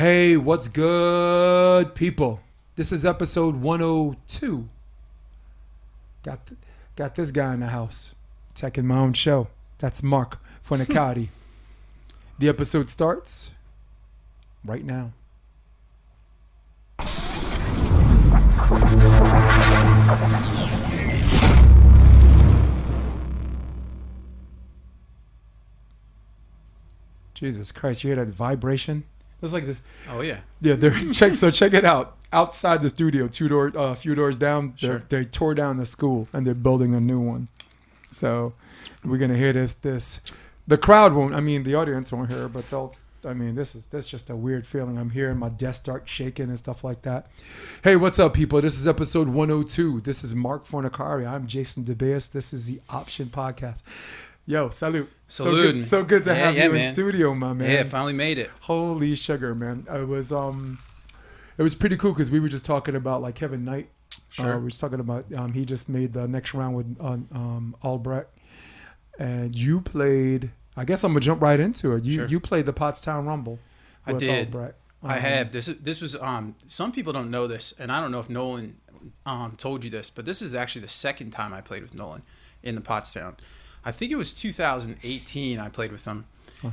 Hey, what's good, people? This is episode 102. Got th- got this guy in the house, checking my own show. That's Marc Fornaciari. the episode starts right now. Jesus Christ, you hear that vibration? It's like this. Oh yeah. Yeah, they're check. So check it out. Outside the studio, two door, a uh, few doors down, Sure. they tore down the school and they're building a new one. So we're gonna hear this. This the crowd won't. I mean, the audience won't hear, but they'll. I mean, this is this just a weird feeling. I'm hearing my desk start shaking and stuff like that. Hey, what's up, people? This is episode 102. This is Marc Fornaciari. I'm Jason DeBeas. This is the Option Podcast. Yo, salute. So Salute. good, so good to Yeah, have yeah, you in studio, my man. Yeah, finally made it. Holy sugar, man! I was um, it was pretty cool because we were just talking about like Kevin Knight. Sure. Uh, we were just talking about um, he just made the next round with uh, um, Albrecht, and you played. I guess I'm gonna jump right into it. You Sure. you played the Pottstown Rumble. I did. Albrecht. I Um, have this. This was um. Some people don't know this, and I don't know if Nolan um told you this, but this is actually the second time I played with Nolan in the Pottstown. I think it was 2018. I played with him,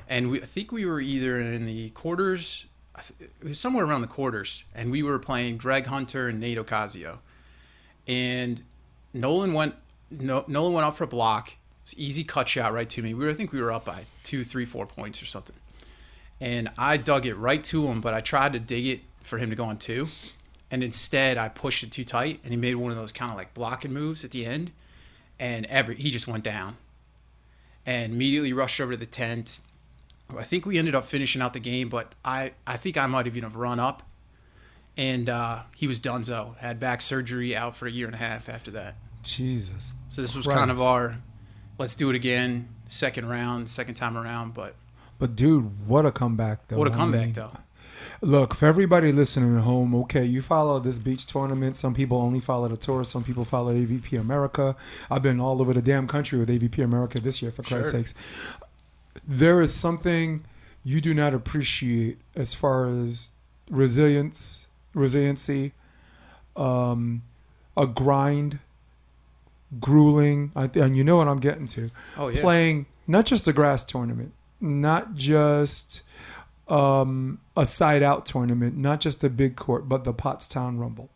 and we I think we were either in the quarters. It was somewhere around the quarters, and we were playing Greg Hunter and Nate Ocasio, and Nolan went. No, Nolan went out for a block. It's easy cut shot right to me. We were, I think we were up by two, three, four points or something and I dug it right to him, but I tried to dig it for him to go on two, and instead I pushed it too tight, and he made one of those kind of like blocking moves at the end, and every he just went down, and immediately rushed over to the tent. I think we ended up finishing out the game, but I I think I might have even have run up, and uh, he was donezo. Had back surgery, out for a year and a half after that. Jesus. So this was Christ. kind of our, let's do it again, second round, second time around, but. But dude, what a comeback though. What a I comeback, mean, though. Look, for everybody listening at home, okay, you follow this beach tournament. Some people only follow the tour. Some people follow AVP America. I've been all over the damn country with AVP America this year, for Christ's Sure. sakes. There is something you do not appreciate as far as resilience, resiliency, um, a grind, grueling, and you know what I'm getting to Oh yeah. playing not just a grass tournament, not just um, a side out tournament, not just a big court, but the Pottstown Rumble.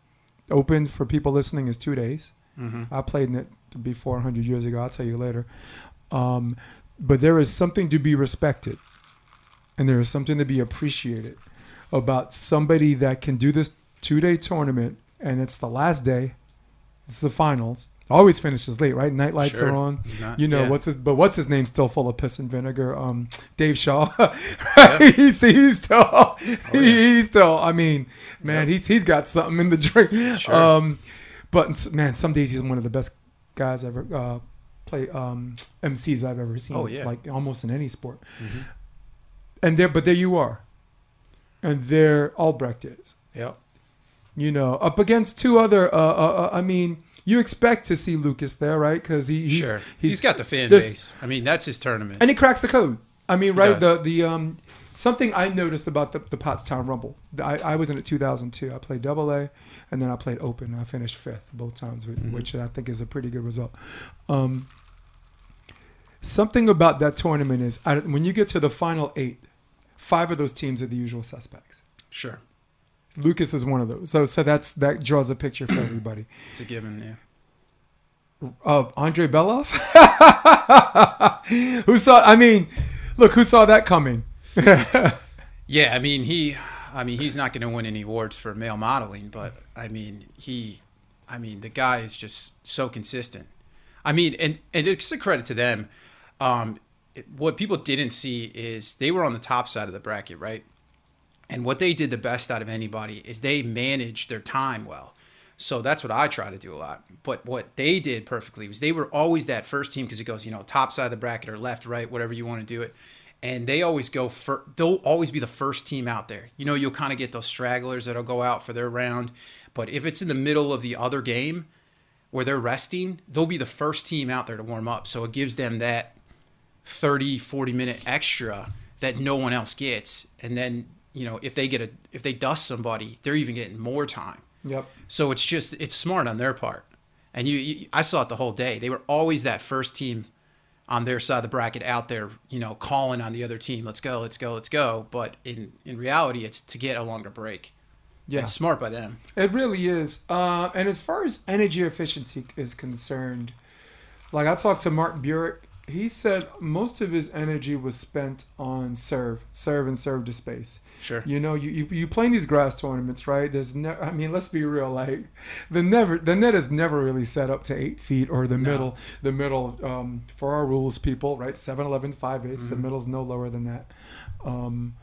Open for people listening is two days. hmm I played in it before 100 years ago. I'll tell you later. Um, but there is something to be respected, and there is something to be appreciated about somebody that can do this two day tournament, and it's the last day, it's the finals. Always finishes late, right? Night lights Sure. are on. Not- You know yeah. what's his, but what's his name? Still full of piss and vinegar. Um, Dave Shaw. Yeah. he's he's still Oh, yeah. he's still. I mean, man, he's he's got something in the drink. Sure. Um, but man, some days he's one of the best guys ever uh, play um, MCs I've ever seen. Oh, yeah. like almost in any sport. Mhm. And there, but there you are, and there Albrecht is. Yep. You know, up against two other. Uh, uh, uh, I mean, you expect to see Lucas there, right? Because he, he's, sure. he's he's got the fan base. I mean, that's his tournament. and he cracks the code. I mean, right? The the um something I noticed about the the Pottstown Rumble. I, I was in it 2002. I played double A, and then I played open. I finished fifth both times, which, Mhm. which I think is a pretty good result. Um, something about that tournament is I, when you get to the final eight, five of those teams are the usual suspects. sure. Lucas is one of those. So so that's that draws a picture for everybody. It's a given, yeah. Uh, Andre Beloff, who saw? I mean, look, who saw that coming? Yeah, I mean, he I mean, he's not going to win any awards for male modeling, but I mean, he I mean, the guy is just so consistent. I mean, and and it's a credit to them. Um what people didn't see is they were on the top side of the bracket, right? And what they did the best out of anybody is they managed their time well. So that's what I try to do a lot. But what they did perfectly was they were always that first team because it goes, you know, top side of the bracket or left, right, whatever you want to do it. And they always go for they'll always be the first team out there. You know, you'll kind of get those stragglers that'll go out for their round. But if it's in the middle of the other game where they're resting, they'll be the first team out there to warm up. So it gives them that 30, 40 minute extra that no one else gets. And then you know, if they get a if they dust somebody, they're even getting more time. Yep. So it's just it's smart on their part. And you, you I saw it the whole day. They were always that first team on their side of the bracket out there, you know, calling on the other team, let's go, let's go, let's go. But in in reality, it's to get a longer break. Yeah. It's smart by them. It really is. Uh, and as far as energy efficiency is concerned, like I talked to Mark Burek, he said most of his energy was spent on serve, serve, and serve to space. Sure. You know, you you, you play in these grass tournaments, right? There's no, I mean, let's be real. Like the never the net is never really set up to eight feet or the middle. The middle um, for our rules, people, right? 7, 11, 5 eighths. The middle's no lower than that. Um,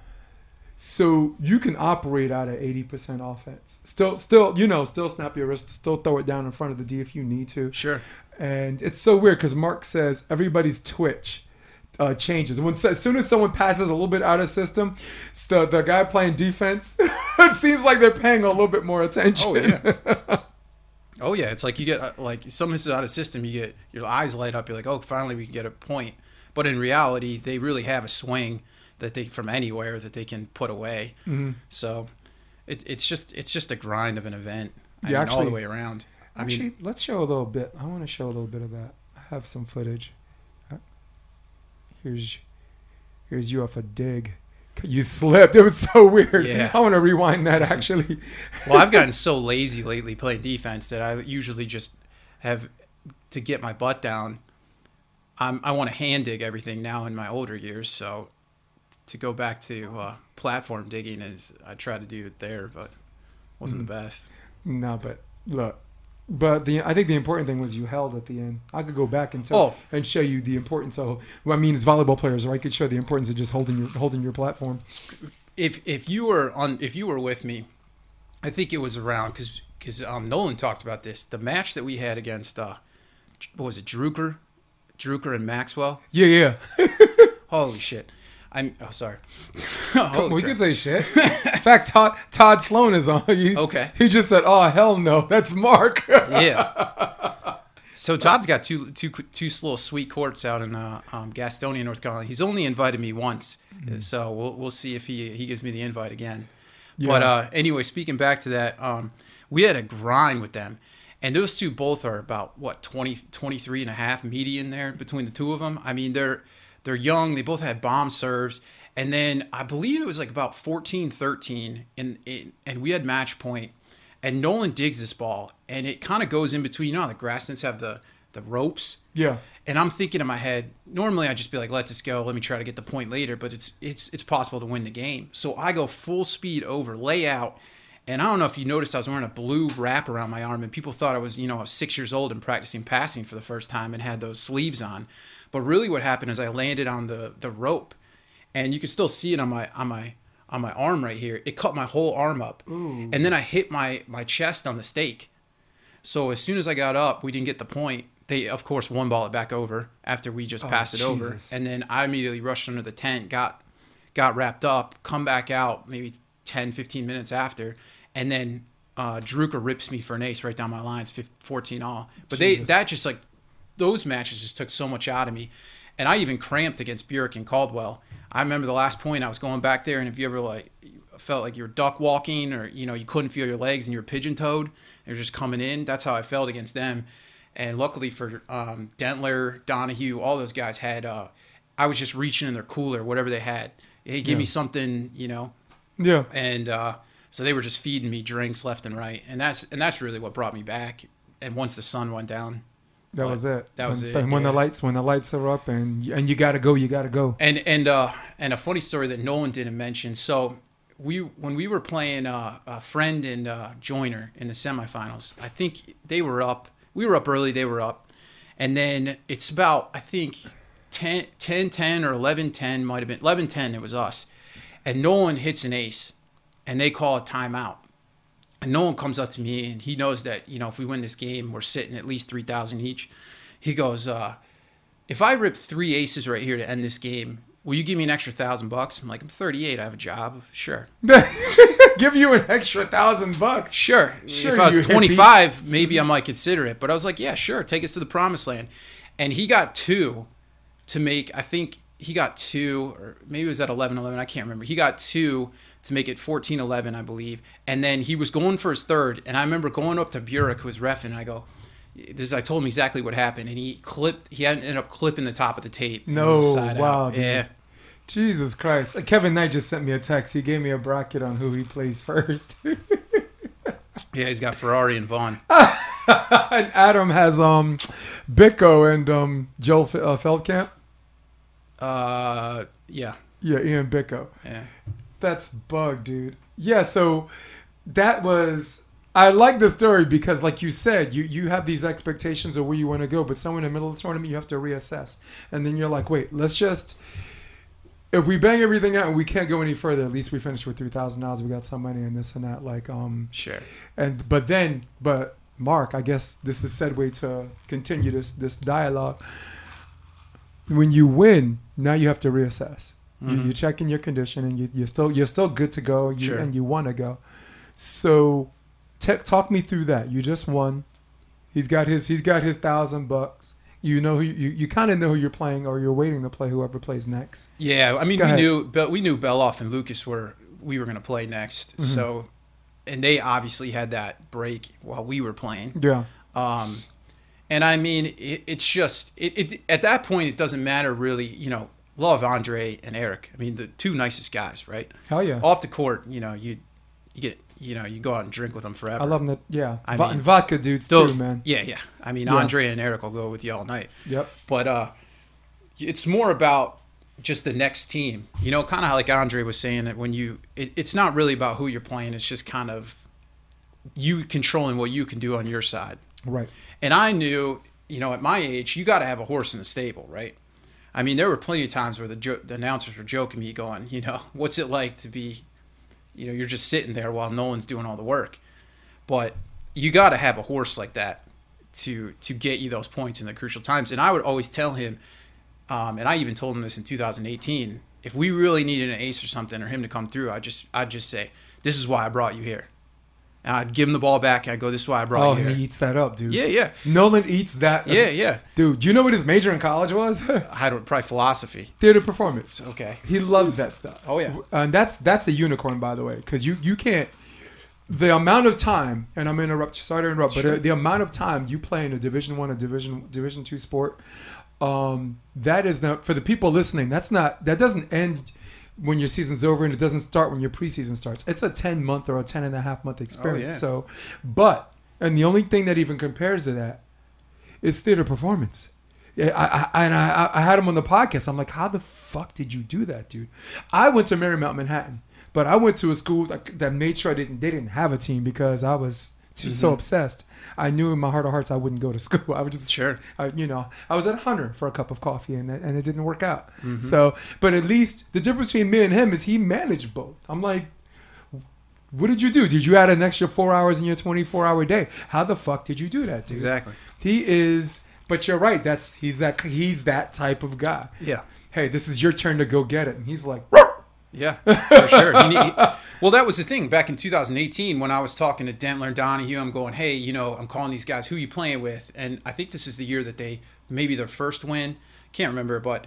so you can operate out of 80% offense. Still, still, you know, still snap your wrist, still throw it down in front of the D if you need to. Sure. And it's so weird because Mark says everybody's twitch uh, changes. When as soon as someone passes a little bit out of system, the the guy playing defense, it seems like they're paying a little bit more attention. Oh yeah. oh yeah. It's like you get uh, like some is out of system. You get your eyes light up. You're like, oh, finally we can get a point. But in reality, they really have a swing that they from anywhere that they can put away. Mhm. So it, it's just it's just a grind of an event. I Yeah, mean, all the way around. I Actually, mean, let's show a little bit. I want to show a little bit of that. I have some footage. Uh, Here's here's you off a dig. You slipped. It was so weird. Yeah. I want to rewind that actually. well, I've gotten so lazy lately playing defense that I usually just have to get my butt down. I'm, I want to hand dig everything now in my older years. So to go back to uh, platform digging is I tried to do it there, but wasn't the best. No, but look. But the I think the important thing was you held at the end. I could go back and tell Oh. and show you the importance of. Well, I mean, as volleyball players, right? I could show the importance of just holding your holding your platform. If if you were on if you were with me, I think it was around because because um, Nolan talked about this. The match that we had against uh, what was it, Drucker, Drucker and Maxwell. Yeah, yeah. Holy shit! I'm oh sorry. Holy we crap. could say shit. In fact, Todd Todd Sloan is on. He's, Okay. He just said, "Oh hell no, that's Mark." yeah. So Todd's got two two two little sweet courts out in uh, um, Gastonia, North Carolina. He's only invited me once, so we'll we'll see if he he gives me the invite again. But uh, anyway, speaking back to that, um, we had a grind with them, and those two both are about what 20, 23 and a half median there between the two of them. I mean, they're they're young. They both had bomb serves. And then I believe it was like about 14, 13, and, and, we had match point. and Nolan digs this ball, and it kind of goes in between. You know how the Grasslands have the, the ropes? yeah. And I'm thinking in my head, normally I'd just be like, let this go. Let me try to get the point later. But it's it's it's possible to win the game. So I go full speed over, lay out. And I don't know if you noticed, I was wearing a blue wrap around my arm, and people thought I was, you know, I was six years old and practicing passing for the first time and had those sleeves on. But really, what happened is I landed on the the rope, and you can still see it on my on my on my arm right here. It cut my whole arm up, and then I hit my my chest on the stake. So as soon as I got up, we didn't get the point. They of course one ball it back over after we just passed it over, and then I immediately rushed under the tent, got got wrapped up, come back out maybe 10, 15 minutes after, and then uh, Drucker rips me for an ace right down my lines, 15, 14 all. But they that just like those matches just took so much out of me, and I even cramped against Burek and Caldwell. I remember the last point I was going back there, and if you ever like felt like you were duck walking or you know you couldn't feel your legs and you were pigeon toed, they were just coming in. That's how I felt against them. And luckily for um, Dentler, Donahue, all those guys had. Uh, I was just reaching in their cooler, whatever they had. Hey, give me something, you know. Yeah. And uh, so they were just feeding me drinks left and right, and that's and that's really what brought me back. And once the sun went down, That But was it. that was when, it, And when the lights when the lights are up and and you gotta go, you gotta go. And and uh and a funny story that Nolan didn't mention. So we when we were playing uh, a friend and uh, Joiner in the semifinals, I think they were up. We were up early. They were up, and then it's about I think 10, 10 10 or 11 10 might have been 11 10 it was us and nolan hits an ace and they call a timeout and no one comes up to me and he knows that you know if we win this game we're sitting at least 3000 each he goes uh if i rip three aces right here to end this game will you give me an extra thousand bucks i'm like i'm 38 i have a job sure Give you an extra thousand bucks. Sure. Sure, if I was you hippie. 25, maybe I might consider it. But I was like, yeah, sure. Take us to the promised land. And he got two to make, I think he got two, or maybe it was at 11 11. I can't remember. He got two to make it 14-11, I believe. And then he was going for his third, and I remember going up to Burek, who was ref, and I go, "This." I told him exactly what happened, and he clipped. He ended up clipping the top of the tape. No, wow, yeah. Jesus Christ. Kevin Knight just sent me a text. He gave me a bracket on who he plays first. Yeah, he's got Ferrari and Vaughn. and Adam has um Bicko and um Joel F- uh, Feldkamp. Uh, yeah, Yeah, Ian Bicko. yeah. That's bug, dude. Yeah, so that was I like the story because like you said, you you have these expectations of where you want to go, but somewhere in the middle of the tournament you have to reassess. And then you're like, wait, let's just if we bang everything out and we can't go any further, at least we finished with three thousand dollars. We got some money and this and that. Like, um, Sure. and but then, but Mark, I guess this is segue to continue this this dialogue. When you win, now you have to reassess. You, Mhm. you check in your condition, and you, you're still you're still good to go, you, Sure. and you want to go. So, te- talk me through that. You just won. He's got his he's got his thousand bucks. You know who you, you kind of know who you're playing, or you're waiting to play whoever plays next. Yeah, I mean, Go we ahead. knew, but we knew Beloff and Lucas were we were going to play next. Mm-hmm. So, and they obviously had that break while we were playing. Yeah, Um, and I mean, it, it's just it, it at that point it doesn't matter really. You know, love Andre and Eric. I mean, the two nicest guys, right? hell yeah. Off the court, you know, you you get you know you go out and drink with them forever. I love them. That yeah, I Va- mean, vodka dudes They'll- too, man. Yeah, yeah. I mean, Yeah. Andre and Eric will go with you all night. Yep. But uh, it's more about just the next team. You know, kind of like Andre was saying that when you, it, it's not really about who you're playing. It's just kind of you controlling what you can do on your side. Right. And I knew, you know, at my age, you got to have a horse in the stable, right? I mean, there were plenty of times where the, jo- the announcers were joking me, going, you know, what's it like to be, you know, you're just sitting there while Nolan's doing all the work. But you got to have a horse like that to to get you those points in the crucial times. And I would always tell him, um, and I even told him this in 2018, if we really needed an ace or something or him to come through, I just I'd just say, this is why I brought you here. And I'd give him the ball back. I'd go, this is why I brought Oh, you he here. eats that up, dude. Yeah, yeah, Nolan eats that. yeah, yeah. Dude, you know what his major in college was? I don't probably philosophy. Theater performance. Okay. He loves that stuff. Oh, yeah. and that's that's a unicorn, by the way, because you you can't. The amount of time, and I'm interrupt. Sorry to interrupt, Sure. but the amount of time you play in a Division One or Division Division Two sport, um, that is not for the people listening. That's not that doesn't end when your season's over, and it doesn't start when your preseason starts. It's a 10 month or a 10 and a half month experience. yeah. So, but and the only thing that even compares to that is theater performance. Yeah, I, I and I, I had him on the podcast. I'm like, how the fuck did you do that, dude? I went to Marymount Manhattan, but I went to a school that, that made sure I didn't they didn't have a team because I was too, so mm-hmm. obsessed. I knew in my heart of hearts I wouldn't go to school. I would just Sure. I, you know, I was at Hunter for a cup of coffee and and it didn't work out. Mm-hmm. So, but at least the difference between me and him is he managed both. I'm like, what did you do? Did you add an extra four hours in your 24 hour day? How the fuck did you do that, dude? Exactly. He is, but you're right. That's he's that he's that type of guy. Yeah. Hey, this is your turn to go get it, and he's like, Yeah, for sure. He, he- well, that was the thing back in 2018 when I was talking to Dentler and Donahue. I'm going, hey, you know, I'm calling these guys. Who you playing with? And I think this is the year that they maybe their first win. Can't remember, but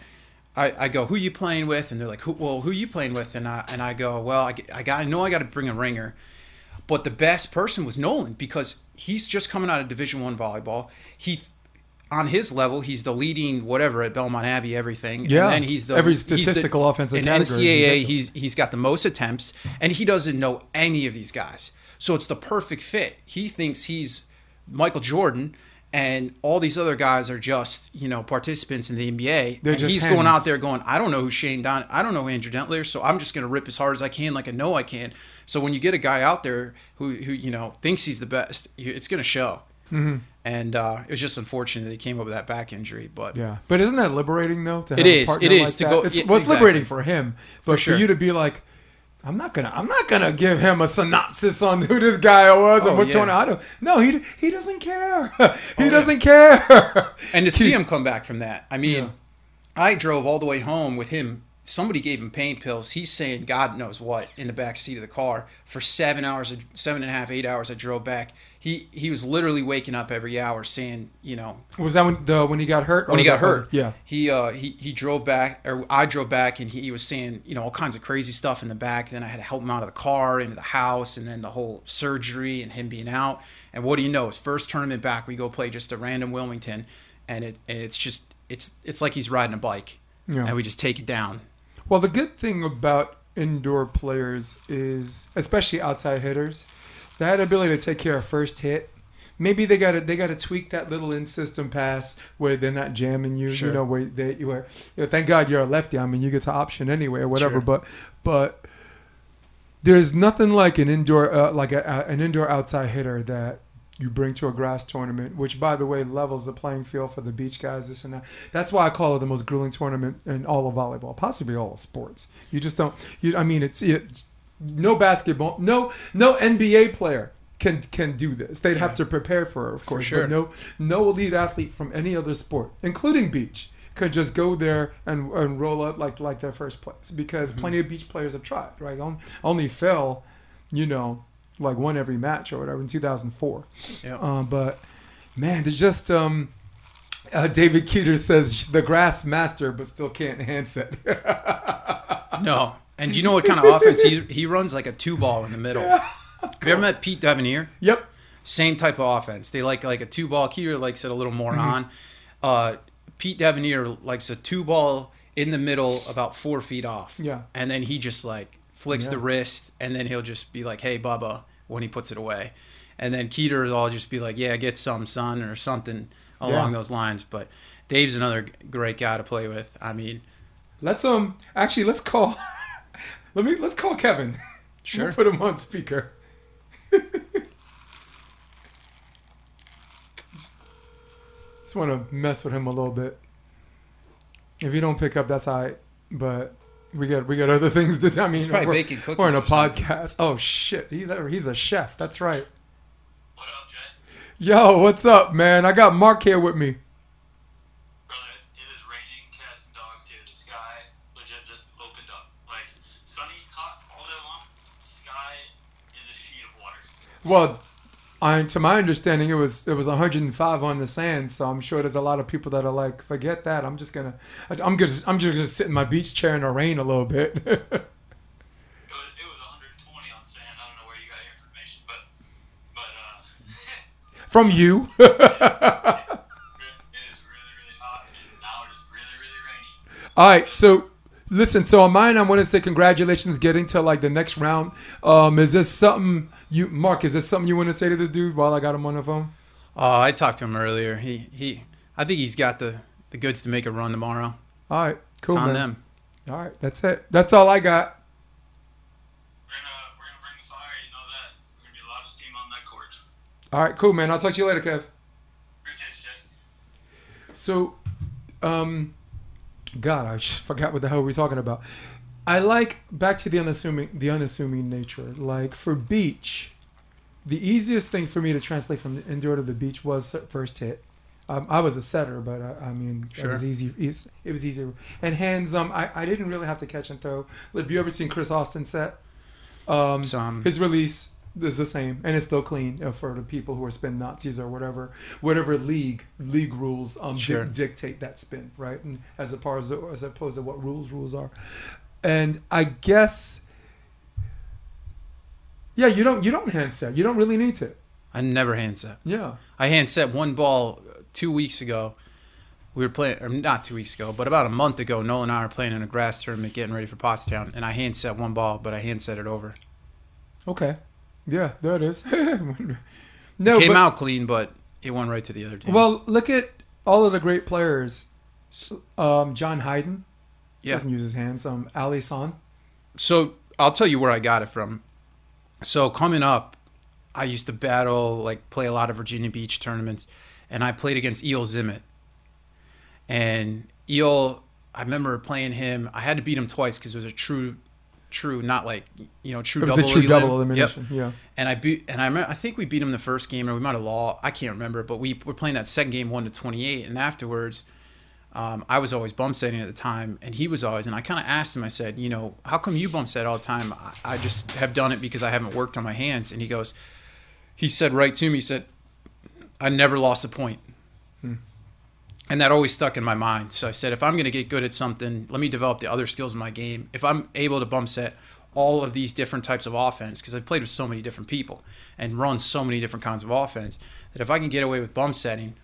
I, I go, who you playing with? And they're like, who, well, who you playing with? And I and I go, well, I, I got I know I got to bring a ringer, but the best person was Nolan because he's just coming out of Division One volleyball. He on his level, he's the leading whatever at Belmont Abbey, everything. Yeah. and then he's the Every statistical offensive in category NCAA. He's he's got the most attempts, and he doesn't know any of these guys. So it's the perfect fit. He thinks he's Michael Jordan, and all these other guys are just you know participants in the NBA. They're and just he's going out there going, I don't know who Shane Don, I don't know Andrew Dentler, so I'm just going to rip as hard as I can, like I know I can. So when you get a guy out there who who you know thinks he's the best, it's going to show. Mm-hmm. And uh, it was just unfortunate that he came up with that back injury, but yeah. But isn't that liberating though? To It have a is. partner It is like to that? go- It's, yeah, well, it's exactly. liberating for him, but for, sure. you to be like. I'm not gonna. I'm not gonna give him a synopsis on who this guy was or Oh, what yeah. tornado. No, he he doesn't care. he yeah. doesn't care. and to see him come back from that, I mean, Yeah. I drove all the way home with him somebody gave him pain pills. He's saying God knows what in the back seat of the car for seven hours, seven and a half, eight hours. I drove back. He he was literally waking up every hour saying, you know, Was that when the when he got hurt? when he got that- hurt. Yeah. He uh he he drove back or I drove back and he, he was saying, you know, all kinds of crazy stuff in the back. Then I had to help him out of the car into the house and then the whole surgery and him being out. And what do you know? His first tournament back, we go play just a random Wilmington and it and it's just it's it's like he's riding a bike. Yeah. And we just take it down. Well, the good thing about indoor players is, especially outside hitters, that ability to take care of first hit. Maybe they got to they got to tweak that little in system pass where they're not jamming you. Sure. You know where they where you know, thank God you're a lefty. I mean you get to option anyway or whatever. Sure. But but there's nothing like an indoor uh, like a, a, an indoor outside hitter that you bring to a grass tournament, which by the way levels the playing field for the beach guys. This and that. That's why I call it the most grueling tournament in all of volleyball, possibly all of sports. You just don't. You, I mean, it's it, no basketball, no no NBA player can can do this. They'd have to prepare for it, of course. sure. But no no elite athlete from any other sport, including beach, could just go there and, and roll up like like their first place because Mm-hmm. plenty of beach players have tried. Right, On- only fell, you know, like one every match or whatever in 2004. Yeah. Uh, but man, there's just um, uh, David Keeter says the grass master, but still can't it. No. And you know what kind of offense he he runs like a two ball in the middle. Have you ever met Pete Devanir? yep. same type of offense. They like like a two ball. Keeter likes it a little more Mm-hmm. on. Uh, Pete Devanir likes a two ball in the middle, about four feet off. Yeah. and then he just like flicks the wrist, and then he'll just be like, "Hey, Bubba," when he puts it away, and then Keeter will all just be like, "Yeah, get some, son," or something along Yeah. those lines. But Dave's another great guy to play with. I mean, Let's um actually let's call. let me let's call Kevin. Sure. We'll put him on speaker. just just want to mess with him a little bit. If you don't pick up, that's all right. But we got we got other things to do. I mean, he's probably we're, baking cookies. we're in a or something. podcast. Oh shit, he's a, he's a chef. That's right. What up, Jay? Yo, what's up, man? I got Mark here with me. Brother, it is raining cats and dogs here. The sky legit just opened up. Like, sunny, hot all day long. The sky is a sheet of water. Well, I, to my understanding, it was it was 105 on the sand, so I'm sure there's a lot of people that are like, forget that. I'm just gonna, I'm just, I'm just gonna sit in my beach chair in the rain a little bit. It was, it was 120 on sand. I don't know where you got your information, but, but, uh, From you. it is really, really hot, and now it is really, really rainy. All right, so listen. So on mine, I want to say congratulations getting to like the next round. Um, is this something you, Mark? Is this something you want to say to this dude while I got him on the phone? Oh, I talked to him earlier. He he. I think he's got the the goods to make a run tomorrow. All right, cool, it's on man. them. All right, that's it. That's all I got. We're gonna, we're gonna bring the fire, you know that. We're gonna be the loudest team on that court. All right, cool, man. I'll talk to you later, Kev. Appreciate you, Jay. So, um, God, I just forgot what the hell we were talking about. I like back to the unassuming, the unassuming nature. Like for beach, the easiest thing for me to translate from the indoor to the beach was first hit. Um, I was a setter, but I, I mean, it was easy. It was easier. And hands, um, I, I didn't really have to catch and throw. Have you ever seen Chris Austin set? Um, Some. his release is the same, and it's still clean uh, for the people who are spin Nazis or whatever, whatever league league rules um, Sure. dictate that spin, right? And as opposed to, as opposed to what rules rules are, and I guess, yeah, you don't you don't hand set, you don't really need to, I never hand set. yeah, I hand set one ball uh, two weeks ago. We were playing, or not two weeks ago, but about a month ago. Nolan and I were playing in a grass tournament, getting ready for Pottstown, and I hand set one ball, but I hand set it over. okay, yeah, there it is. no, it Came but, out clean, but it went right to the other team. well, look at all of the great players. Um, John Hyden yeah. doesn't use his hands. Um, Ali San. So I'll tell you where I got it from. So coming up, I used to battle, like play a lot of Virginia Beach tournaments, and I played against Eel Zimmet. And Eel, I remember playing him. I had to beat him twice because it was a true, true, not like you know, true It was double. a true double Yep. elimination. Yeah. And I beat, and I remember, I think we beat him the first game, or we might have lost. I can't remember, but we were playing that second game one to twenty eight, and afterwards, um, I was always bump setting at the time, and he was always. And I kind of asked him. I said, you know, how come you bump set all the time? I, I just have done it because I haven't worked on my hands. And he goes, he said right to me, he said, I never lost a point. And that always stuck in my mind. So I said, if I'm going to get good at something, let me develop the other skills in my game. If I'm able to bump set all of these different types of offense, because I've played with so many different people and run so many different kinds of offense, that if I can get away with bump setting,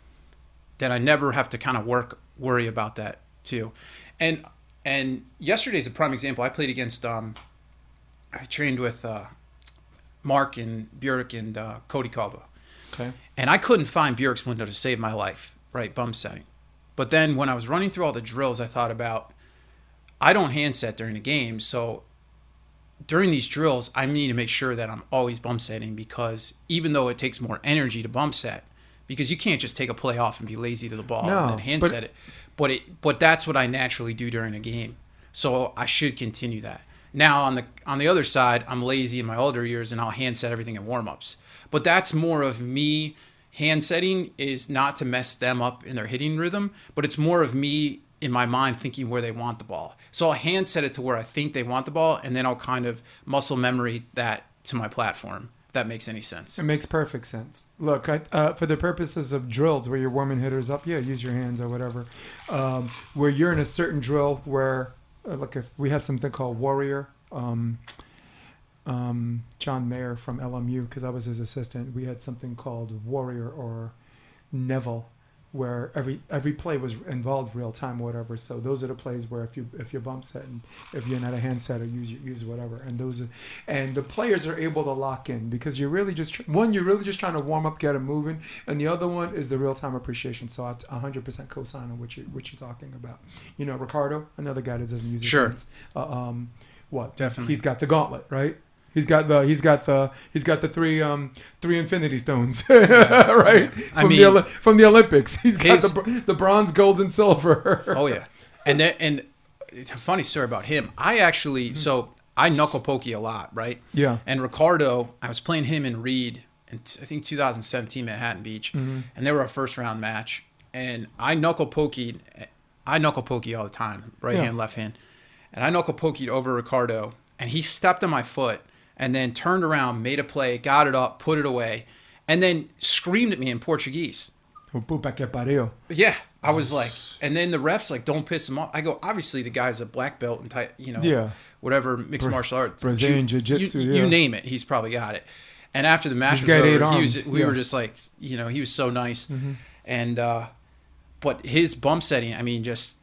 then I never have to kind of work worry about that too. And and yesterday's a prime example. I played against um, I trained with uh, Mark and Bjork and uh, Cody Kalba. Okay. And I couldn't find Bjork's window to save my life, right? Bump setting. But then when I was running through all the drills, I thought about I don't hand set during the game. So during these drills, I need to make sure that I'm always bump setting because even though it takes more energy to bump set, because you can't just take a play off and be lazy to the ball No, and then hand but- set it. But it but that's what I naturally do during a game. So I should continue that. Now on the on the other side, I'm lazy in my older years and I'll hand set everything in warm-ups. But that's more of me hand setting is not to mess them up in their hitting rhythm, but it's more of me in my mind thinking where they want the ball. So I'll hand set it to where I think they want the ball and then I'll kind of muscle memory that to my platform. If that makes any sense. It makes perfect sense. Look, I, uh, for the purposes of drills where you're warming hitters up, yeah, use your hands or whatever. Um, where you're in a certain drill where, uh, look, if we have something called Warrior, um, um, John Mayer from LMU, because I was his assistant, we had something called Warrior or Neville, where every every play was involved real time, whatever. So those are the plays where if you if you bump set and if you're not a hand setter, use use whatever. And those are, and the players are able to lock in because you're really just one, you're really just trying to warm up, get them moving, and the other one is the real time appreciation. So I 100% co-sign on what you what you're talking about. You know, Ricardo, another guy that doesn't use his Sure. hands. Uh, um, what? Definitely. He's got the gauntlet, right? He's got the he's got the he's got the three um three infinity stones right I from mean- the from the Olympics he's got His- the, the bronze gold and silver Oh yeah, and then and a funny story about him. I actually so I knuckle pokey a lot, right? Yeah. And Ricardo, I was playing him in Reed in t- I think 2017 Manhattan Beach, and they were a first round match, and I knuckle pokeyed. I knuckle pokey all the time, right Yeah. hand, left hand, and I knuckle pokeyed over Ricardo, and he stepped on my foot, and then turned around, made a play, got it up, put it away, and then screamed at me in Portuguese. O puta que pariu. Yeah, I was like, and then the refs like, don't piss him off. I go, obviously the guy's a black belt and type, you know, Yeah. whatever mixed martial arts, Brazilian Jiu- jiu-jitsu, you, yeah. you name it, he's probably got it. And after the match was over, he was, we yeah. were just like, you know, he was so nice, and uh, but his bump setting, I mean, just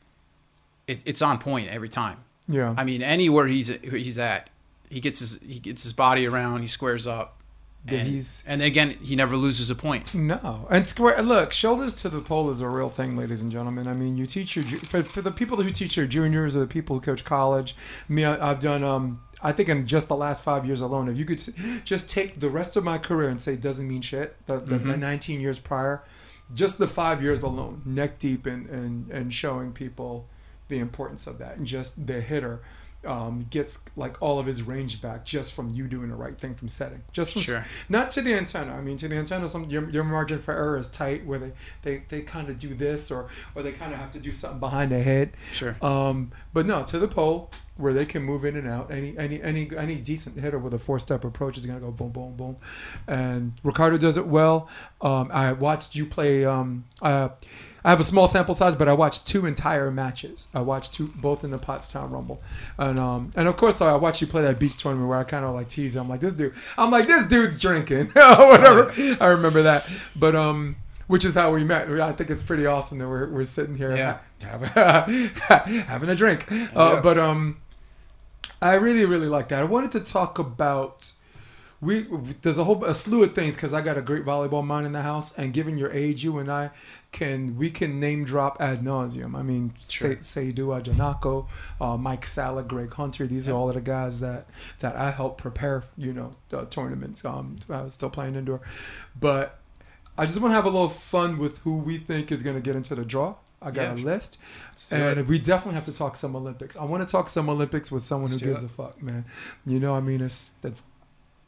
it, it's on point every time. yeah I mean, anywhere he's he's at, he gets his he gets his body around, he squares up, and, he's- and again he never loses a point. No, and square. Look, shoulders to the pole is a real thing, ladies and gentlemen. I mean, you teach your for, for the people who teach your juniors or the people who coach college. Me, I've done. Um, I think in just the last five years alone, if you could just take the rest of my career and say it doesn't mean shit, the, the, the 19 years prior, just the five years alone, neck deep in in, in showing people the importance of that, and just the hitter. Um, gets like all of his range back just from you doing the right thing from setting. Just from Sure. not to the antenna. I mean, to the antenna, some your, your margin for error is tight, where they they, they kind of do this, or or they kind of have to do something behind the head. Sure. Um, but no, to the pole where they can move in and out. Any any any any decent hitter with a four step approach is gonna go boom boom boom, and Ricardo does it well. Um, I watched you play. Um, uh, I have a small sample size, but I watched two entire matches. I watched two, both in the Pottstown Rumble, and um, and of course I watched you play that beach tournament where I kind of like tease. I'm like this dude. I'm like this dude's drinking, whatever. I remember that, but um, which is how we met. I think it's pretty awesome that we're, we're sitting here Yeah. having, a drink. Uh, But um, I really really like that. I wanted to talk about we there's a whole a slew of things because I got a great volleyball mind in the house, and given your age, you and I can we can name drop ad nauseum. I mean, Sure. say Seydou Janako, uh, Mike Sala, Greg Hunter. These are all of the guys that that I helped prepare. You know, the tournaments. Um, I was still playing indoor, but I just want to have a little fun with who we think is going to get into the draw. I got a list, and it. we definitely have to talk some Olympics. I want to talk some Olympics with someone Let's who gives it. a fuck, man. You know, I mean, it's that's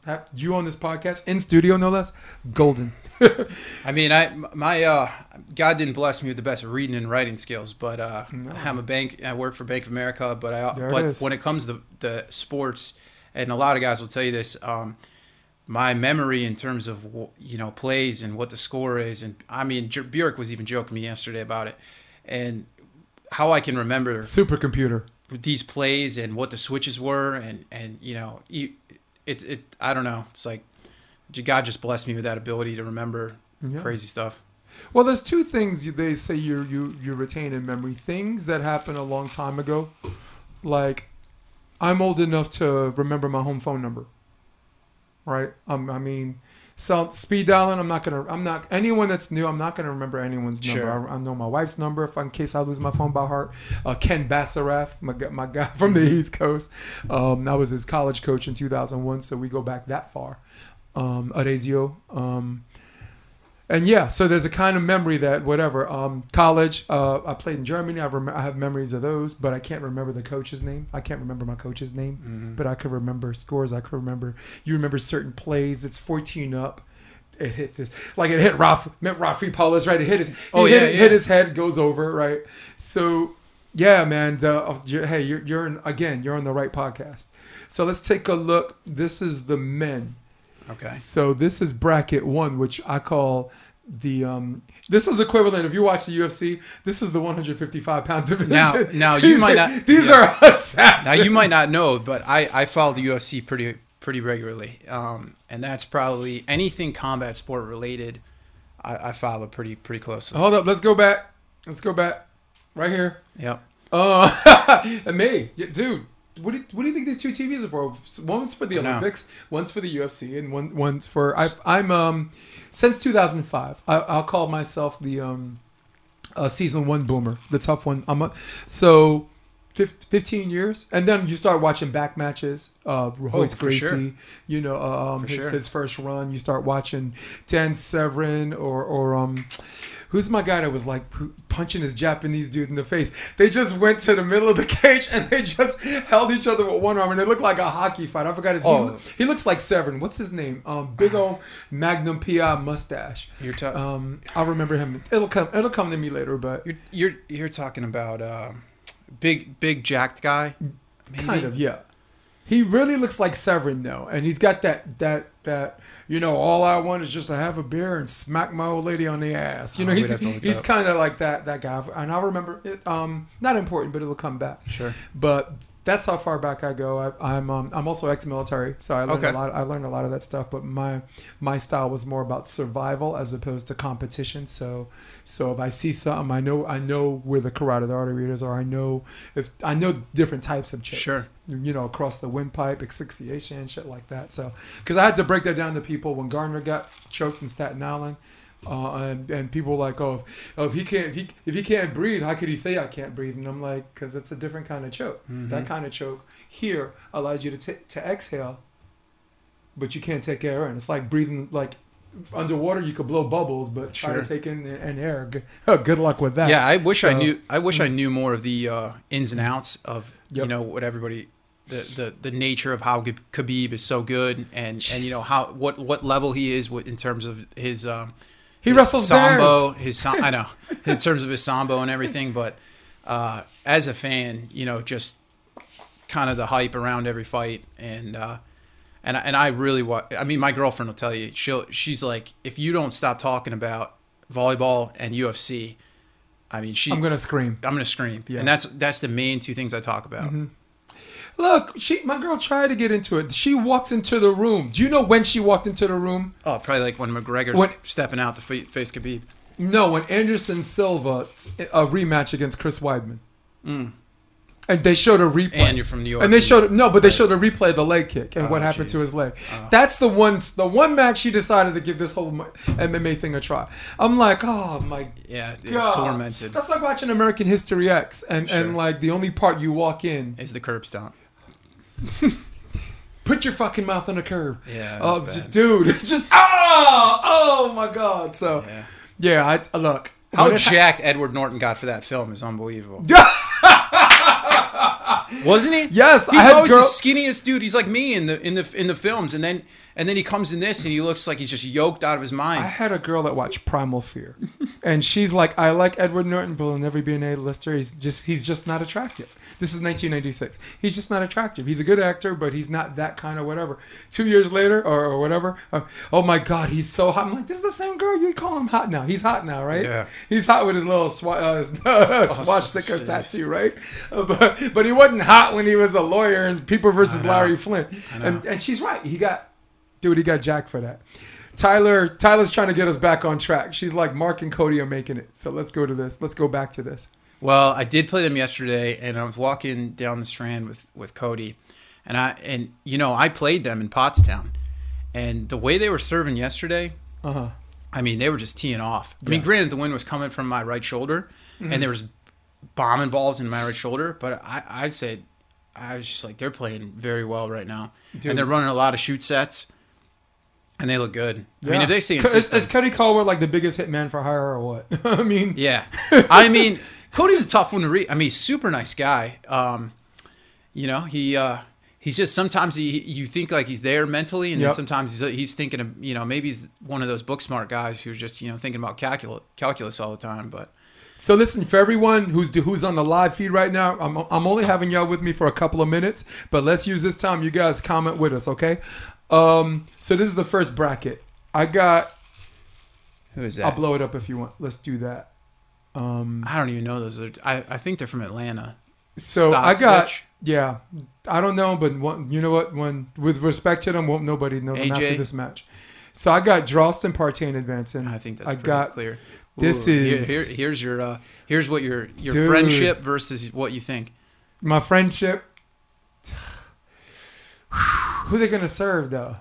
have you on this podcast in studio, no less, golden. I mean, I my uh, God didn't bless me with the best reading and writing skills, but uh, I'm a bank. I work for Bank of America, but I There but is. when it comes to the sports, and a lot of guys will tell you this. Um, my memory in terms of you know plays and what the score is, and I mean J- Bjork was even joking me yesterday about it, and how I can remember Supercomputer. these plays and what the switches were, and and you know you, it it I don't know. It's like God just blessed me with that ability to remember Yeah. crazy stuff. Well, there's two things they say you you you retain in memory. Things that happened a long time ago, like I'm old enough to remember my home phone number. Right? Um, I mean, so speed dialing. I'm not gonna. I'm not anyone that's new. I'm not gonna remember anyone's number. Sure. I, I know my wife's number if in case I lose my phone by heart. Uh, Ken Bassarath, my my guy from the East Coast. Um, I was his college coach in 2001, so we go back that far. Um, Arezio. Um, and yeah, so there's a kind of memory that whatever. Um, college, uh, I played in Germany. I, rem- I have memories of those, but I can't remember the coach's name. I can't remember my coach's name, Mm-hmm. but I could remember scores. I could remember. You remember certain plays. It's 14 up. It hit this, like it hit Raf, met Rafi Paulus, right? It hit his, Oh, he hit, yeah, it- yeah. hit his head, goes over, right? So, yeah, man. Uh, you're, hey, you're, you're in, again, you're on the right podcast. So let's take a look. This is the men. Okay. So this is bracket one, which I call the um. This is equivalent. If you watch the UFC, this is the 155 pound division. Now- now you These might are- not- These yeah. are assassins. Now you might not know, but I I follow the UFC pretty pretty regularly, um, and that's probably anything combat sport related. I, I follow pretty pretty closely. Hold up. Let's go back. Let's go back. Right here. Yep. Uh, me, Yeah, dude. What do, you, what do you think these two TVs are for? One's for the. Olympics, one's for the UFC, and one one's for. I, I'm um since 2005. I, I'll call myself the um uh, season one boomer, the tough one. I'm a, so. Fif- 15 years and then you start watching back matches uh Royce Oh, Gracie sure. you know um his, sure. his first run you start watching Dan Severn or or um who's my guy that was like pu- punching his Japanese dude in the face they just went to the middle of the cage and they just held each other with one arm and it looked like a hockey fight I forgot his Oh. he, he looks like Severn what's his name um big old Magnum PI mustache You're talking. um I'll remember him it'll come it'll come to me later but you're you're you're talking about uh, big big jacked guy. Maybe? Kind of, yeah. He really looks like Severn though, and he's got that that that you know, all I want is just to have a beer and smack my old lady on the ass. You know, Oh, we'd he's have he's kind of like that that guy, and I remember it. Um, not important, but it'll come back. Sure. But that's how far back I go. I, I'm um, I'm also ex-military, so I learned Okay. a lot. I learned a lot of that stuff. But my my style was more about survival as opposed to competition. So so if I see something, I know I know where the carotid artery is, or I know if I know different types of chokes. Sure. You know, across the windpipe, asphyxiation, shit like that. So because I had to break that down to people when Garner got choked in Staten Island. Uh, and, and people were like, oh, if, oh, if he can't, if he, if he can't breathe, how could he say I can't breathe? And I'm like, because it's a different kind of choke. Mm-hmm. That kind of choke here allows you to t- to exhale, but you can't take air in. It's like breathing like underwater. You could blow bubbles, but try Sure. to take in an air. Good, good luck with that. Yeah, I wish I knew. I wish I knew more of the uh, ins and outs of you know what everybody, the, the the nature of how Khabib- is so good, and and you know how what what level he is in terms of his. Um, He wrestles sambo. His I know in terms of his sambo and everything, but uh, as a fan, you know, just kind of the hype around every fight, and uh, and I- and I really want. I mean, my girlfriend will tell you. She'll she's like, if you don't stop talking about volleyball and UFC, I mean, she I'm gonna scream. I'm gonna scream, Yeah. and that's that's the main two things I talk about. Look, she, my girl tried to get into it. She walks into the room. Do you know when she walked into the room? Oh, probably like when McGregor's When- stepping out to fa- face Khabib. No, when Anderson Silva a rematch against Chris Weidman, and they showed a replay. Mm. And you're from New York. And they showed no, but they showed a replay of the leg kick and Oh, what happened to his leg. That's the one, the one match she decided to give this whole MMA thing a try. I'm like, oh my yeah, yeah, god, tormented That's like watching American History X, and Sure. and like the only part you walk in, is the curb stomp. put your fucking mouth on the curb. Yeah, oh, that's j- dude, it's just oh, oh my god. So Yeah. yeah, I uh, look. How jacked Edward Norton got for that film is unbelievable. Wasn't he? Yes, he's always girl- the skinniest dude. He's like me in the in the in the films, and then and then he comes in this, and he looks like he's just yoked out of his mind. I had a girl that watched Primal Fear, and she's like, "I like Edward Norton, but he'll never be an A-lister. He's just he's just not attractive." This is 1996. He's just not attractive. He's a good actor, but he's not that kind of whatever. Two years later, or, or whatever, uh, oh my God, he's so hot. I'm like, this is the same girl. You call him hot now? He's hot now, right? Yeah. He's hot with his little swa- uh, his, uh, swatch sticker tattoo, right? Uh, but but he wasn't hot when he was a lawyer in People versus. Larry Flynt. And and she's right. He got dude, he got Jack for that. Tyler, Tyler's trying to get us back on track. She's like, Mark and Cody are making it. So let's go to this. Let's go back to this. Well, I did play them yesterday, and I was walking down the Strand with with Cody, and I and you know I played them in Pottstown, and the way they were serving yesterday, Uh huh. I mean they were just teeing off. I mean, granted the wind was coming from my right shoulder, and there was bombing balls in my right shoulder, but I I'd say I was just like they're playing very well right now, Dude. and they're running a lot of shoot sets, and they look good. I mean, if they stay in is, is Cody Caldwell like the biggest hitman for hire or what? I mean, Yeah, I mean, Cody's a tough one to read. I mean, he's super nice guy. Um, you know, he uh, he's just sometimes he you think like he's there mentally, and Yep. then sometimes he's, he's thinking of you know maybe he's one of those book smart guys who's just you know thinking about calculus calculus all the time. But So listen, for everyone who's who's on the live feed right now, I'm, I'm only having y'all with me for a couple of minutes, but let's use this time. You guys comment with us, okay? Um, so this is the first bracket. I got. who is that? I'll blow it up if you want. Let's do that. Um, I don't even know those. Are, I I think they're from Atlanta. so I got. Stotsvich? Yeah, I don't know, but one, you know what? When with respect to them, won't nobody know them after this match. So I got Drawston Partain advancing. I think that's I pretty got clear. this Ooh, here- is- here, here's your uh, here's what your your Dude. friendship versus what you think. my friendship. Who they gonna serve though?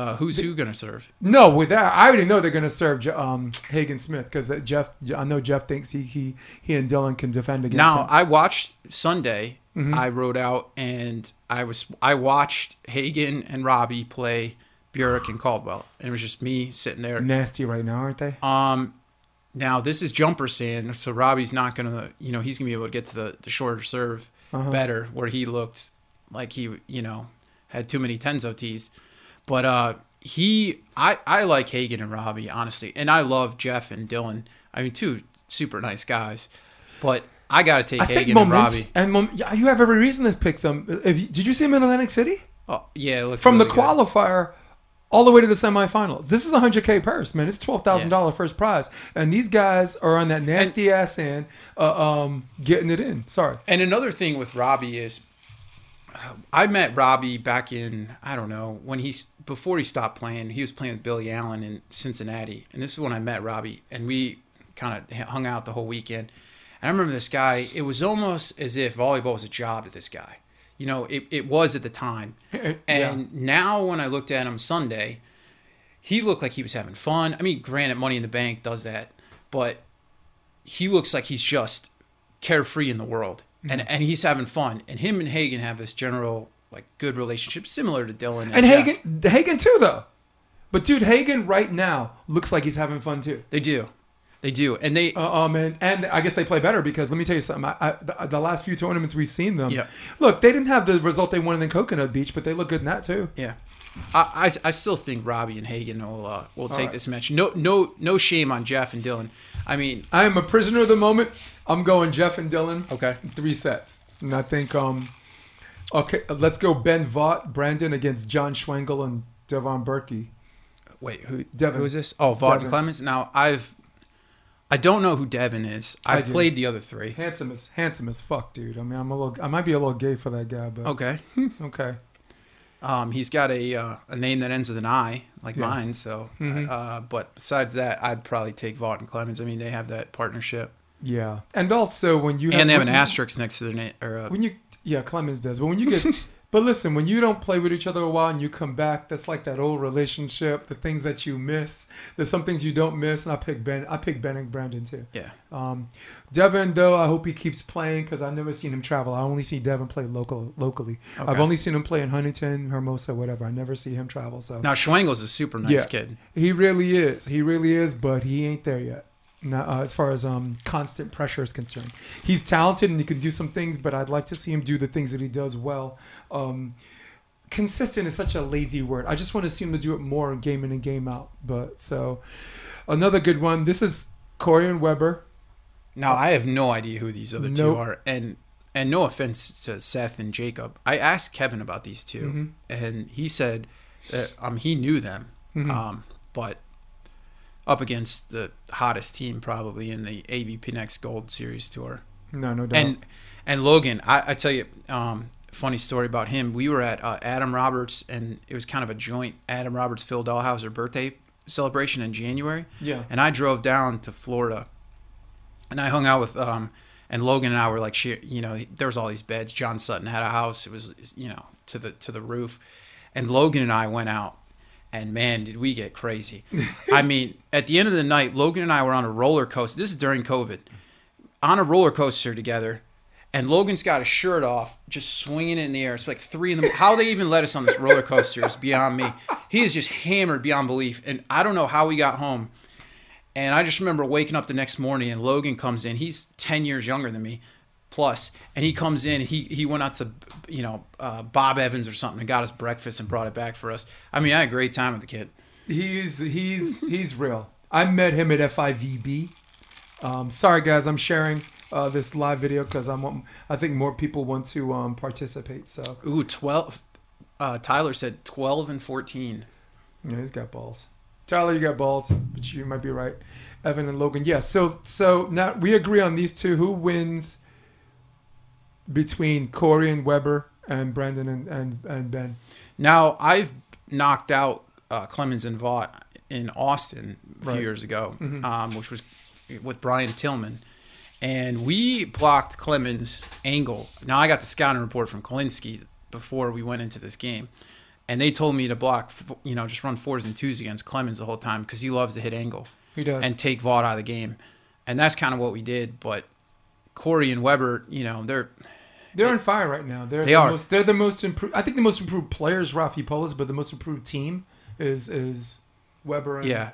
Uh, who's who gonna serve? No, with that, I already know they're gonna serve um, Hagen Smith because Jeff. I know Jeff thinks he he he and Dylan can defend against Now him. I watched Sunday. Mm-hmm. I wrote out and I was I watched Hagen and Robbie play Burik and Caldwell, and it was just me sitting there. Nasty right now, aren't they? Um, now this is jumper sand, so Robbie's not gonna, you know, he's gonna be able to get to the the shorter serve Uh-huh. better, where he looked like he, you know, had too many Tenzo tees. But uh, he, I, I like Hagen and Robbie honestly, and I love Jeff and Dylan. I mean, two super nice guys. But I got to take I Hagen and Robbie. and mom, you have every reason to pick them. You, did you see him in Atlantic City Oh yeah, from really the good. qualifier all the way to the semifinals? This is a hundred k purse, man. It's twelve thousand dollar first prize, and these guys are on that nasty ass end, uh, um, getting it in. Sorry, And another thing with Robbie is, I met Robbie back in I don't know when he's before he stopped playing. He was playing with Billy Allen in Cincinnati, and this is when I met Robbie, and we kind of hung out the whole weekend. And I remember this guy. It was almost as if volleyball was a job to this guy. You know, it, it was at the time. Yeah. And now when I looked at him Sunday, he looked like he was having fun. I mean, granted, Money in the Bank does that, but he looks like he's just carefree in the world, and and he's having fun. And him and Hagen have this general like good relationship, similar to Dylan and, and Jeff. Hagen, Hagen too though. But dude, Hagen right now looks like he's having fun too. They do, they do, and they Uh, um, and, and I guess they play better because let me tell you something. I, I, the, the last few tournaments we've seen them, Yeah. look, they didn't have the result they wanted in Coconut Beach, but they look good in that too. yeah. I, I, I still think Robbie and Hagen will uh, will take right. this match. No no no shame on Jeff and Dylan. I mean, I am a prisoner of the moment. I'm going Jeff and Dylan. Okay. three sets, and I think um, okay, let's go Ben Vaught, Brandon against John Schwengel and Devon Berkey. wait, who Devin. who is this? Oh, Vaught Devin. Clemens. Now I've I don't know who Devin is. I I've played the other three. Handsome as handsome as fuck, dude. I mean, I'm a little, I might be a little gay for that guy, but Okay. okay. Um, he's got a uh, a name that ends with an I, like Yes. mine. So, Mhm. uh, but besides that, I'd probably take Vaught and Clemens. I mean, they have that partnership, Yeah, and also when you and they have an you- asterisk next to their name. Or uh, when you yeah Clemens does, but when you get but listen, when you don't play with each other a while and you come back, that's like that old relationship, the things that you miss. There's some things you don't miss, and I pick Ben. I pick Ben and Brandon too. yeah, Um, Devin, though, I hope he keeps playing because I've never seen him travel. I only see Devin play local locally. Okay. I've only seen him play in Huntington, Hermosa, whatever. I never see him travel. So now Schwengel's a super nice Yeah. kid. he really is. He really is, but he ain't there yet. Now, uh, as far as um, constant pressure is concerned, he's talented and he can do some things, but I'd like to see him do the things that he does well. Um, consistent is such a lazy word. I just want to see him to do it more game in and game out. But so another good one. This is Corey and Weber. Now I have no idea who these other two are, and and no offense to Seth and Jacob, I asked Kevin about these 2 Mm-hmm. and he said that um he knew them, Mm-hmm. um but up against the hottest team probably in the AVP Next Gold Series tour, No, no doubt. and and Logan, I, I tell you, um, funny story about him. We were at uh, Adam Roberts, and it was kind of a joint Adam Roberts Phil Dalhausser birthday celebration in January. Yeah. And I drove down to Florida, and I hung out with um, and Logan and I were like, you know, there was all these beds. John Sutton had a house. It was, you know, to the to the roof, and Logan and I went out. And man, did we get crazy! I mean, at the end of the night, Logan and I were on a roller coaster. This is during COVID on a roller coaster together, and Logan's got his shirt off, just swinging it in the air. It's like three in the. How they even let us on this roller coaster is beyond me. He is just hammered beyond belief, and I don't know how we got home. And I just remember waking up the next morning, and Logan comes in. He's ten years younger than me, plus, and he comes in. He he went out to you know uh, Bob Evans or something and got us breakfast and brought it back for us. I mean, I had a great time with the kid. He's he's he's real. I met him at FIVB. Um, sorry guys, I'm sharing uh, this live video because I'm I think more people want to um, participate. So Ooh, twelve. Uh, Tyler said twelve and fourteen. yeah, he's got balls. Tyler, you got balls, but you might be right. Evan and Logan, yes. so so now we agree on these two. Who wins between Corey and Weber and Brandon and and, and Ben? Now I've knocked out uh, Clemens and Vaught in Austin a few Right. years ago, um, which was with Brian Tillman, and we blocked Clemens' angle. Now I got the scouting report from Kolinsky before we went into this game, and they told me to block, you know, just run fours and twos against Clemens the whole time because he loves to hit angle He does. and take Vaught out of the game, and that's kind of what we did. But Corey and Weber, you know, they're They're on fire right now. They're They the are. Most, they're the most improved. I think the most improved players, Rafi Polis, but the most improved team is is Weber. And, Yeah.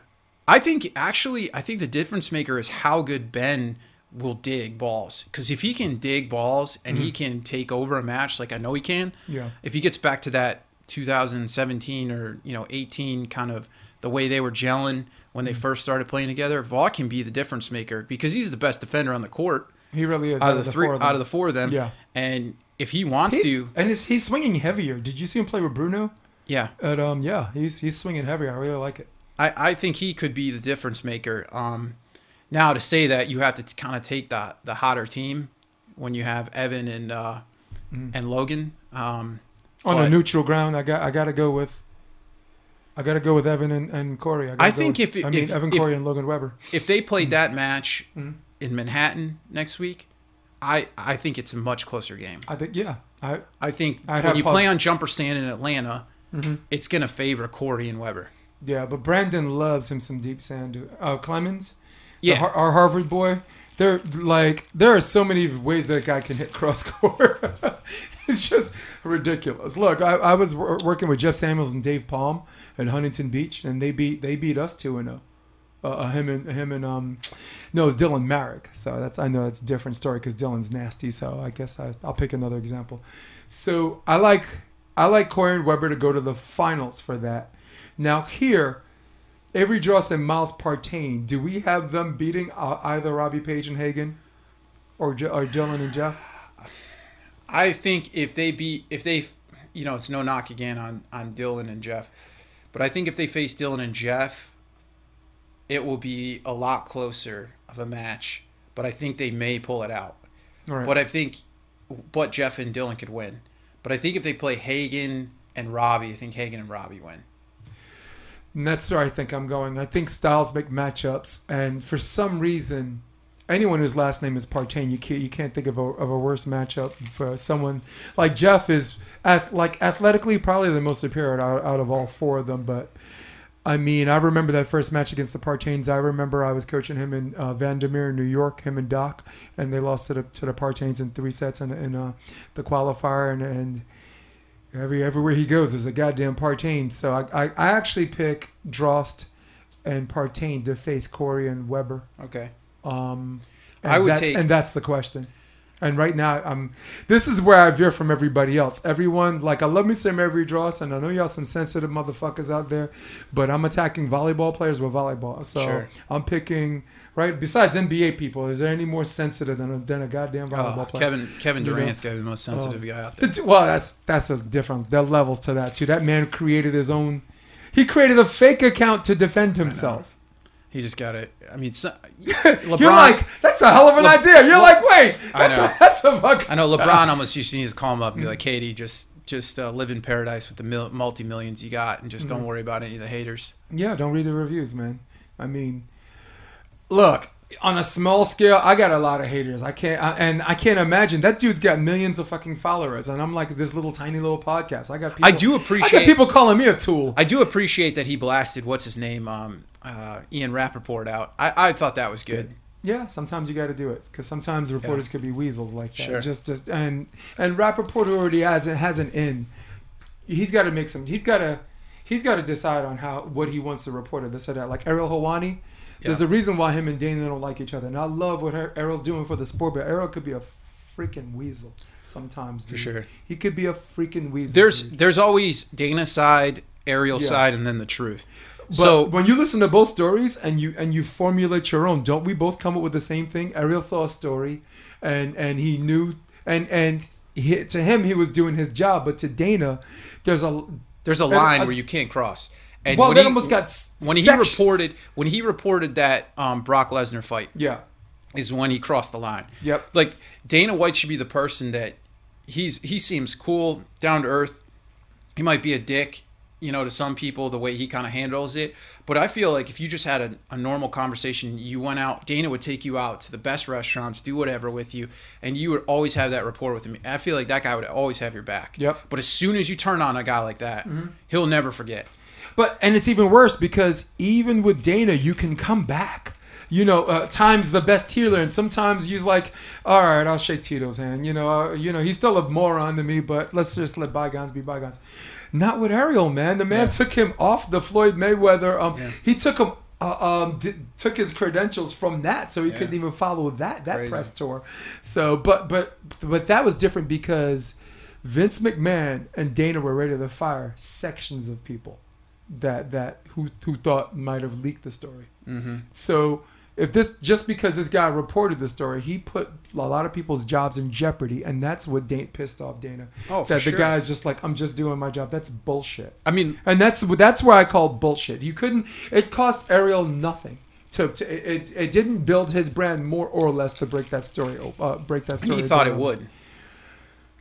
I think actually, I think the difference maker is how good Ben will dig balls. Because if he can dig balls and he mm-hmm. can take over a match, like I know he can, Yeah. if he gets back to that 2017 or you know 18 kind of the way they were gelling when they mm-hmm. first started playing together, Vaught can be the difference maker because he's the best defender on the court He really is. out of the three, four of out of the four of them. Yeah. And if he wants He's, to, and he's, he's swinging heavier. Did you see him play with Bruno? yeah, At um yeah, he's he's swinging heavier. I really like it. I, I think he could be the difference maker. Um, now to say that you have to kind of take the the hotter team when you have Evan and uh, and Logan. Um, On a neutral ground, I got I got to go with. I got to go with Evan and, and Corey. gotta I think with- if it- I mean if- Evan if- Corey and Logan Weber. if they played that match Mm-hmm. In Manhattan next week, I I think it's a much closer game. I think yeah. I I think I'd when you pos- play on jumper sand in Atlanta, it's gonna favor Corey and Weber. yeah, but Brandon loves him some deep sand. Uh, Clemens, Yeah. Har- our Harvard boy. They're like there are so many ways that guy can hit cross court. it's just ridiculous. Look, I, I was wor- working with Jeff Samuels and Dave Palm at Huntington Beach, and they beat they beat us two and zero. Uh, uh, him and him and um, no, it's Dylan Maarek. So that's I know that's a different story because Dylan's nasty. So I guess I, I'll pick another example. So I like I like Corey and Weber to go to the finals for that. Now here, Avery Drost and Miles Partain. Do we have them beating uh, either Robbie Page and Hagen, or or Dylan and Jeff? I think if they beat, if they, you know, it's no knock again on on Dylan and Jeff, but I think if they face Dylan and Jeff, it will be a lot closer of a match. But I think they may pull it out. Right. But I think, but Jeff and Dylan could win. But I think if they play Hagen and Robbie, I think Hagen and Robbie win. And that's where I think I'm going. I think styles make matchups, and for some reason, anyone whose last name is Partain, you can't you can't think of a, of a worse matchup for someone like Jeff is ath- like athletically probably the most superior out, out of all four of them. But I mean, I remember that first match against the Partains. I remember I was coaching him in uh, Vandermeer, New York, him and Doc, and they lost to the to the Partains in three sets in, in uh, the qualifier, and and every everywhere he goes is a goddamn Partain. So I, I, I actually pick Drost and Partain to face Corey and Weber. Okay. Um, and I would that's, take- and that's the question. And right now, I'm. This is where I veer from everybody else. Everyone, like, I love me some Avery Drost, and I know y'all some sensitive motherfuckers out there, but I'm attacking volleyball players with volleyball. So Sure. I'm picking right. Besides NBA people, is there any more sensitive than a, than a goddamn volleyball Oh, player? Kevin Kevin You know? Durant's got to be the most oh. sensitive Oh. guy out there. The Well, that's that's a different. There levels to that too. That man created his own. He created a fake account to defend himself. He just got it. I mean, so, You're like, that's a hell of an Le- idea. You're like, wait, I that's, know. A, that's a fuck. I know LeBron almost used to just call him up and be like, "Katie, just just uh, live in paradise with the mil- multi millions you got, and just don't Mm-hmm. worry about any of the haters." Yeah, don't read the reviews, man. I mean, look, on a small scale, I got a lot of haters. I can't, I, and I can't imagine that dude's got millions of fucking followers, and I'm like this little tiny little podcast. I got people. I do I appreciate. got people calling me a tool. I do appreciate that he blasted what's his name, um, uh, Ian Rapoport out. I, I thought that was good. Yeah, sometimes you got to do it because sometimes reporters could be weasels like that. Sure. Just, just and and Rapoport already has it has an in. He's got to make some. He's got to. He's got to decide on how what he wants to report or this or that. Like Ariel Helwani, there's a reason why him and Dana don't like each other. And I love what Ar- Ariel's doing for the sport, but Ariel could be a freaking weasel sometimes. Dude. sure. he could be a freaking weasel. There's dude. there's always Dana's side, Ariel's Yeah. side, and then the truth. But so when you listen to both stories and you and you formulate your own, don't we both come up with the same thing? Ariel saw a story, and and he knew, and and he, to him he was doing his job, but to Dana, there's a there's a line where you can't cross. And well, when that he, almost got when he reported when he reported that um, Brock Lesnar fight Yeah, is when he crossed the line. Yep. Like Dana White should be the person that he's he seems cool, down to earth. He might be a dick, you know, to some people the way he kind of handles it. But I feel like if you just had a, a normal conversation, you went out, Dana would take you out to the best restaurants, do whatever with you, and you would always have that rapport with him. I feel like that guy would always have your back. Yep. Mm-hmm. But as soon as you turn on a guy like that, he'll never forget. but and it's even worse because even with Dana, you can come back. You know, uh, time's the best healer, and sometimes he's like, "All right, I'll shake Tito's hand." You know, uh, you know, he's still a moron to me, but let's just let bygones be bygones. Not with Ariel, man. The man took him off the Floyd Mayweather. Um, Yeah. he took him, uh, um, took his credentials from that, so he couldn't even follow that that Crazy. press tour. So, but but but that was different because Vince McMahon and Dana were ready to fire sections of people that that who who thought might have leaked the story. Mm-hmm. So if this just because this guy reported the story, he put a lot of people's jobs in jeopardy, and that's what Dana pissed off Dana. Oh, for that the sure. guy's just like, I'm just doing my job. That's bullshit. I mean, And that's that's where I call bullshit. You couldn't. It cost Ariel nothing. To, to it, it didn't build his brand more or less to break that story. Uh, break that story. he thought it would.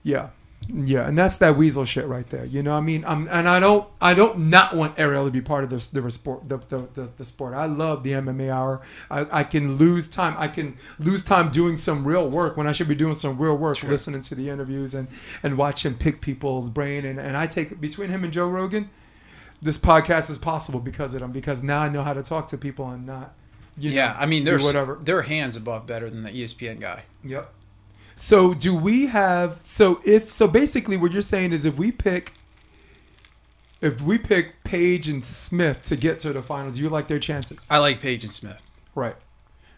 Yeah, yeah, and that's that weasel shit right there. You know, what I mean, I'm, and I don't, I don't not want Ariel to be part of this, the sport, the, the, the, the sport. I love the MMA hour. I, I can lose time. I can lose time doing some real work when I should be doing some real work, listening to the interviews and and watching pick people's brain. And and I take between him and Joe Rogan, this podcast is possible because of them. Because now I know how to talk to people and not. You know, Yeah, I mean, there's whatever. their hands above better than the ESPN guy. Yep. So do we have so if so basically what you're saying is if we pick if we pick Page and Smith to get to the finals, you like their chances. I like Page and Smith. Right.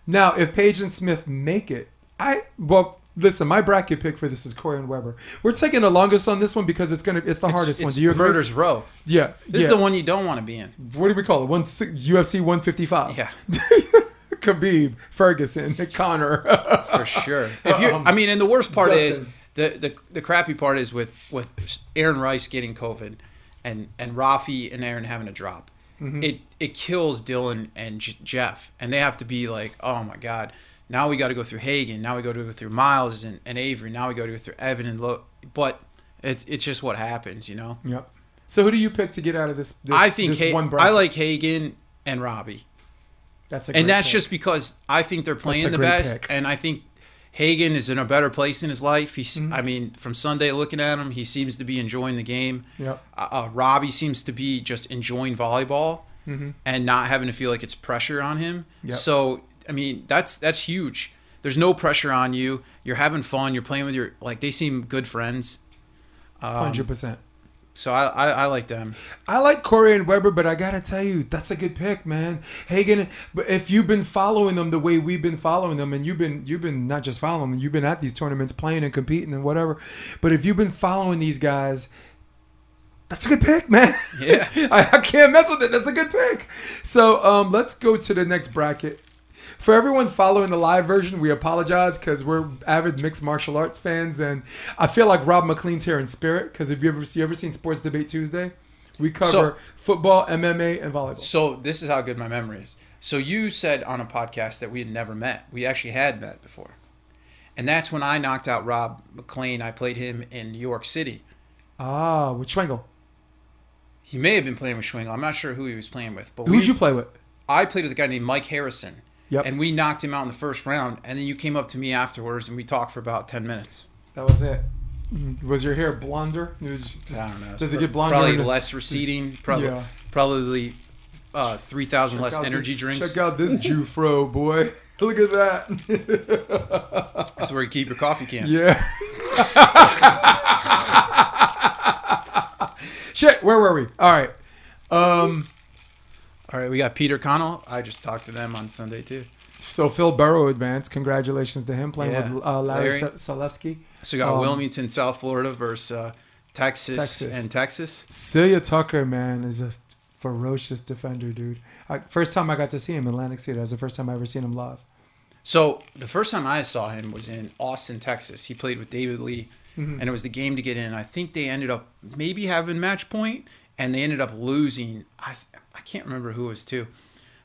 Now if Page and Smith make it, I well listen, my bracket pick for this is Corey and Weber. We're taking the longest on this one because it's gonna it's the hardest one. it's Do you agree? Murder's Row. Yeah. This yeah. is the one you don't want to be in. what do we call it? One UFC 155. Yeah. Khabib, Ferguson, Conor. for sure. If you, Um, I mean, and the worst part is the, the the crappy part is with with Aaron Rice getting COVID, and and Rafi and Aaron having a drop. Mm-hmm. It it kills Dylan and J- Jeff, and they have to be like, oh my god, now we got to go through Hagen, now we got to go through Miles and, and Avery, now we got to go through Evan and Lo. But it's it's just what happens, you know. Yep. So who do you pick to get out of this? this I think this Ha- one bracket? I like Hagen and Robbie. That's a and that's pick. just because I think they're playing the best, pick. and I think Hagen is in a better place in his life. He's, Mm-hmm. I mean, from Sunday looking at him, he seems to be enjoying the game. Yep. Uh, uh, Robbie seems to be just enjoying volleyball and not having to feel like it's pressure on him. Mm-hmm. Yep. So, I mean, that's that's huge. There's no pressure on you. You're having fun. You're playing with your like. They seem good friends. Um, Hundred percent. So I, I, I like them. I like Corey and Weber, but I gotta tell you, that's a good pick, man. Hagen, but if you've been following them the way we've been following them, and you've been you've been not just following them, you've been at these tournaments playing and competing and whatever. But if you've been following these guys, that's a good pick, man. Yeah. I, I can't mess with it. That's a good pick. So um, let's go to the next bracket. For everyone following the live version, we apologize because we're avid mixed martial arts fans, and I feel like Rob McLean's here in spirit. Because if you ever see ever seen Sports Debate Tuesday, we cover So- football, MMA, and volleyball. So this is how good my memory is. So you said on a podcast that we had never met. We actually had met before. And that's when I knocked out Rob McLean. I played him in New York City. Ah, with Schwengel. He may have been playing with Schwengel. I'm not sure who he was playing with. But Who'd we, you play with? I played with a guy named Mike Harrison. Yep. And we knocked him out in the first round. And then you came up to me afterwards and we talked for about 10 minutes. That was it. Was your hair blonder? It was just- I don't know. Does it get blonder? Probably less receding. Probably, Yeah. probably uh, 3,000 less energy this- drinks. Check out this Jew fro, boy. Look at that. That's where you keep your coffee can. yeah. Shit, where were we? All right. Um, All right, we got Peter Connole. I just talked to them on Sunday too. so Phil Burrow advanced. Congratulations to him playing Yeah. with uh, Larry Larry. So we got Um, Wilmington, South Florida versus uh, Texas, Texas. and Texas. Celia Tucker, man, is a ferocious defender, dude. I, first time I got to see him in Atlantic City. That was the first time I ever seen him live. So the first time I saw him was in Austin, Texas. He played with David Lee, Mm-hmm. and it was the game to get in. I think they ended up maybe having match point, and they ended up losing. I can't remember who it was to,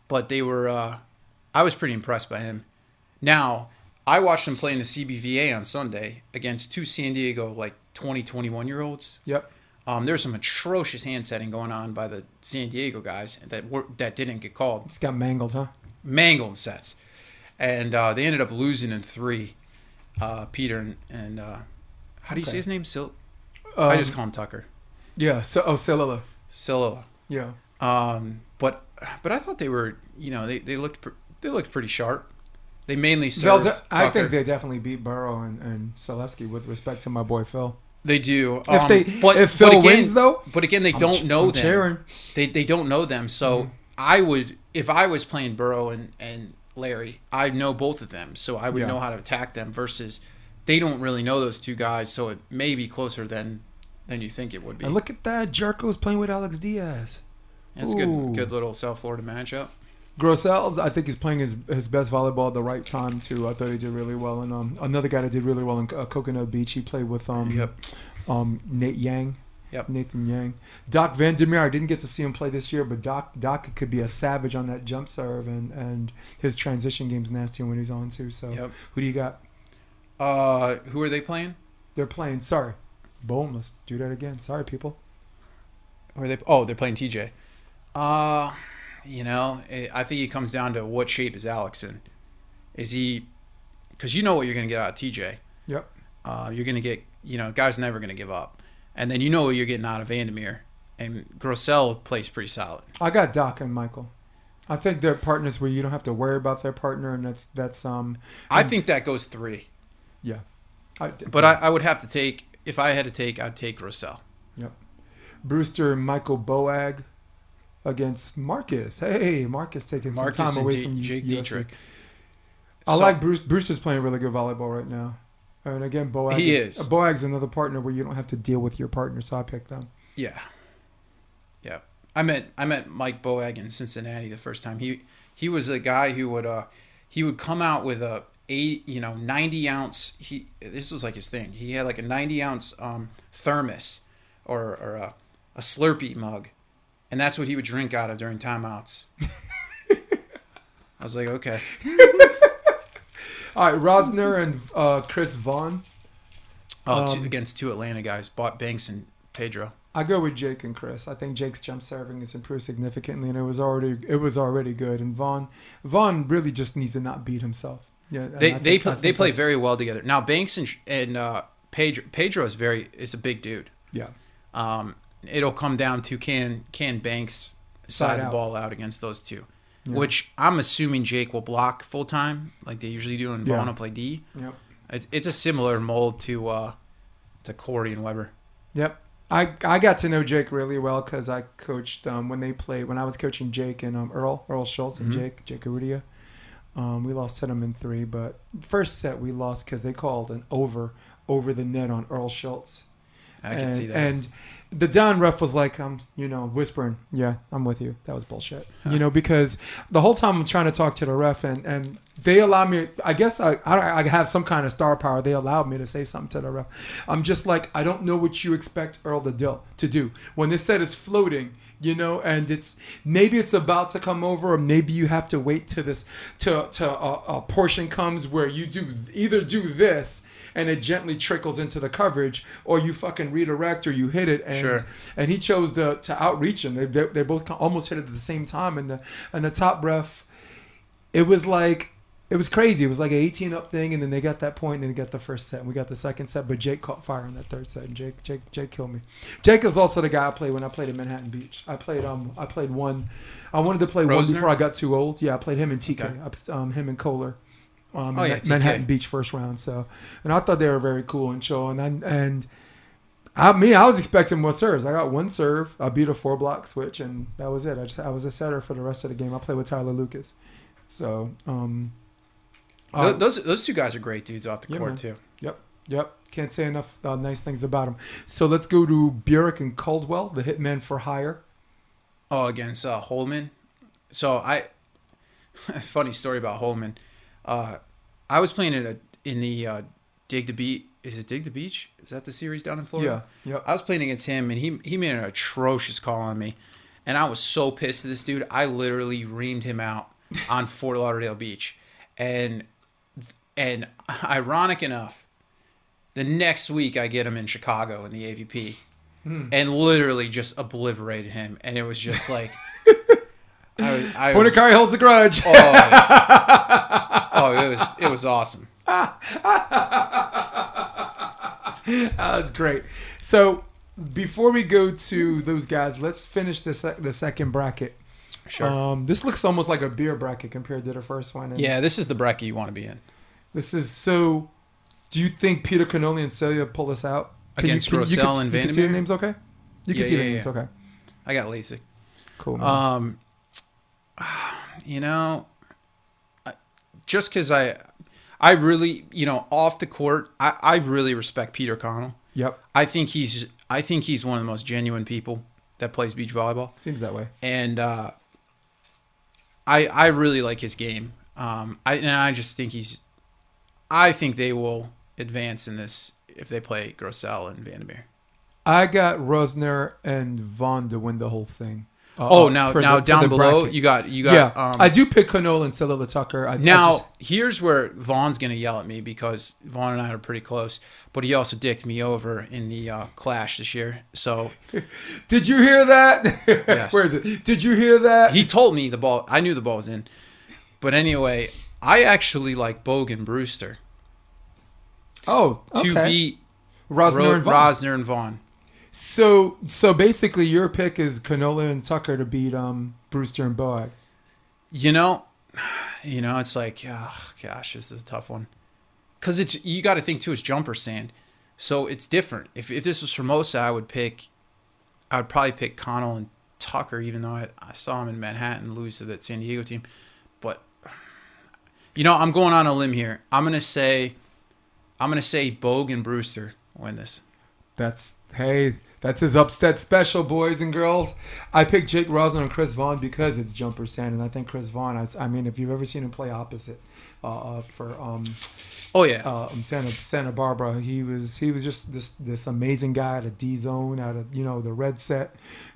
but they were. Uh, I was pretty impressed by him. Now I watched him play in the CBVA on Sunday against two San Diego like 20, 21 year olds. Yep. Um, there's some atrocious hand setting going on by the San Diego guys that were, that didn't get called. It's got mangled, huh? Mangled sets, and uh, they ended up losing in three. Uh, Peter and, and uh, how do you say his name? Sil. Um, I just call him Tucker. yeah. So oh, Celila. Silla. Yeah. Um, but but I thought they were you know they, they looked they looked pretty sharp. They mainly served. de- I think they definitely beat Burrow and, and Selewski with respect to my boy Phil. They do. If Um, they- if Phil again, wins, though, but again, they I'm don't ch- know I'm them. cheering. They they don't know them. So I would if I was playing Burrow and and Larry, I know both of them, so I would Yeah. know how to attack them. Versus they don't really know those two guys, so it may be closer than than you think it would be. And look at that. Jerko's playing with Alex Diaz. It's a good good little South Florida matchup. Grossel's, I think, he's playing his, his best volleyball at the right time too. I thought he did really well. And um, another guy that did really well in uh, Coconut Beach, he played with um, Yep. um, Nate Yang. Yep. Nathan Yang. Doc Vandermeer, I didn't get to see him play this year, but Doc Doc could be a savage on that jump serve, and, and his transition game's nasty when he's on too. So Yep. who do you got? Uh, who are they playing? They're playing. Sorry, boom. Let's do that again. Sorry, people. Or are they? Oh, they're playing TJ. Uh, you know, it, I think it comes down to what shape is Alex in. Is he? Because you know what you're going to get out of TJ. Yep. Uh, you're going to get, you know, guy's never going to give up, and then you know what you're getting out of Vandermeer, and Grossell plays pretty solid. I got Doc and Michael. I think they're partners where you don't have to worry about their partner, and that's that's um. I think that goes three, Yeah. I, but I, I would have to take if I had to take, I'd take Grossell. Yep. Brewster Michael Boag against Marcus. Hey, Marcus taking some time away D- from U- Jake USC. Dietrich. I So- like Bruce. Bruce is playing really good volleyball right now. And again, Boag. He is. Boag's another partner where you don't have to deal with your partner, so I picked them. Yeah. Yeah. I met I met Mike Boag in Cincinnati the first time. He he was a guy who would uh he would come out with a eight you know ninety ounce he this was like his thing. He had like a ninety ounce um thermos or or a, a Slurpee mug, and that's what he would drink out of during timeouts. I was like, okay, All right, Rosner and uh, Chris Vaughn. oh, two, Um, against two Atlanta guys, bought Banks and Pedro. I go with Jake and Chris. I think Jake's jump serving has improved significantly, and it was already it was already good. And Vaughn Vaughn really just needs to not beat himself. Yeah, They they think- pl- they play very well together. Now Banks and and uh, Pedro Pedro is very is a big dude. Yeah, Um, it'll come down to can can Banks Side the ball out against those two, Yeah. which I'm assuming Jake will block full time like they usually do, and Yeah. Vaughn will play D. yep, It, it's a similar mold to uh, to Corey and Weber. yep. I I got to know Jake really well because I coached um, when they played when I was coaching Jake and um, Earl Earl Schultz and Mhm. Jake Jake Arudia. Um, we lost to them in three, but first set we lost because they called an over over the net on Earl Schultz. I can and, see that. And the down ref was like, um, you know, whispering, "Yeah, I'm with you." That was bullshit. You know, because the whole time I'm trying to talk to the ref, and and they allow me. I guess I I, I have some kind of star power. They allowed me to say something to the ref. I'm just like, I don't know what you expect Earl to do to do when this set is floating. You know, and it's maybe it's about to come over, or maybe you have to wait to this to to a, a portion comes where you do either do this and it gently trickles into the coverage, or you fucking redirect or you hit it. And Sure. and he chose to to outreach him. They, they, they both almost hit it at the same time, and the and the top ref, it was like it was crazy. It was like an 18 up thing, and then they got that point, and then they got the first set, and we got the second set. But Jake caught fire in that third set, and Jake Jake Jake killed me. Jake is also the guy I played when I played in Manhattan Beach. I played um I played one. I wanted to play one before I got too old. Yeah, I played him and TK. Okay. I- um, him and Kohler. Um, Oh, yeah, Manhattan Beach first round. So, and I thought they were very cool and chill. And I, and I me, I was expecting more serves. I got one serve. I beat a four block switch, and that was it. I just I was a setter for the rest of the game. I played with Tyler Lucas. So, um, uh, those those two guys are great dudes off the Yeah, court man. too. Yep, yep. Can't say enough uh, nice things about them. So let's go to Burik and Caldwell, the hitman for hire. Oh, against uh, Holman. So I, funny story about Holman. Uh, I was playing in a in the uh, Dig the Beat. Is it Dig the Beach? Is that the series down in Florida? Yeah, yep. I was playing against him, and he he made an atrocious call on me, and I was so pissed at this dude. I literally reamed him out on Fort Lauderdale Beach, and and ironic enough, the next week I get him in Chicago in the AVP, Hmm. and literally just obliterated him, and it was just like. I, was- I was, Fornaciari holds a grudge. oh, oh, it was it was awesome. That's great. So before we go to those guys, let's finish the sec- the second bracket. Sure. Um, this looks almost like a beer bracket compared to the first one. And yeah, this is the bracket you want to be in. This is so. Do you think Peter Connole and Celia pull this out Against you Grosel can, and you can see the names okay? You can Yeah, see the yeah, names yeah. okay. I got LASIK. Cool. Man. Um, you know, just because I, I really, you know, off the court, I, I really respect Peter Connole. yep. I think he's, I think he's one of the most genuine people that plays beach volleyball, Seems that way. and uh, I, I really like his game. Um, I and I just think he's, I think they will advance in this if they play Grosel and Vandermeer. I got Rosner and Vaughn to win the whole thing. Uh, Oh, uh, now now the- down below bracket. you got you got yeah, um, I do pick Connole and Celia Tucker. I, I Now, just- here's where Vaughn's going to yell at me because Vaughn and I are pretty close, but he also dicked me over in the uh, clash this year. So did you hear that? Yes. Where is it? Did you hear that? he told me the ball, I knew the ball was in. But anyway, I actually like Bogan Brewster oh, to beat Rosner Ro- and Rosner and Vaughn. So, so basically, your pick is Connole and Tucker to beat um Brewster and Boag. You know, you know, it's like, oh, gosh, this is a tough one. Because it's you got to think too, it's jumper sand, so it's different. If if this was Formosa, I would pick, I would probably pick Connole and Tucker, even though I, I saw him in Manhattan lose to that San Diego team. But you know, I'm going on a limb here. I'm gonna say, I'm gonna say Boag and Brewster win this. That's hey, that's his upset special, boys and girls. I picked Jake Rosner and Chris Vaughn because it's jumper sand, and I think Chris Vaughn. I, I mean, if you've ever seen him play opposite uh, uh, for um, Oh yeah, uh, um, Santa Santa Barbara, he was he was just this this amazing guy at a D zone, out of you know the red set.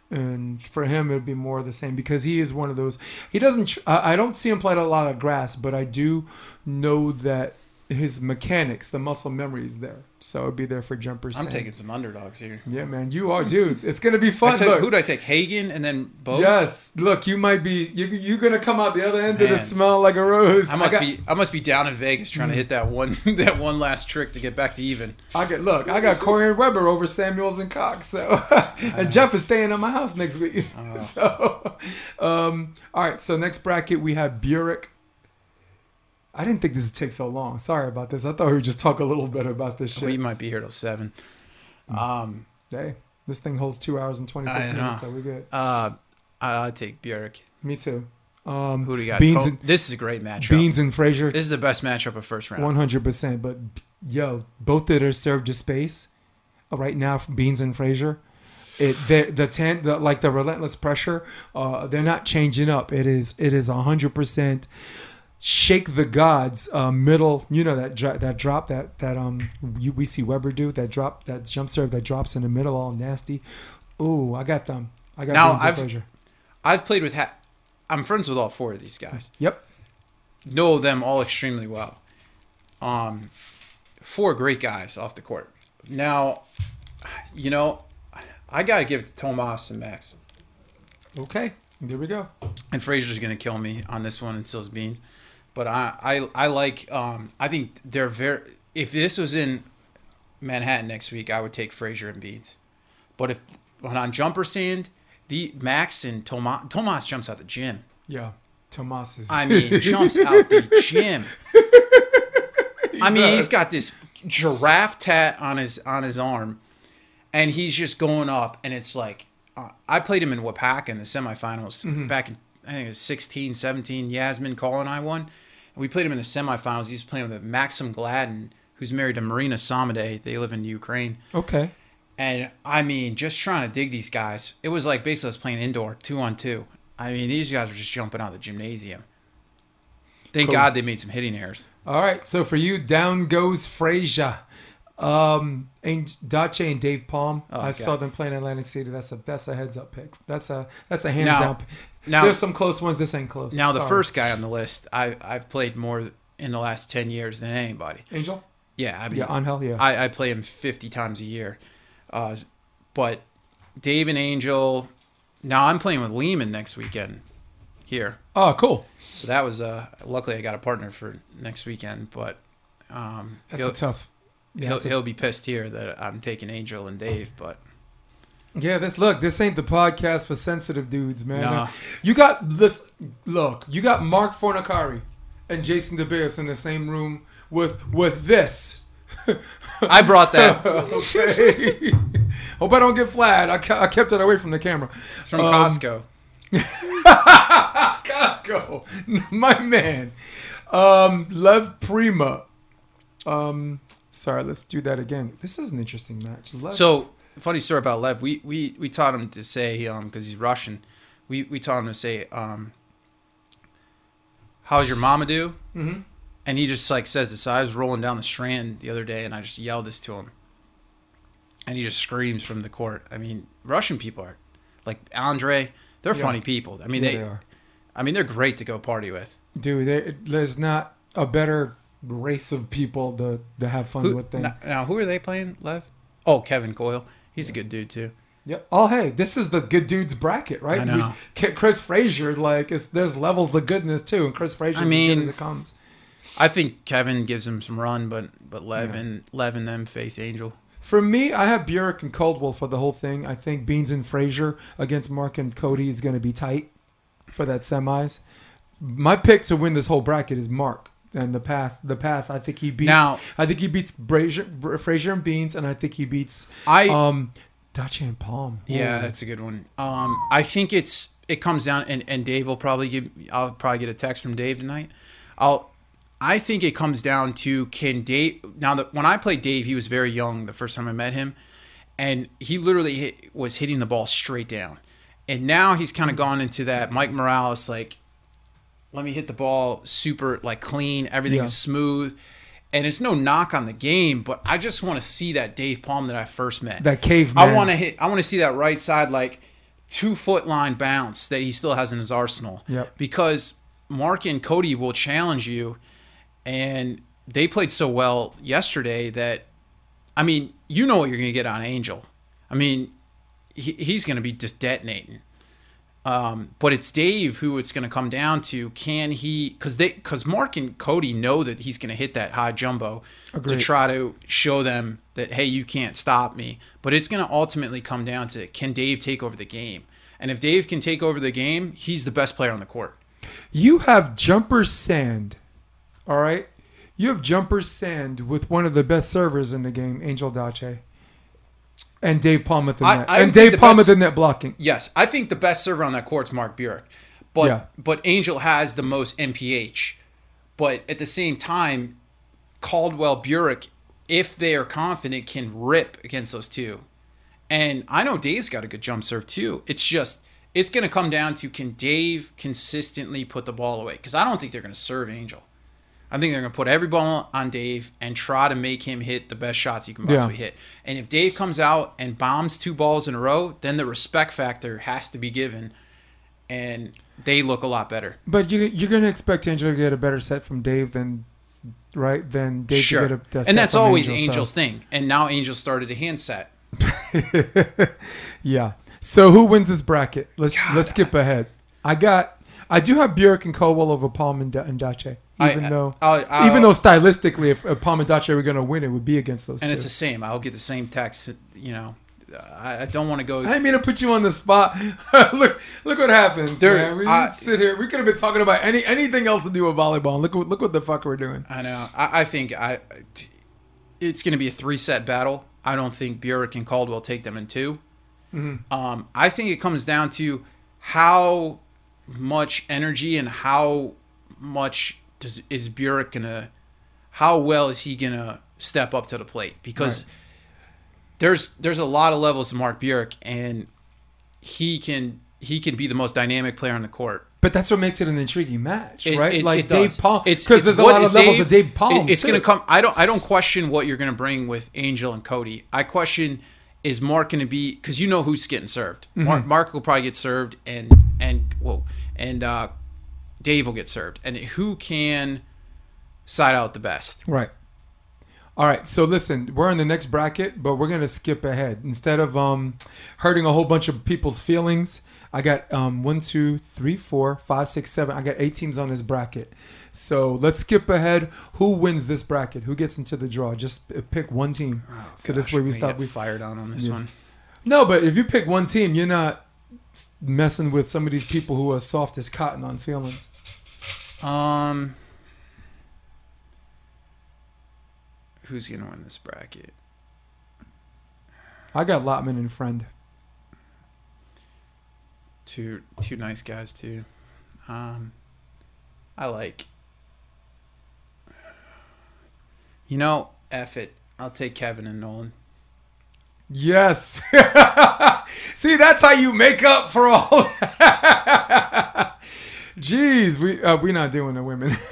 And for him, it'd be more of the same because he is one of those. He doesn't. I don't see him play a lot of grass, but I do know that his mechanics, the muscle memory is there. So it'd be there for jumpers. I'm sand. taking some underdogs here. Yeah, man, you are, dude. It's gonna be fun. took, Look, who did I take? Hagen and then Boag. yes, look, you might be you you're gonna come out the other end of the smell like a rose. I must got, be I must be down in Vegas trying to mm. hit that one that one last trick to get back to even. I got look. I got Corey and Weber over Samuels and Cox. So, and uh. Jeff is staying at my house next week. Uh. so, um, all right. So next bracket we have Burik. I didn't think this would take so long. Sorry about this. I thought we would just talk a little bit about this shit. We might be here till seven. Um, Hey, This thing holds two hours and twenty know. minutes, so we're good. Uh, I- I'll take Burik. Me too. Um, Who do you got? Beans and this is a great matchup. Beans and Frazier, This is the best matchup of first round. one hundred percent. But yo, both that are served to space uh, right now. Beans and Frazier, it the the ten the like the relentless pressure. Uh, they're not changing up. It is it is hundred percent. Shake the gods, uh, middle. You know that dro- that drop that that um you, we see Weber do that drop that jump serve that drops in the middle all nasty. Ooh, I got them. I got Now, I've- Frazier. I've played with. Ha- I'm friends with all four of these guys. Yep. Know them all extremely well. Um, four great guys off the court. Now, you know, I got to give it to Tomas and Max. Okay. There we go. and Frazier's gonna kill me on this one, and so's Beans. But I, I, I like. Um, I think they're very. If this was in Manhattan next week, I would take Frazier and Beads. But if on jumper sand, the Max and Tomas, Tomas jumps out the gym. Yeah. Tomas is. I mean, jumps out the gym. I mean, he's got this giraffe tat on his on his arm, and he's just going up. And it's like, uh, I played him in Waupaca in the semifinals Mm-hmm. back in I think it was 16, 17. Yasmin Call and I won. We played him in the semifinals. He was playing with Maxim Gladden, who's married to Marina Samade. They live in Ukraine. okay. And I mean, just trying to dig these guys. It was like basically us playing indoor, two on two. I mean, these guys were just jumping out of the gymnasium. Thank Cool. God they made some hitting errors. All right. So for you, down goes Frazier. Um, and Dace and Dave Palm. I okay. saw them playing Atlantic City. That's a that's a heads up pick. That's a that's a hands Now- down. Now- There's some close ones. This ain't close. Now, the first guy on the list, I, I've played more in the last 10 years than anybody. Angel. Yeah, I mean, Yeah, Angel. Yeah. I, I play him 50 times a year. Uh, but Dave and Angel, now I'm playing with Lehman next weekend here. oh, cool. So that was, uh, luckily I got a partner for next weekend, but um, That's a tough. Yeah, he'll, a- he'll be pissed here that I'm taking Angel and Dave, but yeah. This look. This ain't the podcast for sensitive dudes, man. Nah. You got this. Look, you got Marc Fornaciari and Jason DeBeas in the same room with with this. I brought that. okay. Hope I don't get flagged. I, ke- I kept it away from the camera. It's from Um, Costco. Costco, my man. Um, Lev Prima. Um, sorry, let's do that again. This is an interesting match. Lev, So funny story about Lev. We we we taught him to say um because he's Russian. We we taught him to say um. How's your mama do? Mhm. And he just like says this. I was rolling down the strand the other day, and I just yelled this to him. And he just screams from the court. I mean, Russian people are like Andre. They're Yeah. funny people. I mean, Yeah, they, they are. I mean, they're great to go party with. dude, there, there's not a better race of people to to have fun Who, with than. now, now, who are they playing? Lev? Oh, Kevin Coyle. He's a good dude too. Yep. Oh, hey, this is the good dudes bracket, right? I know. We- Chris Frazier, like, it's there's levels of goodness too, and Chris Frazier, I as mean, good as it comes. I think Kevin gives him some run, but but Lev Yeah. and Lev and them face Angel. For me, I have Burik and Caldwell for the whole thing. I think Beans and Frazier against Mark and Cody is going to be tight for that semis. My pick to win this whole bracket is Mark. And the path, the path. I think he beats. Now- I think he beats Frazier, Frazier and Beans, and I think he beats I um, Dacia and Palm. yeah, Ooh. that's a good one. Um, I think it's it comes down and and Dave will probably give. I'll probably get a text from Dave tonight. I'll. I think it comes down to can Dave now that when I played Dave, he was very young the first time I met him, and he literally hit, was hitting the ball straight down, and now he's kind of gone into that Mike Morales like, let me hit the ball super like clean, everything Yeah. is smooth, and it's no knock on the game, but I just want to see that Dave Palm that I first met. that caveman. I want to hit. I want to see that right side like two foot line bounce that he still has in his arsenal. Yep. Because Mark and Cody will challenge you, and they played so well yesterday that, I mean, you know what you're going to get on Angel. I mean, he, he's going to be just detonating. Um, but it's Dave who it's going to come down to. Can he? Because they, because Mark and Cody know that he's going to hit that high jumbo Agreed. to try to show them that hey, you can't stop me. But it's going to ultimately come down to can Dave take over the game? And if Dave can take over the game, he's the best player on the court. You have jumper sand. All right. You have jumper sand with one of the best servers in the game, Angel Dace. And Dave Palmer the I- net, I and Dave Palmer the net blocking. Yes, I think the best server on that court's Mark Burik, but Yeah. but Angel has the most MPH. But at the same time, Caldwell Burik, if they are confident, can rip against those two. And I know Dave's got a good jump serve too. It's just it's going to come down to can Dave consistently put the ball away? Because I don't think they're going to serve Angel. I think they're going to put every ball on Dave and try to make him hit the best shots he can possibly Yeah. hit. And if Dave comes out and bombs two balls in a row, then the respect factor has to be given, and they look a lot better. But you you're gonna expect Angel to get a better set from Dave than right than Dave sure, to get a, set and that's always Angel, so- Angel's thing. And now Angel started a hand set. Yeah. So who wins this bracket? Let's let's skip ahead. I got I do have Burik and Caldwell over Palm and, Da- and Dace. I- Even though I'll- I'll- even though stylistically, if, if were gonna win, it would be against those And two. it's the same. I'll get the same text. You know, I, I don't want to go. I mean to put you on the spot. look, look what happens. There- man. We I- sit here. We could have been talking about any anything else to do with volleyball. Look, what- look what the fuck we're doing. I know. I, I think I. It's going to be a three set battle. I don't think Burik and Caldwell take them in 2 Um, I think it comes down to how much energy and how much does is Burik gonna, how well is he gonna step up to the plate? Because Right. there's there's a lot of levels to Mark Burik, and he can he can be the most dynamic player on the court. But that's what makes it an intriguing match, It- right? it- like it Dave. Palm. It's because there's a lot of levels of Dave Palm. it- It's going to come. I don't. I don't question what you're going to bring with Angel and Cody. I question is Mark going to be because you know who's getting served. Mm-hmm. Mark, Mark will probably get served, and and whoa, and uh, Dave will get served, and who can side out the best? Right. All right. So listen, we're in the next bracket, but we're gonna skip ahead. Instead of um hurting a whole bunch of people's feelings, I got um one, two, three, four, five, six, seven. I got eight teams on this bracket. So let's skip ahead. Who wins this bracket? Who gets into the draw? Just pick one team. so this way we stop. We fired out on this Yeah. one. no, but if you pick one team, you're not messing with some of these people who are soft as cotton on feelings. Um, who's to win this bracket? I got Lotman and Friend. two two nice guys too. Um, I like. You know, F it. I'll take Kevin and Nolan. Yes. See, that's how you make up for all. Jeez, we uh, we not doing the women.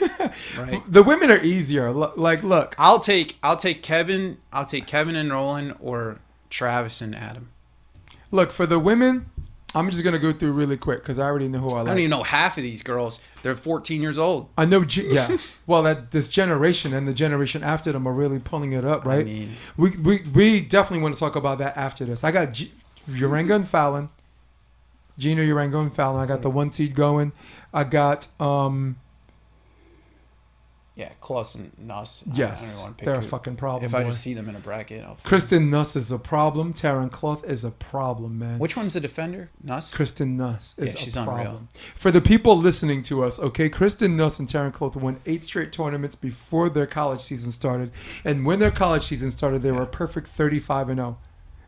Right. The women are easier. Like, look, I'll take I'll take Kevin. I'll take Kevin and Roland or Travis and Adam. look for the women. I'm just gonna go through really quick because I already know who I like. I don't even know half of these girls. They're 14 years old. I know, yeah. Well, that this generation and the generation after them are really pulling it up, right? I mean- we, we we definitely want to talk about that after this. I got G- Urenga and Fallon, Gino Urenga and Fallon. I got the one seed going. I got um Yeah, Kloth and Nuss. I- I yes, wanna they're a fucking problem. If I just see them in a bracket, I'll see. Kristen Nuss is a problem. Taryn Kloth is a problem, man. Which one's the defender? Nuss. Kristen Nuss is Yeah, she's a unreal. For the people listening to us, okay, Kristen Nuss and Taryn Kloth won eight straight tournaments before their college season started. And when their college season started, they were a perfect 35 and 0.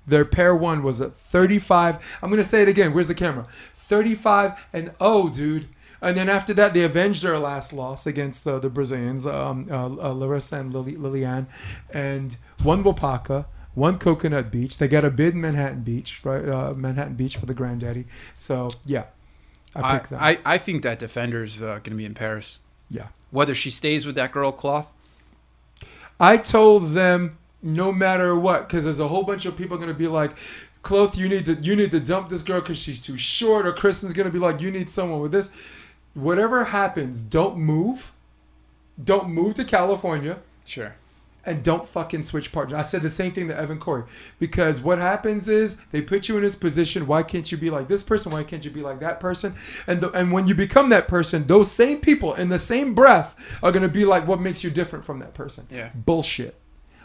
Their pair one was a 35. I'm going to say it again. Where's the camera? 35 and 0, dude. And then after that, they avenged their last loss against the, the Brazilians, um, uh, uh, Larissa and Lily, Liliane, and one Waupaca, one Coconut Beach. They got a bid in Manhattan Beach, right? Uh, Manhattan Beach for the granddaddy. So yeah, I I, that. I, I think that defender's uh, going to be in Paris. yeah, Whether she stays with that girl Kloth, I told them no matter what, because there's a whole bunch of people going to be like, "Kloth, you need to you need to dump this girl because she's too short," or Kristen's going to be like, "You need someone with this." Whatever happens, don't move. Don't move to California. sure. and don't fucking switch partners. I said the same thing to Evan Corey because what happens is they put you in this position. Why can't you be like this person? Why can't you be like that person? And the, and when you become that person, those same people in the same breath are gonna be like, what makes you different from that person? Yeah. bullshit,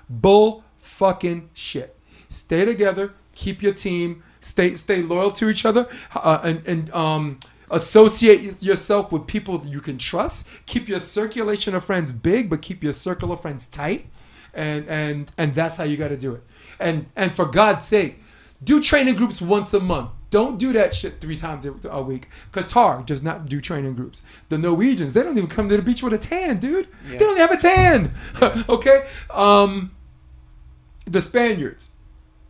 bull fucking shit. Stay together, keep your team, stay stay loyal to each other, uh, and and um associate yourself with people that you can trust keep your circulation of friends big but keep your circle of friends tight and and and that's how you got to do it and and for god's sake Do training groups once a month. Don't do that shit three times a week. Qatar does not do training groups. The Norwegians, they don't even come to the beach with a tan, dude. Yeah. They don't have a tan. okay. Um, the Spaniards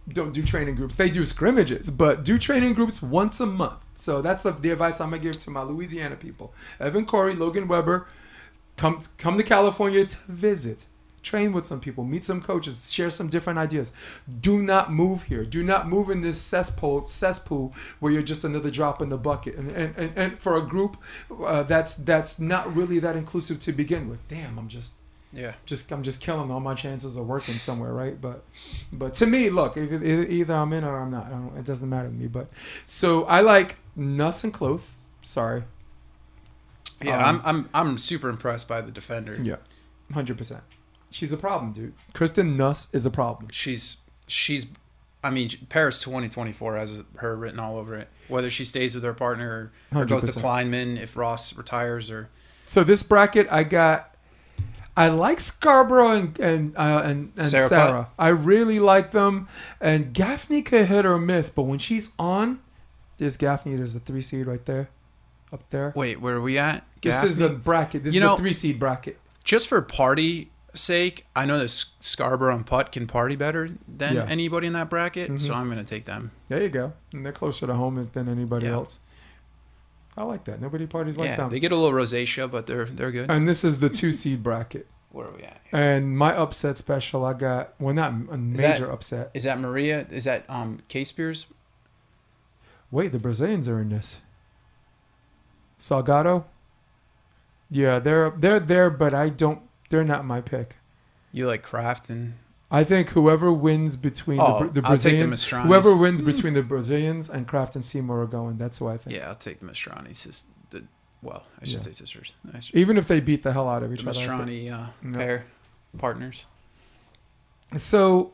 don't do training groups. They do scrimmages, but do training groups once a month. So that's the, the advice I'm gonna give to my Louisiana people. Evan Corey, Logan Weber, come come to California to visit. Train with some people, meet some coaches, share some different ideas. Do not move here. Do not move in this cesspool cesspool where you're just another drop in the bucket. And and, and, and for a group uh, that's that's not really that inclusive to begin with. Damn, I'm just Yeah. just I'm just killing all my chances of working somewhere, right? But but to me, look, either I'm in or I'm not. I don't, it doesn't matter to me. But so I like Nuss and Kloth. Sorry. Yeah, Um, I'm, I'm I'm super impressed by the defender. Yeah, hundred percent. She's a problem, dude. Kristen Nuss is a problem. She's she's I mean Paris 2024 has her written all over it. Whether she stays with her partner or, or goes to Klineman if Ross retires or So this bracket, I got. I like Scarborough and and uh, and, and Sarah Sarah. I really like them. And Gaffney could hit or miss, but when she's on, there's Gaffney. There's the three seed right there, up there. wait, where are we at? This is the bracket. This You is know- the three seed bracket. just for party sake. I know that Scarborough and Putt can party better than Yeah. anybody in that bracket, so Mhm. I'm gonna take them. There you go. And they're closer to home than anybody Yeah. else. I like that. Nobody parties like yeah, them. they get a little rosacea, but they're they're good. and this is the two seed bracket. Where are we at? And my upset special, I got well, not a major that- upset. Is that Maria? Is that um K Spears? Wait, the Brazilians are in this. Salgado. Yeah, they're they're there, but I don't. They're not my pick. You like Kraft and I think whoever wins between Oh, the, the the Brazilians, whoever wins between the Brazilians and Kraft and Seymour are going. That's who I think. yeah, I'll take the Mastrani. The, well, I should Yeah. say sisters. Should, Even if they beat the hell out of the each other. I. Mastrani uh, No. pair partners. So,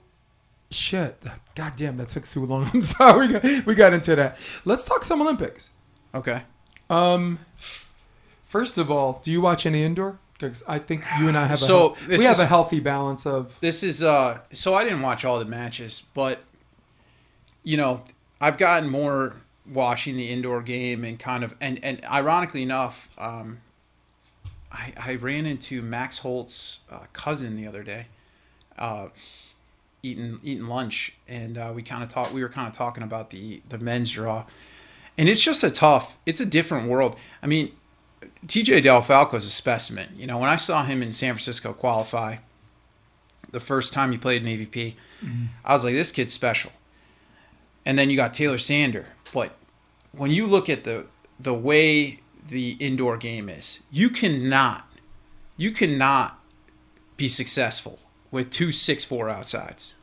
shit. God damn, that took so long. I'm sorry. We got, we got into that. Let's talk some Olympics. Okay. Um, first of all, do you watch any indoor? Because I think you and I have a So, health- we have is- a healthy balance of This is uh so I didn't watch all the matches, but you know, I've gotten more watching the indoor game and kind of and and ironically enough, um I I ran into Max Holt's uh, cousin the other day. Uh eating eating lunch and uh, we kind of talked we were kind of talking about the the men's draw. And it's just a tough, it's a different world. I mean, TJ Del Falco is a specimen. You know, when I saw him in San Francisco qualify, the first time he played in AVP, mm-hmm. I was like, this kid's special. And then you got Taylor Sander. But when you look at the the way the indoor game is, you cannot, you cannot be successful with two six four outsides.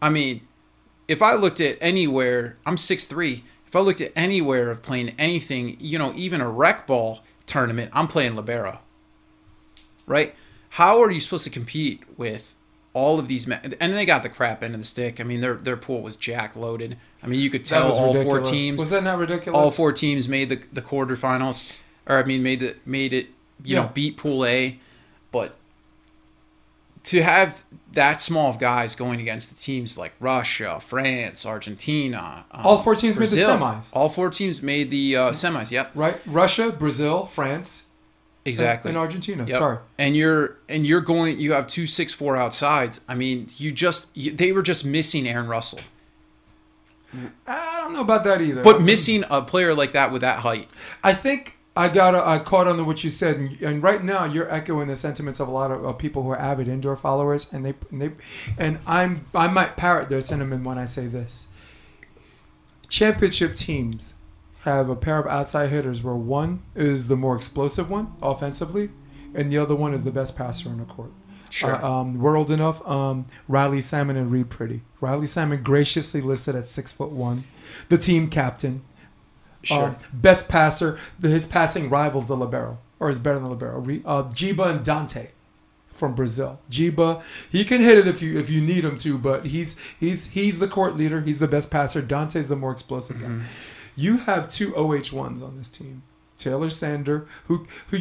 I mean, if I looked at anywhere, I'm six three. If I looked at anywhere of playing anything, you know, even a rec ball tournament, I'm playing libero. Right? How are you supposed to compete with all of these? And they got the crap end of the stick. I mean, their their pool was jack loaded. I mean, you could tell all four teams, Was that not ridiculous? all four teams made the the quarterfinals, or I mean, made the made it. You Yeah. know, beat Pool A, but to have that small of guys going against the teams like Russia, France, Argentina, um, All four teams made the semis. All four teams made the uh, semis. Yep, right? Russia, Brazil, France, and- exactly. and Argentina. Yep. Sorry. And you're and you're going. You have two six four outsides. I mean, you just you, they were just missing Aaron Russell, I don't know about that either. but missing a player like that with that height. I think I got I caught on to what you said, and, and right now you're echoing the sentiments of a lot of, of people who are avid indoor followers, and they and they and I'm I might parrot their sentiment when I say this. Championship teams have a pair of outside hitters where one is the more explosive one offensively, and the other one is the best passer on the court. Sure. Uh, um, we're enough. Um, Riley Salmon and Reid Priddy. Riley Salmon graciously listed at six foot one, the team captain. Sure. Um, best passer. The, his passing rivals the libero, or is better than the libero. Uh, Giba and Dante from Brazil. Giba, he can hit it if you if you need him to, but he's he's he's the court leader. He's the best passer. Dante's the more explosive guy. You have two OH ones on this team. Taylor Sander, who who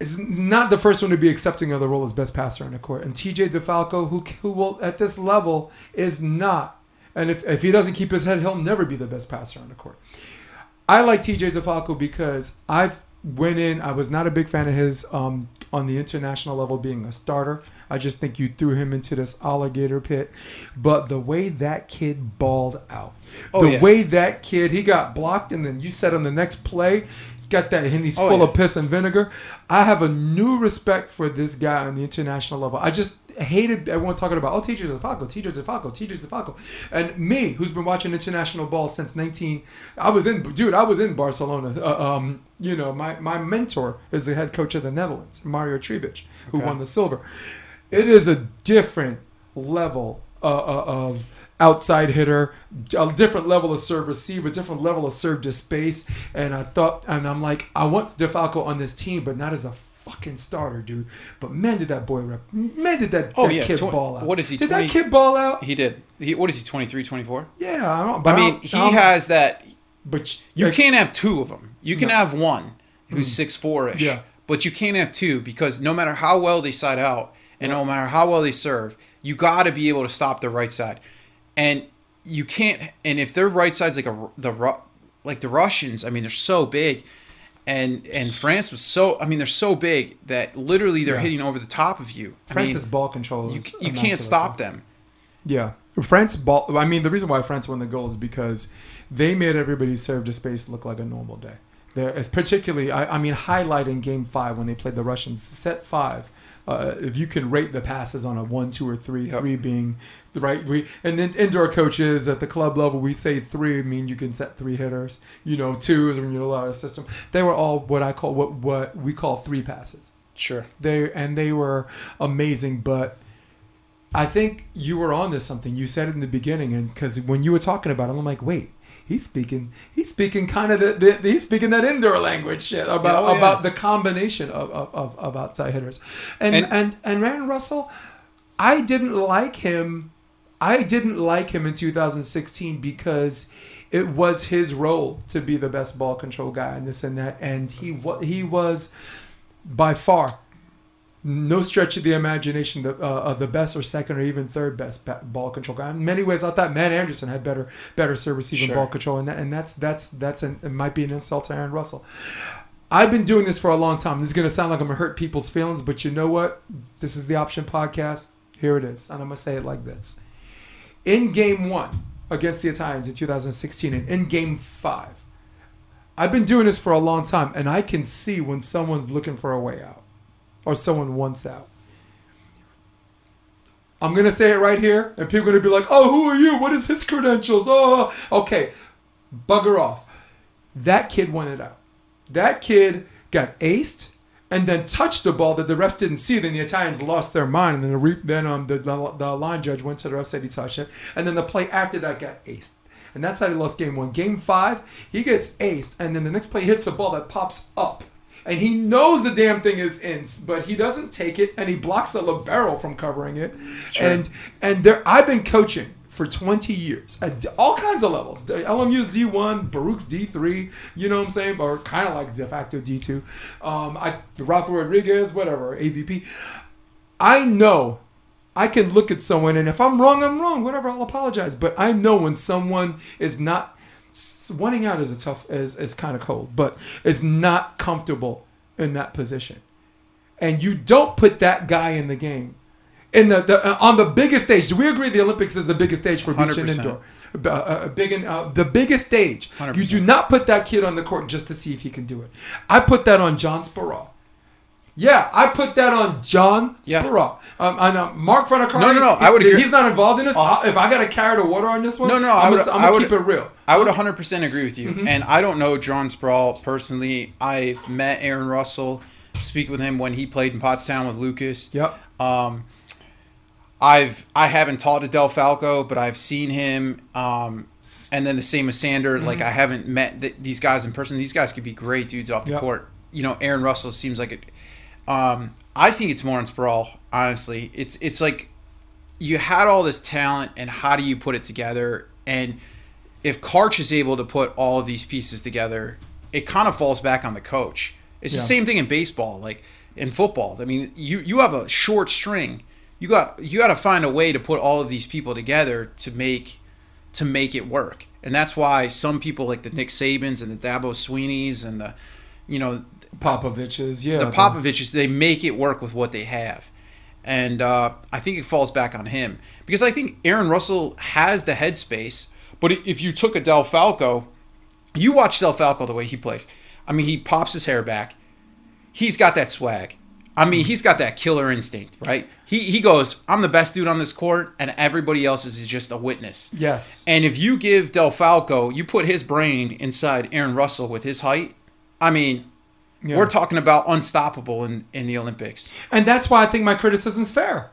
is not the first one to be accepting of the role as best passer on the court, and TJ DeFalco, who who will at this level is not And if, if he doesn't keep his head, he'll never be the best passer on the court. I like TJ DeFalco because I went in. I was not a big fan of his um, on the international level being a starter. I just think you threw him into this alligator pit. But the way that kid balled out, Oh, the yeah. way that kid he got blocked, and then you said on the next play, he's got that, and he's Oh, full yeah. of piss and vinegar. I have a new respect for this guy on the international level. I just hated everyone talking about, oh, TJ DeFalco, TJ DeFalco, TJ DeFalco. And me, who's been watching international ball since 19, I was in, dude, I was in Barcelona. Uh, um, you know, my, my mentor is the head coach of the Netherlands, Mario Trebic, who Okay. won the silver. It is a different level uh, uh, of outside hitter, a different level of serve receive, a different level of serve to space. And I thought, and I'm like, I want DeFalco on this team, but not as a fucking starter, dude. But man, did that boy rep? Man, did that, Oh, that yeah, kid tw- ball out? what is he, Did 20 that kid ball out? He did. He, what is he? 23, 24? Yeah, I don't. I mean, don't- he has that. But You like, can't have two of them. You can No. Mm. have one who's six four ish. Yeah. But you can't have two because no matter how well they side out and no matter how well they serve, you got to be able to stop their right side, and you can't. And if their right side's like a the like the Russians, I mean, they're so big. And and France was so I mean they're so big that literally they're Yeah. hitting over the top of you. I France's mean, ball control. you you can't stop them. Yeah. France ball. I mean, the reason why France won the goal is because they made everybody serve to space look like a normal day. There is particularly, I, I mean, highlighting Game Five when they played the Russians. Set five, uh, if you can rate the passes on a one, two, or three, Yep. three being the right. We and then indoor coaches at the club level, we say three. I mean, you can set three hitters. You know, two is when you allow a system. They were all what I call what what we call three passes Sure. they and they were amazing but i think you were on to something you said it in the beginning and because when you were talking about it i'm like wait he's speaking he's speaking kind of the, the he's speaking that indoor language about Oh, yeah. about the combination of, of, of, outside hitters and and And- and, Aaron Russell i didn't like him i didn't like him in 2016 because it was his role to be the best ball control guy and this and that and he wa- he was by far no stretch of the imagination the, uh, of the best or second or even third best ball control guy. In many ways, I thought Matt Anderson had better better serve receiving Sure. ball control, and that, and that's that's that's an, it might be an insult to Aaron Russell. I've been doing this for a long time. This is going to sound like I'm going to hurt people's feelings, but you know what? This is the Option Podcast. Here it is, and I'm going to say it like this: In Game One against the Italians in 2016, and in Game Five, I've been doing this for a long time, and I can see when someone's looking for a way out or someone wants out. I'm gonna say it right here, and people are gonna be like, "Oh, who are you? What is his credentials?" Oh, okay, bugger off. That kid wanted out. That kid got aced and then touched the ball that the refs didn't see. Then the Italians lost their mind, and then the re- then um the, the the line judge went to the ref said he touched it, and then the play after that got aced. And that's how they lost game one. Game five, he gets aced, and then the next play hits a ball that pops up and he knows the damn thing is in, but he doesn't take it, and he blocks the libero from covering it. And and there, I've been coaching for 20 years at all kinds of levels. LMU's D1, Baruch's D3, you know what I'm saying, or kind of like de facto D2. Um, I Rafa Rodriguez, whatever, AVP. I know I can look at someone, and if I'm wrong, I'm wrong. Whatever, I'll apologize. But I know when someone is not s- wanting out is a tough is is kind of cold, but it's not comfortable in that position, and you don't put that guy in the game. In the, the uh, on the biggest stage, do we agree the Olympics is the biggest stage for beach and 100%. indoor? Uh, uh, big and uh, the biggest stage. You 100%. do not put that kid on the court just to see if he can do it. I put that on John Speraw. Yeah, I put that on John Yeah. Um, and uh, Marc Fornaciari. No, no, no, I would He's, agree. he's not involved in this. I- if I got to carry the water on this one, No, no, no, I'm I would- gonna, I'm I would- keep it real. I would 100% agree with you. Mm-hmm. And I don't know John Speraw personally. I've met Aaron Russell, speak with him when he played in Pottstown with Lucas. Yep. Um, I've I haven't taught Adele Falco, but I've seen him. Um, and then the same with Sander. Like Mm-hmm. I haven't met th- these guys in person. These guys could be great dudes off the Yep. court. You know, Aaron Russell seems like it. Um, I think it's more on Speraw. Honestly, it's it's like you had all this talent, and how do you put it together? And if Karch is able to put all of these pieces together, it kind of falls back on the coach. It's Yeah. the same thing in baseball, like in football. I mean, you you have a short string. You got you got to find a way to put all of these people together to make to make it work. And that's why some people like the Nick Sabans and the Dabo Swinneys and the, you know, Popovich's, yeah. the Popoviches, they make it work with what they have. And uh, I think it falls back on him because I think Aaron Russell has the headspace. But if you took a Del Falco, you watch Del Falco the way he plays. I mean, he pops his hair back. He's got that swag. I mean, he's got that killer instinct, right? He he goes, "I'm the best dude on this court, and everybody else is just a witness." Yes. And if you give Del Falco, you put his brain inside Aaron Russell with his height. I mean, Yeah. we're talking about unstoppable in, in the Olympics. and that's why I think my criticism's fair.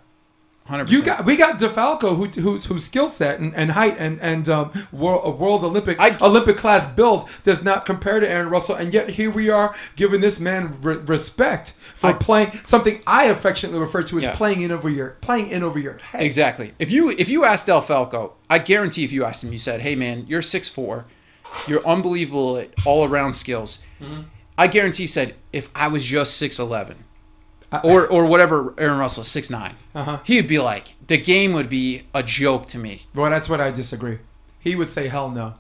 Hundred You percent. got we got DeFalco who whose whose skill set and, and height and and um, world a world Olympic I- Olympic class build does not compare to Aaron Russell, and yet here we are giving this man re- respect for I- playing something I affectionately refer to as Yeah. playing in over your playing in over your head. Exactly. If you if you asked Del Falco, I guarantee if you asked him, you said, "Hey man, you're 6'4", you're unbelievable at all around skills." Mm-hmm. I guarantee said, "If I was just 6'11", or or whatever Aaron Russell six nine, Uh-huh. he'd be like, the game would be a joke to me. Well, that's what I disagree. He would say, "Hell no."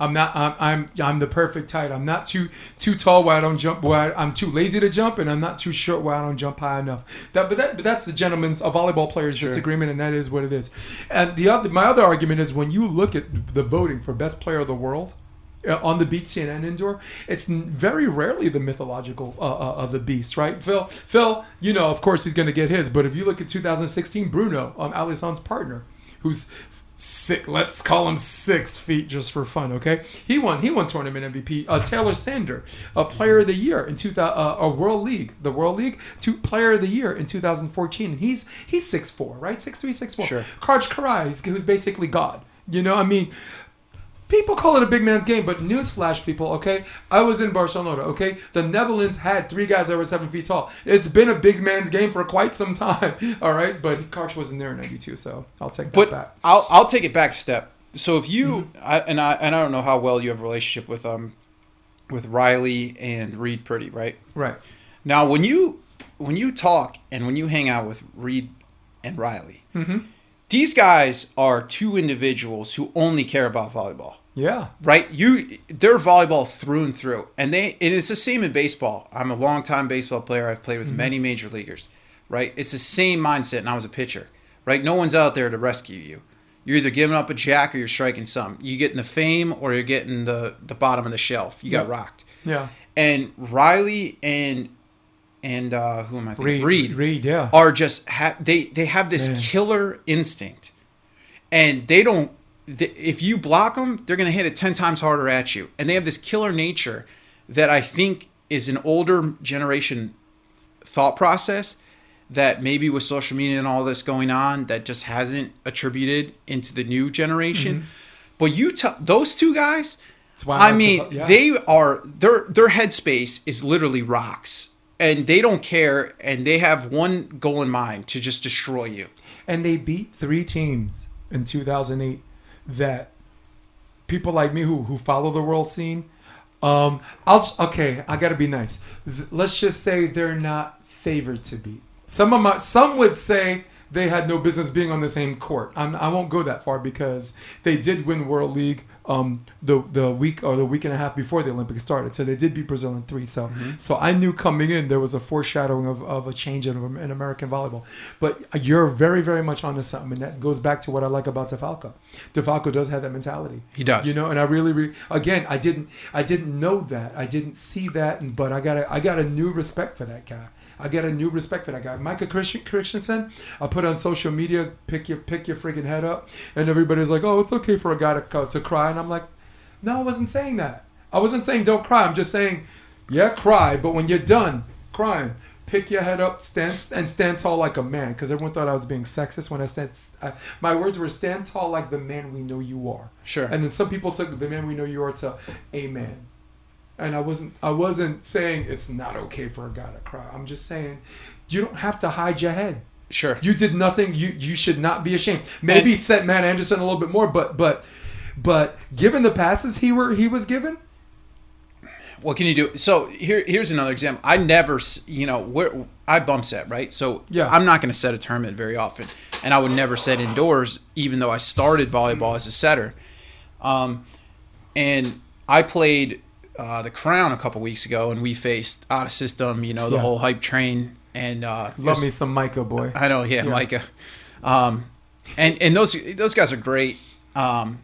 I'm not. I'm. I'm. I'm the perfect height. I'm not too too tall where I don't jump. Where I, I'm too lazy to jump, and I'm not too short where I don't jump high enough. That. But that. But that's the gentleman's a volleyball player's disagreement, and that is what it is. And the other. My other argument is when you look at the voting for best player of the world. Uh, On the beach, CNN indoor, it's very rarely the mythological uh, uh, of the beast, right? Phil, Phil, you know, of course he's going to get his, but if you look at 2016, Bruno, um, Alison's partner, who's six, let's call him six feet just for fun, okay? He won. He won tournament MVP. Uh, Taylor Sander, a Player of the Year in 2000, uh, a World League, the World League, two Player of the Year in 2014, and he's he's six four, right? Six three, six four. Sure. Karch Kiraly, who's- who's basically God. You know, I mean. People call it a big man's game, but newsflash, people, okay? I was in Barcelona, okay? The Netherlands had three guys that were seven feet tall. It's been a big man's game for quite some time, all right? But Karch wasn't there in 92, so I'll take that But back. I'll I'll take it back step. So if you Mm-hmm. I, and I and I don't know how well you have a relationship with um with Riley and Reid Priddy, right? Right. Now, when you when you talk and when you hang out with Reid and Riley, Mm-hmm. These guys are two individuals who only care about volleyball, Yeah. right? You they're volleyball through and through, and they and it's the same in baseball. I'm a longtime baseball player. I've played with mm-hmm. many major leaguers, right? It's the same mindset, and I was a pitcher, right? No one's out there to rescue you. You're either giving up a jack or you're striking some. You're getting the fame or you're getting the the bottom of the shelf. You got Yeah. rocked. Yeah. And Riley and and uh, who am I thinking? Reid. Reid. Reid, yeah. Are just ha- they they have this killer instinct, and they don't. if you block them, they're gonna hit it ten times harder at you, and they have this killer nature that I think is an older generation thought process that maybe with social media and all this going on that just hasn't attributed into the new generation. Mm-hmm. But you tell those two guys, I to mean, yeah. they are their their headspace is literally rocks, and they don't care, and they have one goal in mind to just destroy you. and they beat three teams in 2008 that people like me who who follow the world scene um i'll okay i gotta be nice. Let's just say they're not favored to beat. Some of my some would say they had no business being on the same court. I'm, i won't go that far because they did win world league um the the week or the week and a half before the olympics started. So they did beat brazil in three. So so i knew coming in there was a foreshadowing of, of a change in, in american volleyball. But you're very very much onto something and that goes back to what i like about defalco. Defalco does have that mentality. He does. you know and i really, re- again i didn't i didn't know that. I didn't see that and, but i got a i got a new respect for that guy I got a new respect for that guy, Micah Christian, Christensen. I put on social media, pick your pick your freaking head up, and everybody's like, "Oh, it's okay for a guy to to cry," and I'm like, "No, I wasn't saying that. I wasn't saying don't cry. I'm just saying, yeah, cry, but when you're done crying, pick your head up, stand and stand tall like a man." Because everyone thought I was being sexist when I said I, my words were "stand tall like the man we know you are." Sure. And then some people said the man we know you are to a man. And I wasn't I wasn't saying it's not okay for a guy to cry. I'm just saying you don't have to hide your head. Sure. You did nothing. You you should not be ashamed. Maybe And- set Matt Anderson a little bit more, but but but given the passes he were he was given, what can you do? So here, here's another example. I never, you know, where I bump set, right? So Yeah. I'm not going to set a tournament very often, and I would never set indoors, even though I started volleyball as a setter. Um, and I played uh, the Crown a couple weeks ago, and we faced out of system. You know the Yeah. whole hype train, and uh, Love me some Micah boy. I know, yeah, Yeah. Micah. Um, and and those those guys are great. Um,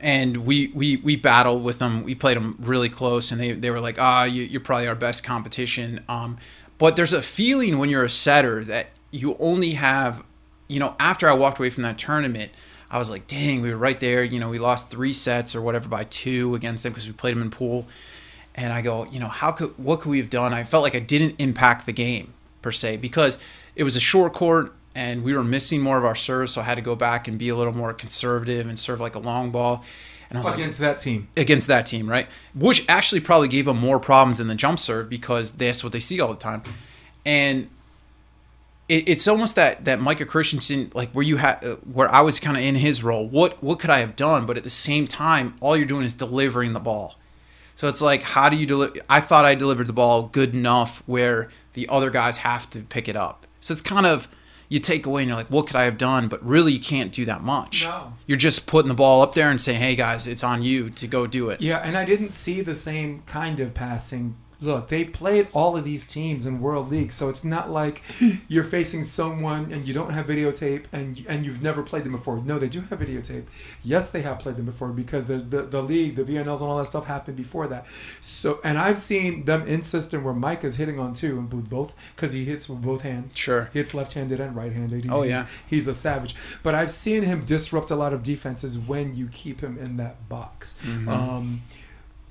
and we, we we battled with them. We played them really close, and they, they were like, ah, you, you're probably our best competition. Um, but there's a feeling when you're a setter that you only have, you know, after I walked away from that tournament, I was like, dang, we were right there. You know, we lost three sets or whatever by two against them because we played them in pool. And I go, you know, how could what could we have done? I felt like I didn't impact the game per se because it was a short court and we were missing more of our serves, so I had to go back and be a little more conservative and serve like a long ball. And I was like, Against that team. against that team, right? Which actually probably gave them more problems in the jump serve because that's what they see all the time. And it, it's almost that that Micah Christensen, like where you had, uh, where I was kind of in his role. What what could I have done? But at the same time, all you're doing is delivering the ball. So it's like, how do you deliver? I thought I delivered the ball good enough where the other guys have to pick it up. So it's kind of you take away and you're like, what could I have done? But really, you can't do that much. No. You're just putting the ball up there and saying, hey guys, it's on you to go do it. Yeah, and I didn't see the same kind of passing. Look, they played all of these teams in World League, so it's not like you're facing someone and you don't have videotape and and you've never played them before. No, they do have videotape. Yes, they have played them before because there's the, the league, the VNLs, and all that stuff happened before that. So, and I've seen them in system where Mike is hitting on two and with both because he hits with both hands. Sure. He hits left-handed and right-handed. He's, Oh, yeah. he's a savage. But I've seen him disrupt a lot of defenses when you keep him in that box. Mm-hmm. Um,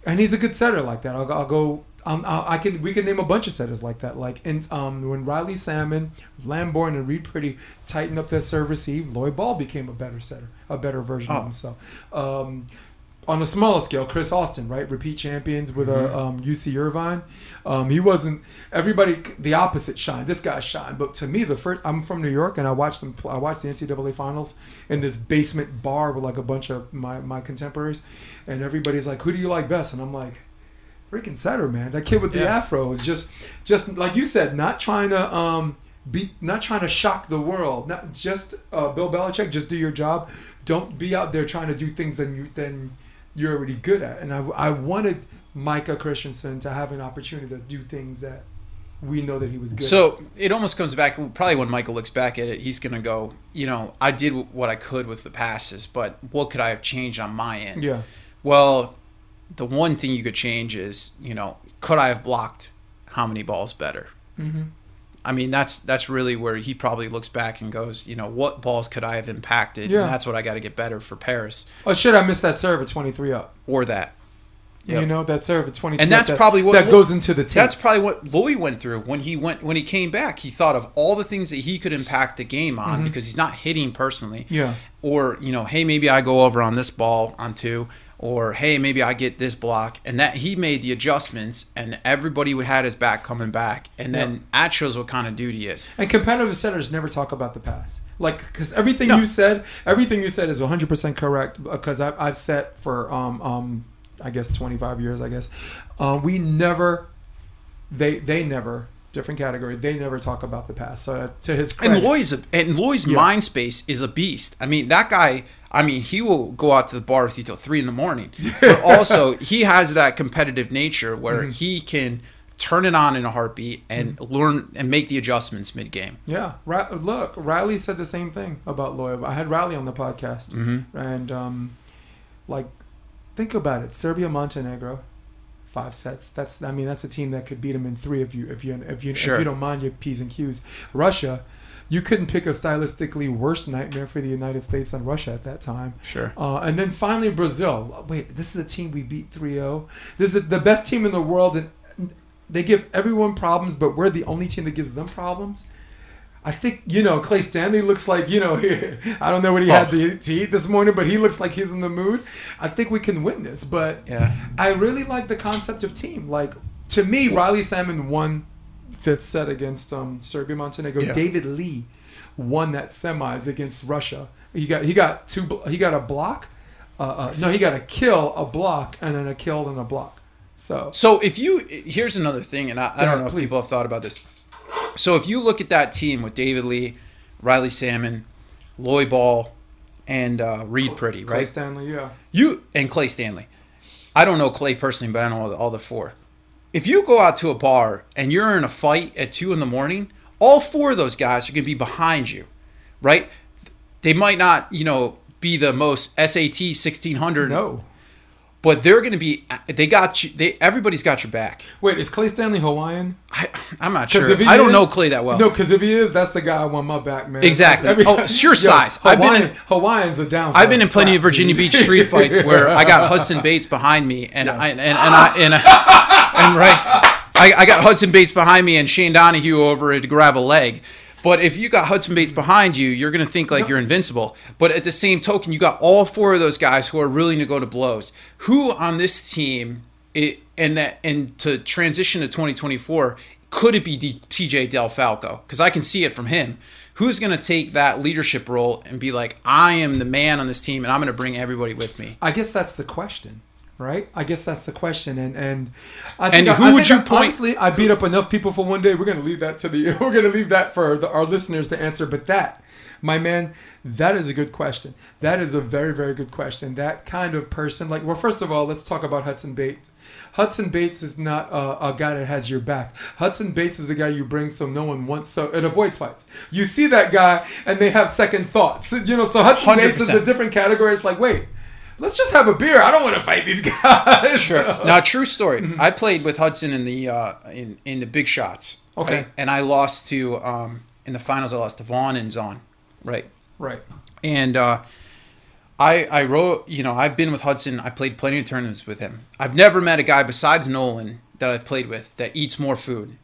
and he's a good setter like that. I'll, I'll go. Um, I'll, can. We can name a bunch of setters like that. Like in, um, when Riley Salmon, Lamborn, and Reid Priddy tightened up their serve receive, Loy Ball became a better setter, a better version Oh. of himself. Um, on a smaller scale, Chris Austin, right, repeat champions with Mm-hmm. a um, UC Irvine. Um, he wasn't. Everybody, the opposite shine. This guy shine, but to me, the first. I'm from New York, and I watched them. I watched the NCAA finals in this basement bar with like a bunch of my my contemporaries, and everybody's like, "Who do you like best?" And I'm like, freaking setter, man. That kid with the Yeah. afro is just, just like you said, not trying to um be, not trying to shock the world. Not just uh, Bill Belichick. Just do your job. Don't be out there trying to do things that you then you're already good at. And I, I wanted Micah Christensen to have an opportunity to do things that we know that he was good. at. So it almost comes back. Probably when Michael looks back at it, he's gonna go, you know, I did what I could with the passes, but what could I have changed on my end? yeah, Well, the one thing you could change is, you know, could I have blocked how many balls better? Mhm. I mean, that's that's really where he probably looks back and goes, you know, what balls could I have impacted? Yeah. And that's what I got to get better for Paris oh shit, I missed that serve at 23 up. or that. You know that serve at 23 And that's that, probably what that Lo- goes into the tape. That's probably what Louis went through when he went when he came back. He thought of all the things that he could impact the game on because he's not hitting personally. Mm-hmm. Yeah. Or you know, hey, maybe I go over on this ball on two, or hey, maybe I get this block, and that he made the adjustments, and everybody had his back coming back, and then that shows what kind of dude he is. And competitive centers never talk about the pass. Like, because everything No. you said, everything you said is 100% correct. Because I've, I've set for, um, um, I guess, 25 years, I guess. Um, we never, they they never, different category, they never talk about the past. So uh, to his credit. And Loy's and Loy's Yeah. mind space is a beast. I mean, that guy. I mean, he will go out to the bar with you till three in the morning. But also, he has that competitive nature where Mm-hmm. he can turn it on in a heartbeat and learn and make the adjustments mid game. Yeah, Ra- look, Riley said the same thing about Loya. I had Riley on the podcast, Mm-hmm. and um, like, think about it: Serbia, Montenegro, five sets. That's I mean, that's a team that could beat them in three if you if you if you Sure. if you don't mind your p's and q's. Russia, you couldn't pick a stylistically worse nightmare for the United States than Russia at that time. Sure. Uh, and then finally Brazil. Wait, this is a team we beat 3-0. This is the best team in the world, and they give everyone problems, but we're the only team that gives them problems. I think you know Clay Stanley looks like you know I don't know what he had to eat, to eat this morning, but he looks like he's in the mood. I think we can win this, but Yeah. I really like the concept of team. Like to me, Riley Salmon won fifth set against um, Serbia Montenegro. Yeah. David Lee won that semis against Russia. He got he got two he got a block. Uh, uh, no, he got a kill, a block, and then a kill and a block. So So if you here's another thing, and I, I Yeah, don't know please. if people have thought about this. So if you look at that team with David Lee, Riley Salmon, Loy Ball, and uh, Reid Priddy, Clay right? Stanley, yeah. You and Clay Stanley. I don't know Clay personally, but I know all the, all the four. If you go out to a bar and you're in a fight at two in the morning, all four of those guys are going to be behind you, right? They might not, you know, be the most SAT 1600, No. But they're going to be. They got you. They everybody's got your back. Wait, is Clay Stanley Hawaiian? I, I'm not sure. if he I don't is- know Clay that well. No, because if he is, that's the guy I want my back, man. Exactly. Oh, it's your Yo, size. I've been Hawaiian, in- Hawaiians are down. I've been in plenty of Virginia dude. Beach street fights where I got Hudson Bates behind me, and I and, and I and, and right, I, I got Hudson Bates behind me and Shane Donahue over to grab a leg. But if you got Hudson Bates behind you, you're gonna think like you're invincible. But at the same token, you got all four of those guys who are willing to go to blows. Who on this team, it, and that and to transition to 2024, could it be D, TJ Del Falco? Because I can see it from him. Who's going to take that leadership role and be like, I am the man on this team, and I'm going to bring everybody with me? I guess that's the question, right? I guess that's the question, and and I And think who I would think you point- Honestly, I beat up enough people for one day. We're gonna leave that to the. We're gonna leave that for the, our listeners to answer. But that, my man, that is a good question. That is a very very good question. That kind of person, like, well, first of all, let's talk about Hudson Bates. Hudson Bates is not a, a guy that has your back. Hudson Bates is the guy you bring so no one wants, so it avoids fights. You see that guy and they have second thoughts. You know, so Hudson Bates is a different category. It's like, wait, let's just have a beer. I don't want to fight these guys. Sure. now, true story. I played with Hudson in the uh, in in the big shots. Okay. right? And I lost to um, in the finals. I lost to Vaughn and Zaun. Right. Right. And uh, I I wrote. You know, I've been with Hudson. I played plenty of tournaments with him. I've never met a guy besides Nolan that I've played with that eats more food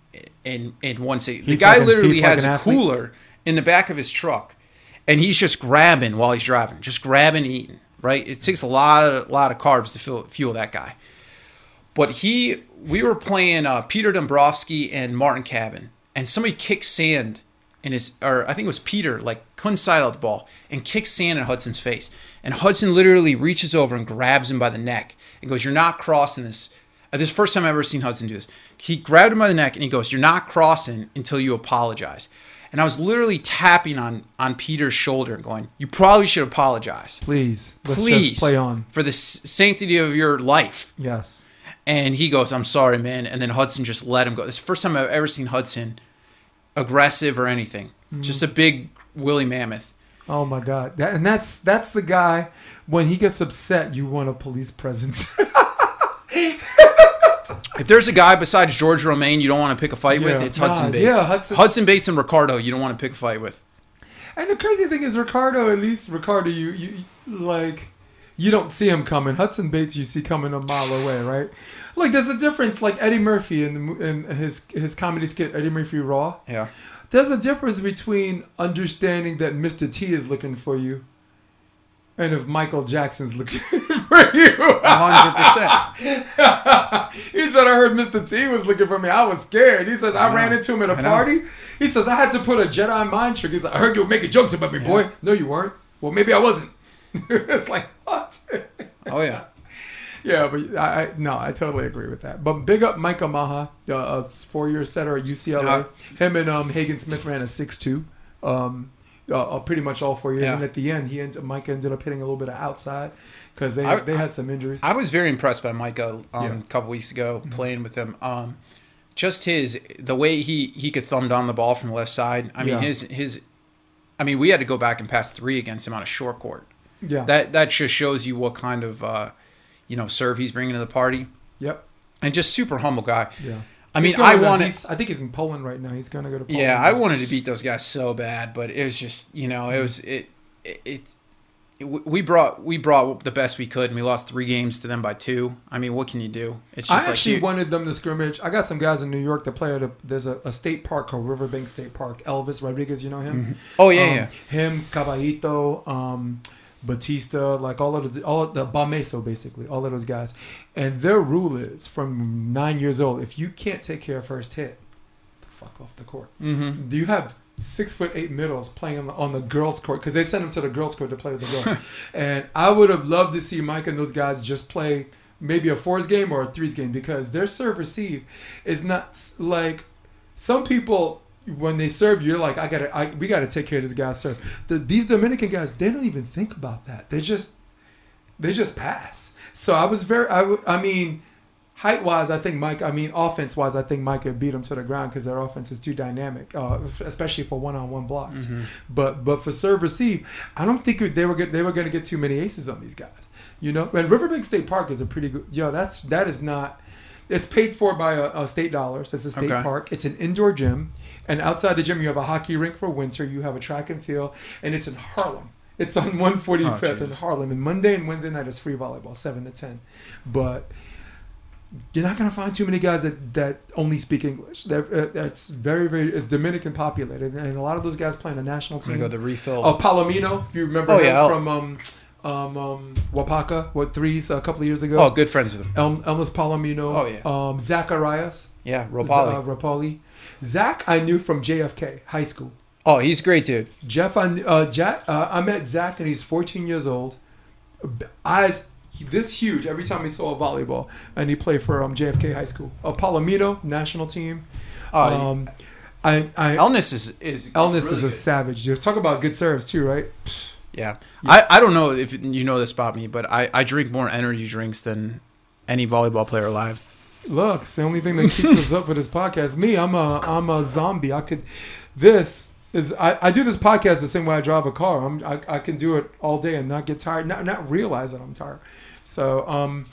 in in one city. The Eats guy like an- literally eats like has an a athlete? cooler in the back of his truck, and he's just grabbing while he's driving, just grabbing, and eating. Right. It takes a lot of lot of carbs to fuel fuel that guy. But he, we were playing uh, Peter Dombrowski and Martin Cabin, and somebody kicked sand in his, or I think it was Peter, like couldn't the ball and kicked sand in Hudson's face. And Hudson literally reaches over and grabs him by the neck and goes, "You're not crossing this." Uh, This first time I've ever seen Hudson do this. He grabbed him by the neck and he goes, "You're not crossing until you apologize." And I was literally tapping on on Peter's shoulder and going, "You probably should apologize." Please, let's Please just play on. for the s- sanctity of your life. Yes. And he goes, I'm sorry, man. And then Hudson just let him go. This is the first time I've ever seen Hudson aggressive or anything. Mm. Just a big Willie Mammoth. Oh my God. That, and that's that's the guy. When he gets upset, you want a police presence. If there's a guy besides George Romaine you don't want to pick a fight with, it's Hudson Bates. yeah, Hudson- Hudson Bates and Ricardo you don't want to pick a fight with. and the crazy thing is, Ricardo. At least Ricardo, you you like. You don't see him coming. Hudson Bates, you see coming a mile away, right? Like there's a difference. Like Eddie Murphy in, the, in his his comedy skit Eddie Murphy Raw. Yeah. There's a difference between understanding that Mr. T is looking for you and if Michael Jackson's looking for you. 100%. he said, I heard Mr. T was looking for me. I was scared. He says, I, know. ran into him at a I party. He says, I had to put a Jedi mind trick. He said, I heard you were making jokes about me, boy. No, you weren't. Well, maybe I wasn't. it's like, what? Oh, yeah. yeah, but I, I no, I totally agree with that. But big up Micah Ma'a, uh, four-year setter at UCLA. Yeah. Him and um, Hagen Smith ran a six-two. Um, uh, uh, pretty much all four years, Yeah. and at the end, he ended, Micah ended up hitting a little bit of outside because they I- they had some injuries. I was very impressed by Micah um, Yeah. Mm-hmm. a couple weeks ago playing with him. Um, just his the way he he could thumb down the ball from the left side. I mean Yeah. his his. I mean we had to go back and pass three against him on a short court. yeah. That that just shows you what kind of uh, you know serve he's bringing to the party, yep. and just super humble guy. Yeah. I mean I wanted. I think he's in Poland right now. He's going to go to Poland. Yeah, I wanted to beat those guys so bad, but it was just you know it was it it. it we brought we brought the best we could, and we lost three games to them by two. I mean, what can you do? It's I like actually you- wanted them to scrimmage. I got some guys in New York that play at a there's a, a state park called Riverbank State Park. Elvis Rodriguez, you know him? Oh yeah, Um, yeah. Him, Caballito, um, Batista, like all of the all of the Bameso basically, all of those guys. And their rule is from nine years old, if you can't take care of first hit, fuck off the court. Mm-hmm. Do you have six foot eight middles playing on the, on the girls' court because they sent them to the girls' court to play with the girls. and I would have loved to see Mike and those guys just play maybe a fours game or a threes game because their serve receive is not like some people when they serve you, you're like, I gotta, I, we gotta take care of this guy's serve. The, these Dominican guys, they don't even think about that. They just, they just pass. So I was very, I, I mean, height wise, I think Mike. I mean, offense wise, I think Mike could beat them to the ground because their offense is too dynamic, uh, especially for one on one blocks. But but for serve receive, I don't think they were get, they were going to get too many aces on these guys. You know, and Riverbank State Park is a pretty good. Yo, that's that is not. It's paid for by a, a state dollars. It's a state Okay. park. It's an indoor gym, and outside the gym you have a hockey rink for winter. You have a track and field, and it's in Harlem. It's on 145th in Harlem. And Monday and Wednesday night is free volleyball, seven to ten. But you're not gonna find too many guys that, that only speak English. They're, uh, very very it's Dominican populated, and a lot of those guys play on a national I'm team. gonna go the refill. Oh, Palomino, if you remember Oh, him yeah, from um, um, um, Waupaca, what threes a couple of years ago. oh, good friends with him. El- Elmas Palomino. Oh, yeah. Um, Zacharias. Yeah, Z- Robali. Uh, Rapoli. Zach, I knew from JFK High School. oh, he's great, dude. Jeff, I, uh, Jack, uh, I met Zach and he's 14 years old. Eyes this huge every time he saw a volleyball, and he played for um, JFK High School. Uh, Palomino national team. Oh, um, I, I Elness is is Elness really is a good. savage. Dude. Talk about good serves too, right? Yeah. I, I don't know if you know this about me, but I, I drink more energy drinks than any volleyball player alive. Look, it's the only thing that keeps us up for this podcast. Me, I'm a I'm a zombie. I could this is I, I do this podcast the same way I drive a car. I'm I, I can do it all day and not get tired, not not realize that I'm tired. So um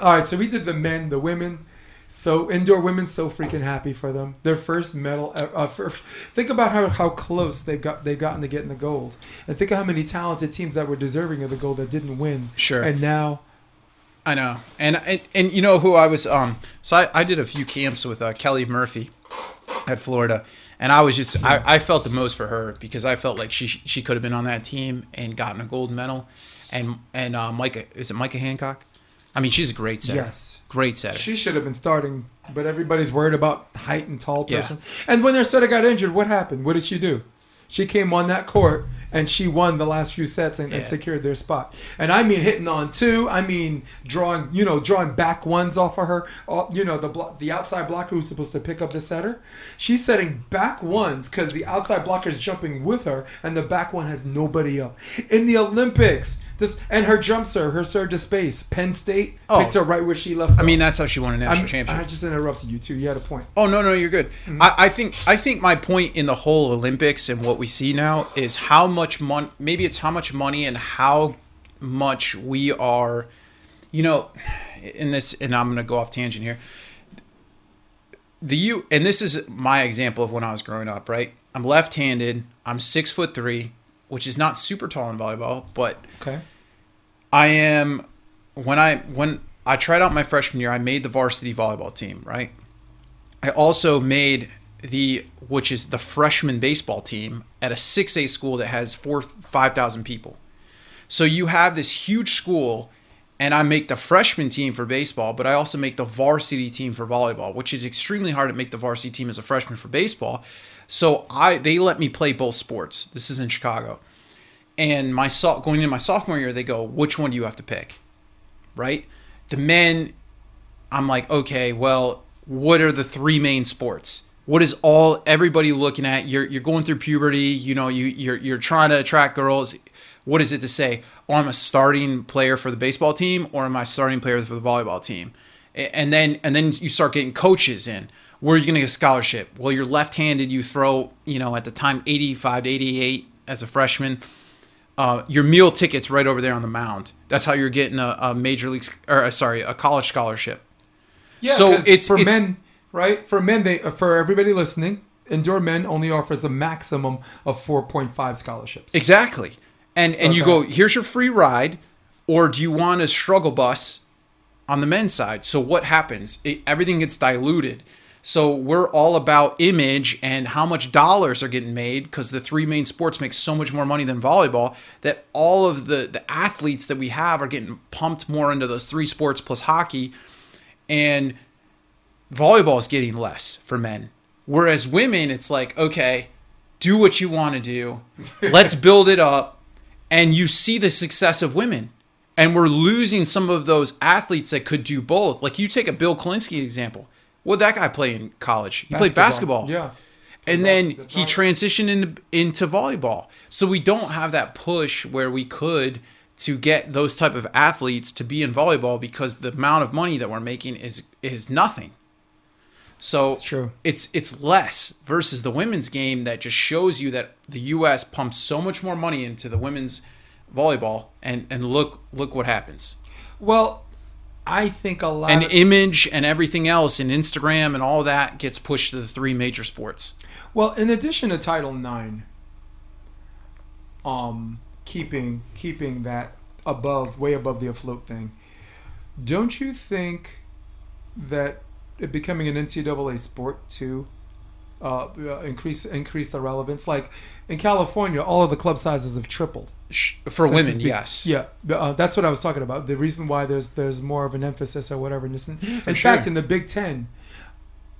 all right, so we did the men, the women. So indoor women, so freaking happy for them. Their first medal. Uh, for, think about how, how close they got they've gotten to getting the gold, and think of how many talented teams that were deserving of the gold that didn't win. Sure. And now, I know, and and, and you know who I was. Um, so I, I did a few camps with uh, Kelly Murphy at Florida, and I was just I, I felt the most for her because I felt like she she could have been on that team and gotten a gold medal, and and uh, Micha is it Micha Hancock? I mean, she's a great setter. Yes. great setter. She should have been starting, but everybody's worried about height and tall Yeah. person. And when their setter got injured, what happened? What did she do? She came on that court and she won the last few sets and, and secured their spot. And I mean hitting on two. I mean drawing, you know, drawing back ones off of her. All- You know, the blo- the outside blocker who's supposed to pick up the setter. She's setting back ones because the outside blocker is jumping with her, and the back one has nobody up. In the Olympics, this and her jump serve, her serve to space. Penn State Oh. picked her right where she left. I off. mean, that's how she won a national I'm- championship. I just interrupted you too. You had a point. Oh no, no, you're good. Mm-hmm. I, I think I think my point in the whole Olympics and what we see now is how much money. Maybe it's how much money and how much we are. You know, in this, and I'm gonna go off tangent here. The you and this is my example of when I was growing up. Right, I'm left-handed. I'm six foot three, which is not super tall in volleyball, but Okay. I am when I when I tried out my freshman year, I made the varsity volleyball team, right? I also made the which is the freshman baseball team at a 6A school that has 4 5,000 people. So you have this huge school and I make the freshman team for baseball, but I also make the varsity team for volleyball, which is extremely hard to make the varsity team as a freshman for baseball. So I they let me play both sports. This is in Chicago and my so- going into my sophomore year, they go, which one do you have to pick? Right? The men, I'm like, okay, well, what are the three main sports? What is all everybody looking at? You're you're going through puberty, you know, you you're you're trying to attract girls. What is it to say? Oh, I'm a starting player for the baseball team, or am I a starting player for the volleyball team? And then and then you start getting coaches in. Where are you going to get a scholarship? Well, you're left-handed. You throw, you know, at the time 85 to 88 as a freshman uh, your meal tickets right over there on the mound. That's how you're getting a, a major league or uh, sorry, a college scholarship. Yeah. So it's- for it's- men, right? For men, they for everybody listening, indoor men only offers a maximum of four point five scholarships. Exactly. And and you go, here's your free ride, or do you want a struggle bus on the men's side? So what happens? It, everything gets diluted. So we're all about image and how much dollars are getting made because the three main sports make so much more money than volleyball that all of the the athletes that we have are getting pumped more into those three sports plus hockey and volleyball is getting less for men. Whereas women, it's like, okay, do what you want to do. Let's build it up. And you see the success of women. And we're losing some of those athletes that could do both. Like you take a Bill Kalinsky example. What that guy play in college? He played basketball. Yeah. and then that's he right. transitioned into into volleyball. So we don't have that push where we could to get those type of athletes to be in volleyball because the amount of money that we're making is is nothing. So It's true. it's it's less versus the women's game that just shows you that the US pumps so much more money into the women's volleyball and and look look what happens. Well, I think a lot. And of, image and everything else and Instagram and all that gets pushed to the three major sports. Well, in addition to Title IX, um, keeping keeping that above, way above the afloat thing, don't you think that it becoming an NCAA sport too uh, uh, increase increase the relevance? Like in California, all of the club sizes have tripled. For since women, yes. Yeah, uh, that's what I was talking about. The reason why there's there's more of an emphasis or whatever. In, this, in sure. fact, in the Big Ten,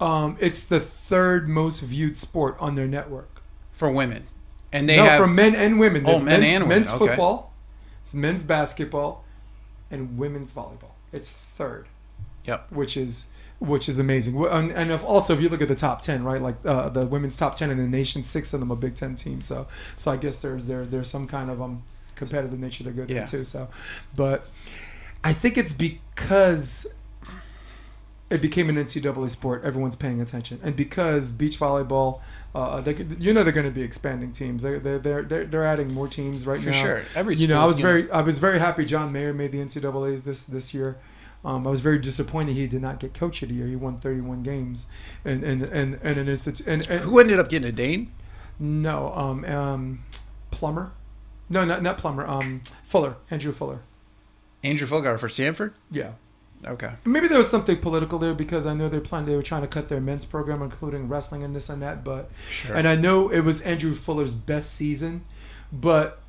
um, it's the third most viewed sport on their network. For women. And they no, have for men and women. Oh, men men's, and women, men's okay. football, it's men's basketball, and women's volleyball. It's third, Yep. which is which is amazing. And, and if, also, if you look at the top ten, right, like uh, the women's top ten in the nation, six of them are Big Ten teams. So, so I guess there's there there's some kind of um competitive nature to go through Yeah. too. So, but I think it's because it became an NCAA sport. Everyone's paying attention, and because beach volleyball, uh, they, could- you know, they're going to be expanding teams. They're they're they're, they're, they're adding more teams right For now. sure. Every you know, I was very I was very happy John Mayer made the NCAA's this this year. Um, I was very disappointed he did not get coach of the year. He won 31 games, and and and and an institute and, and Who ended up getting a Dain? no um um Plummer, no not not Plummer um Fuller Andrew Fuller. Andrew Fuller for Stanford? Yeah, Okay. Maybe there was something political there because I know they're planning they were trying to cut their men's program, including wrestling and this and that. But Sure. and I know it was Andrew Fuller's best season, but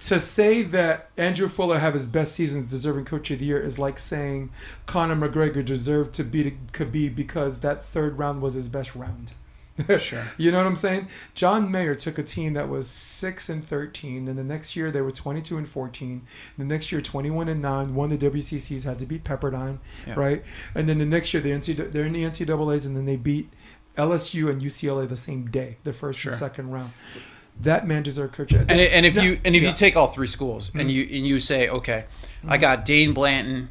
to say that Andrew Fuller have his best seasons deserving coach of the year is like saying Conor McGregor deserved to beat Khabib because that third round was his best round. Sure. You know what I'm saying? John Mayer took a team that was six and thirteen, and the next year they were twenty two and fourteen. The next year, twenty one and nine. Won the WCCs, had to beat Pepperdine, Yeah. right? And then the next year, the NCAA, they're in the NCAA's, and then they beat LSU and UCLA the same day, the first Sure. and second round. That man deserved coach. of- And, and if No, you and if yeah. you take all three schools and you and you say, okay, I got Dain Blanton,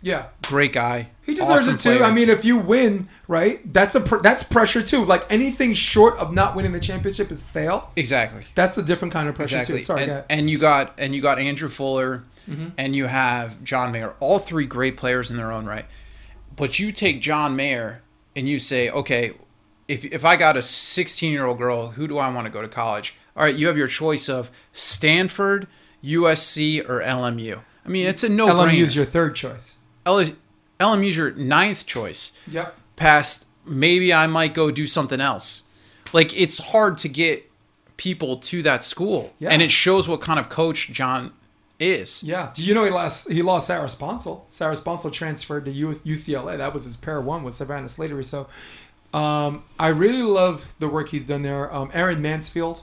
yeah, great guy. He deserves awesome it too. player. I mean, if you win, right? That's a pr- that's pressure too. Like anything short of not winning the championship is fail. exactly. That's a different kind of pressure Exactly. too. Sorry, and, and you got and you got Andrew Fuller Mm-hmm. and you have John Mayer. All three great players in their own right. But you take John Mayer and you say, okay, if if I got a 16 year old girl, who do I want to go to college? All right, you have your choice of Stanford, USC, or LMU. I mean, it's a no LMU is brainer. your third choice. L is LMU's your ninth choice. Yep. Past maybe I might go do something else. Like it's hard to get people to that school, Yeah. and it shows what kind of coach John is. Yeah. Do you know he lost? He lost Sarah Sponcil. Sarah Sponcil transferred to US, UCLA. That was his pair one with Savannah Slattery. So, um, I really love the work he's done there. Um, Aaron Mansfield,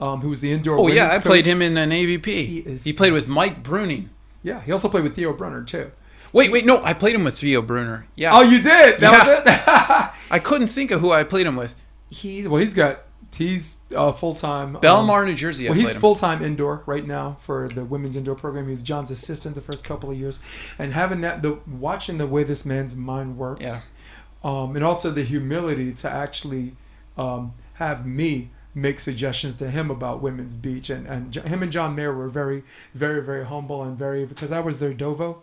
um, was the indoor. Oh yeah, I women's played him in an AVP. He He, played with Mike Bruning. Yeah, he also played with Theo Brunner too. Wait, wait, no, I played him with Theo Brunner. Yeah, Oh, you did. That was it. I couldn't think of who I played him with. he well, he's got he's uh, full time. Belmar, New Jersey. I Well, he's full time indoor right now for the women's indoor program. He was John's assistant the first couple of years, and having that the watching the way this man's mind works, Yeah. Um, and also the humility to actually um, have me make suggestions to him about women's beach, and and J- him and John Mayer were very, very, very humble and very because I was their Dovo.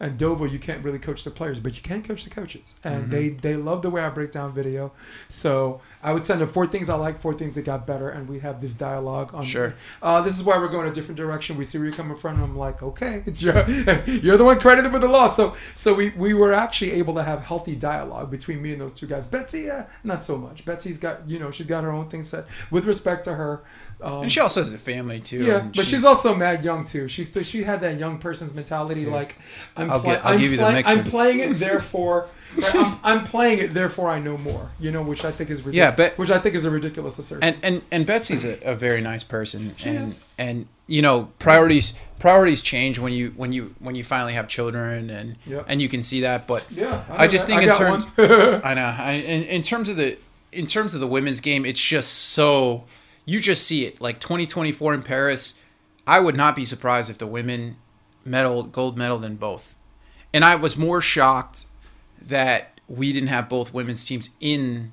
And Dovo, you can't really coach the players, but you can coach the coaches, Mm-hmm. and they they love the way I break down video. So I would send them four things I like, four things that got better, and we have this dialogue on. Sure. Uh, this is why we're going a different direction. We see where you're coming from. And I'm like, okay, it's your you're the one credited with the loss. So so we we were actually able to have healthy dialogue between me and those two guys. Betsy, uh, not so much. Betsy's got you know she's got her own thing set with respect to her. Um, and she also has a family too. yeah, but she's, also mad young too. She's still, she had that young person's mentality. Like I'm, I'll pla- get- I'll I'm give you the mixer. I'm playing it, therefore I'm, I'm playing it, therefore I know more. You know, which I think is ridiculous. Yeah, but- which I think is a ridiculous assertion. and and and Betsy's a, a very nice person, and is. and you know priorities priorities change when you when you when you finally have children, and Yep. and you can see that. But yeah, I, know just that. think in got terms. I know, I, in in terms of the in terms of the women's game, it's just so you just see it like 2024 in Paris. I would not be surprised if the women medal gold medaled in both, and I was more shocked that we didn't have both women's teams in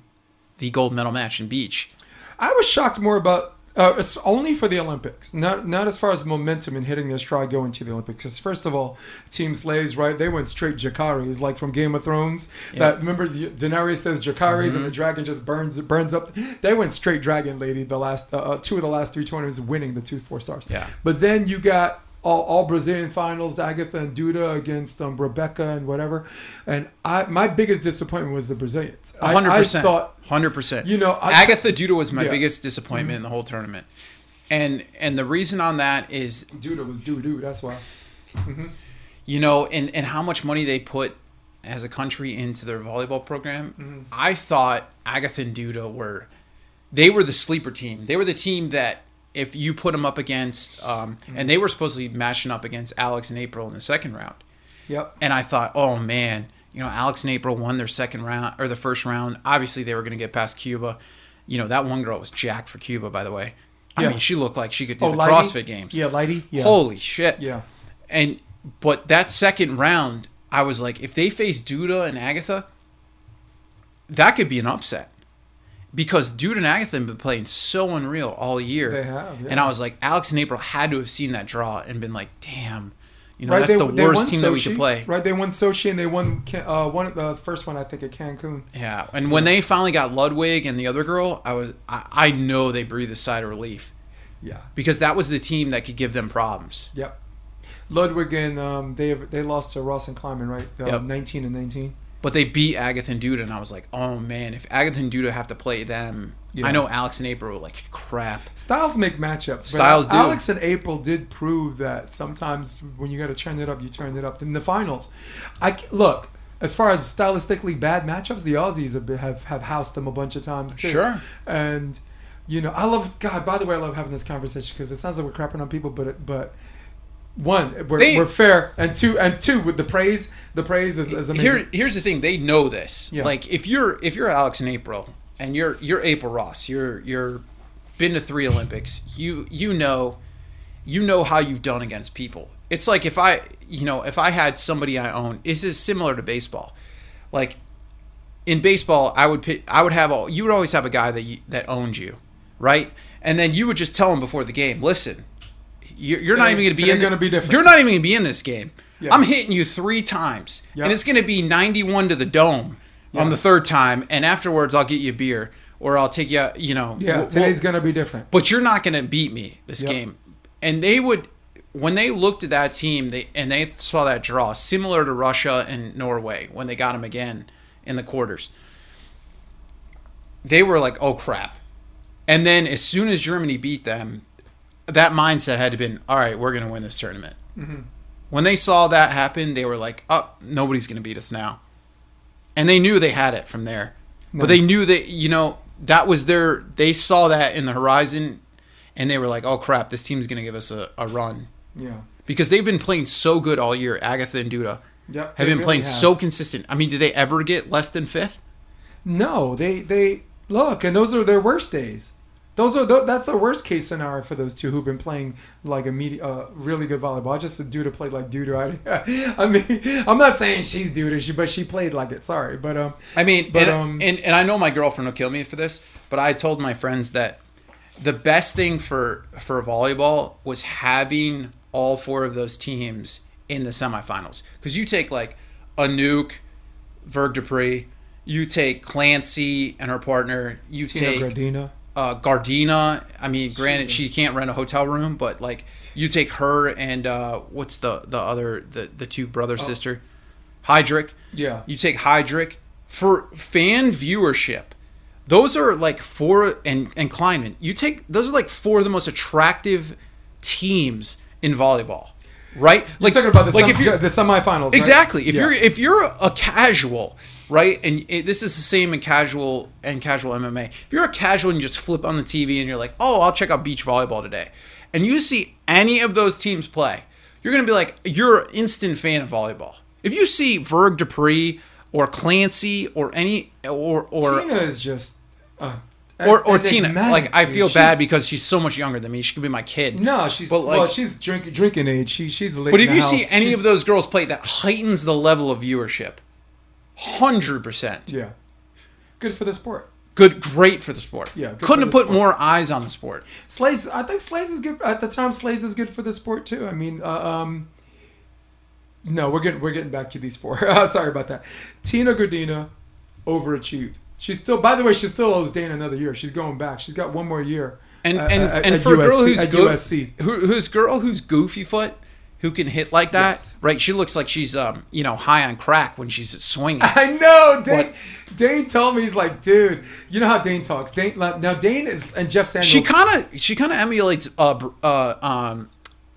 the gold medal match in beach. I was shocked more about uh, it's only for the Olympics, not not as far as momentum and hitting their stride going to the Olympics. Because first of all, Team Slaves, right? They went straight Jakaris, like from Game of Thrones. That remember Daenerys says Jakaris, and the dragon just burns burns up. They went straight Dragon Lady. The last uh, uh, two of the last three tournaments, winning the two four stars. Yeah. But then you got all, all Brazilian finals, Agatha and Duda against um, Rebecca and whatever. And I my biggest disappointment was the Brazilians. I- hundred percent. thought Hundred percent. You know, I- Agatha Duda was my Yeah. biggest disappointment in the whole tournament, and and the reason on that is Duda was doo doo. That's why. you know, and and how much money they put as a country into their volleyball program. Mm-hmm. I thought Agatha and Duda were they were the sleeper team. They were the team that if you put them up against, um, Mm-hmm. and they were supposed to be matching up against Alix and April in the second round. Yep. And I thought, oh man, you know, Alix and April won their second round or the first round. Obviously, they were going to get past Cuba. You know, that one girl was jacked for Cuba, by the way. I Yeah. mean, she looked like she could do the Lighty? CrossFit games. Yeah, Lighty. Yeah. Holy shit. Yeah. And but that second round, I was like, if they face Duda and Agatha, that could be an upset. Because Dude and Agatha have been playing so unreal all year. They have, yeah. And I was like, Alix and April had to have seen that draw and been like, damn, you know, Right, that's they, the they worst team that we Sochi, could play. Right, they won Sochi and they won uh, one the first one I think at Cancun. Yeah, and when they finally got Ludwig and the other girl, I was I, I know they breathed a sigh of relief Yeah. because that was the team that could give them problems. Yep. Ludwig and um, they they lost to Ross and Klineman, right? Uh, Yep. 19 and 19. But they beat Agatha and Duda, and I was like, oh man, if Agatha and Duda have to play them, Yeah. I know Alix and April like crap. Styles make matchups. but Styles do. Alix and April did prove that sometimes when you got to turn it up, you turn it up. In the finals, I look as far as stylistically bad matchups, the Aussies have, have have housed them a bunch of times too. Sure. And you know, I love God. By the way, I love having this conversation because it sounds like we're crapping on people, but but. One, we're, They- we're fair, and two, and two, with the praise, the praise is, is amazing. Here, here's the thing: they know this. Yeah. Like if you're if you're Alix and April, and you're you're April Ross, you're you're been to three Olympics. You you know, you know how you've done against people. It's like if I you know if I had somebody I own. This is similar to baseball. Like in baseball, I would pick, I would have all you would always have a guy that you, that owned you, right? And then you would just tell him before the game, listen, you're, you're not even going to be in. gonna be different." You're not even going to be in this game. Yeah. I'm hitting you three times, Yeah. and it's going to be 91 to the dome on the third time, and afterwards I'll get you a beer or I'll take you. You know, yeah, we'll- today's we'll- gonna be different. but you're not going to beat me this Yep. game. And they would, when they looked at that team, they and they saw that draw, similar to Russia and Norway when they got them again in the quarters. They were like, "Oh crap!" And then as soon as Germany beat them, that mindset had to been, "All right, we're going to win this tournament." Mm-hmm. When they saw that happen, they were like, "Oh, nobody's going to beat us now," and they knew they had it from there. But they knew that you know that was their. They saw that in the horizon, and they were like, "Oh crap, this team's going to give us a, a run." Yeah. Because they've been playing so good all year. Agatha and Duda Yep. have been really playing have. so consistent. I mean, did they ever get less than fifth? No, they they look, and those are their worst days. Those are th- that's the worst case scenario for those two who've been playing like a medi- uh, really good volleyball. I just a dude who played like dude. Right? I mean, I'm not saying she's dude, she but she played like it. Sorry, but um, I mean, But, and, um, and and I know my girlfriend will kill me for this, but I told my friends that the best thing for for volleyball was having all four of those teams in the semifinals. Because you take like Anouk, Vergé-Dépré, you take Clancy and her partner, you Tina take Graudina. Uh, Graudina. I mean, granted, she can't rent a hotel room, but like you take her and uh, what's the the other the the two brother sister, Heidrich. Yeah. You take Heidrich for fan viewership. Those are like four and and Klineman. You take those are like four of the most attractive teams in volleyball, right? Like Like talking about the, like sem- if you're the semifinals. right? Exactly. If Yeah. you're if you're a casual, right, and it, this is the same in casual and casual MMA. If you're a casual and you just flip on the TV and you're like, oh, I'll check out beach volleyball today, and you see any of those teams play, you're gonna be like, you're an instant fan of volleyball. If you see Vergé-Dépré or Clancy or any or or Tina is just Uh, or or Tina. Like I feel She's- bad because she's so much younger than me. She could be my kid. No, she's But, like- well, she's drink, drinking age. She she's late. But if you see any of those girls play, that heightens the level of viewership. Hundred percent. yeah, good for the sport. Good, great for the sport. Yeah, couldn't have put more eyes on the sport. Slays, I think Slays is good at the time. Slays is good for the sport too. I mean, uh, um, no, we're getting we're getting back to these four. Sorry about that. Tina Graudina overachieved. She's still, by the way, she still owes Dana another year. She's going back. She's got one more year. And and, at- and at for a girl who's who, who's girl who's goofy foot, who can hit like that, Yes. right? She looks like she's um you know high on crack when she's swinging. I know. Dain, What? Dain told me he's like, dude, you know how Dain talks. Dain now Dain is and Jeff Samuels she kind of she kind of emulates uh uh um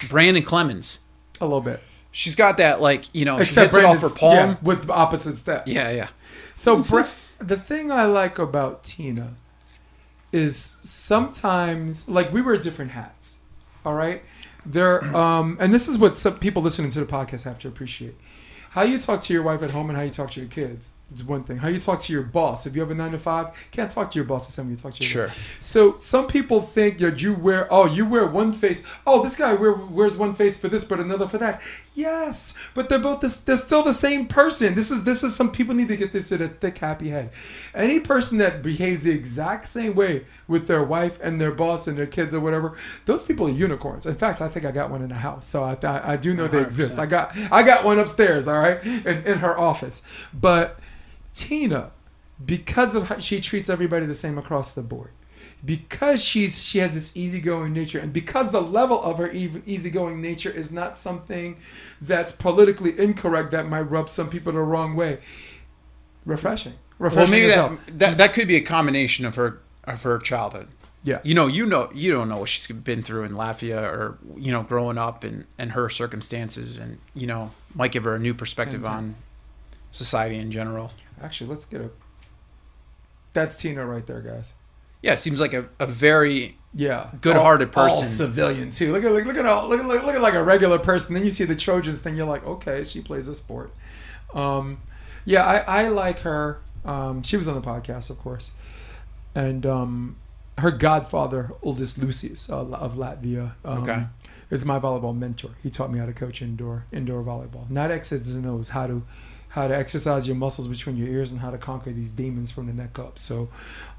Brandon Clemens. a little bit. She's got that like you know Except she hits it off her palm. yeah, with opposite steps. Yeah, yeah. So Bre- the thing I like about Tina is sometimes like we wear different hats. All right, there um, and this is what some people listening to the podcast have to appreciate. How you talk to your wife at home and how you talk to your kids is one thing. How you talk to your boss. If you have a nine to five, can't talk to your boss the same way you talk to your Sure. So some people think that you wear oh you wear one face oh this guy wear, wears one face for this but another for that. Yes, but they're both this, they're still the same person. This is this is some people need to get this in a thick happy head. Any person that behaves the exact same way with their wife and their boss and their kids or whatever, those people are unicorns. In fact, I think I got one in the house, so I I, I do know they exist. I got I got one upstairs, all right, in, in her office. But Tina, because of how she treats everybody the same across the board, because she's she has this easygoing nature, and because the level of her easygoing nature is not something that's politically incorrect that might rub some people the wrong way. Refreshing, refreshing. Well, maybe that, that that could be a combination of her of her childhood. yeah. You know, you know, you don't know what she's been through in Latvia or you know, growing up and and her circumstances, and you know, might give her a new perspective on society in general. Actually, let's get a. That's Tina right there, guys. Yeah, seems like a, a very Yeah, Good-hearted All- all person. civilian too. Look at look, look at all, look at look, look at like a regular person. Then you see the Trojans thing. You're like, okay, she plays a sport. Um, yeah, I, I like her. Um, she was on the podcast, of course, and um, her godfather, oldest Lucius uh, of Latvia, um, Okay. is my volleyball mentor. He taught me how to coach indoor indoor volleyball, not X's and O's, how to how to exercise your muscles between your ears and how to conquer these demons from the neck up. So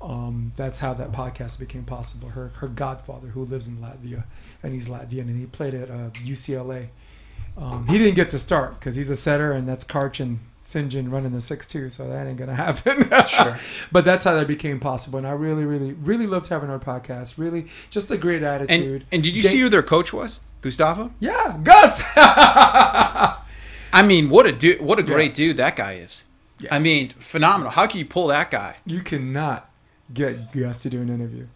um, that's how that podcast became possible. Her her godfather, who lives in Latvia, and he's Latvian, and he played at uh, UCLA. Um, he didn't get to start because he's a setter, and that's Karch and Sinjin running the six two, so that ain't gonna happen. Sure. but that's how that became possible, and I really, really, really loved having our podcast. Really, just a great attitude. and did you see who their coach was? Gustavo? Yeah, Gus. I mean, what a dude! What a great Yeah. dude that guy is. Yeah. I mean, phenomenal. How can you pull that guy? you cannot get Gus to do an interview.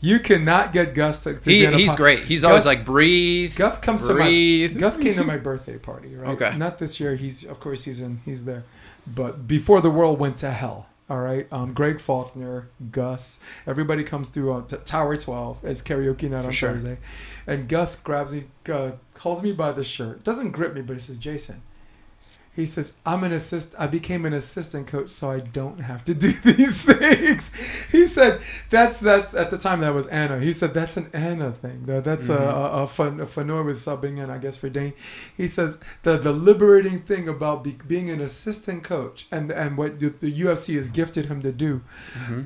You cannot get Gus to. to He, he's great. He's always like breathe. Gus comes breathe. to my Gus came to my birthday party, right? Okay. Not this year. He's of course he's in he's there, but before the world went to hell. All right. Um, Greg Faulkner, Gus, everybody comes through on t- Tower Twelve as karaoke night on sure. Thursday, and Gus grabs me, uh, holds me by the shirt, doesn't grip me, but he says, "Jason." He says, "I'm an assist. I became an assistant coach, so I don't have to do these things." He said, "That's that's at the time that was Anna." He said, "That's an Anna thing, though. That's a, a, a fun. A Fanoy was subbing in, I guess, for Dain." He says the the liberating thing about be, being an assistant coach and and what the, the USC has gifted him to do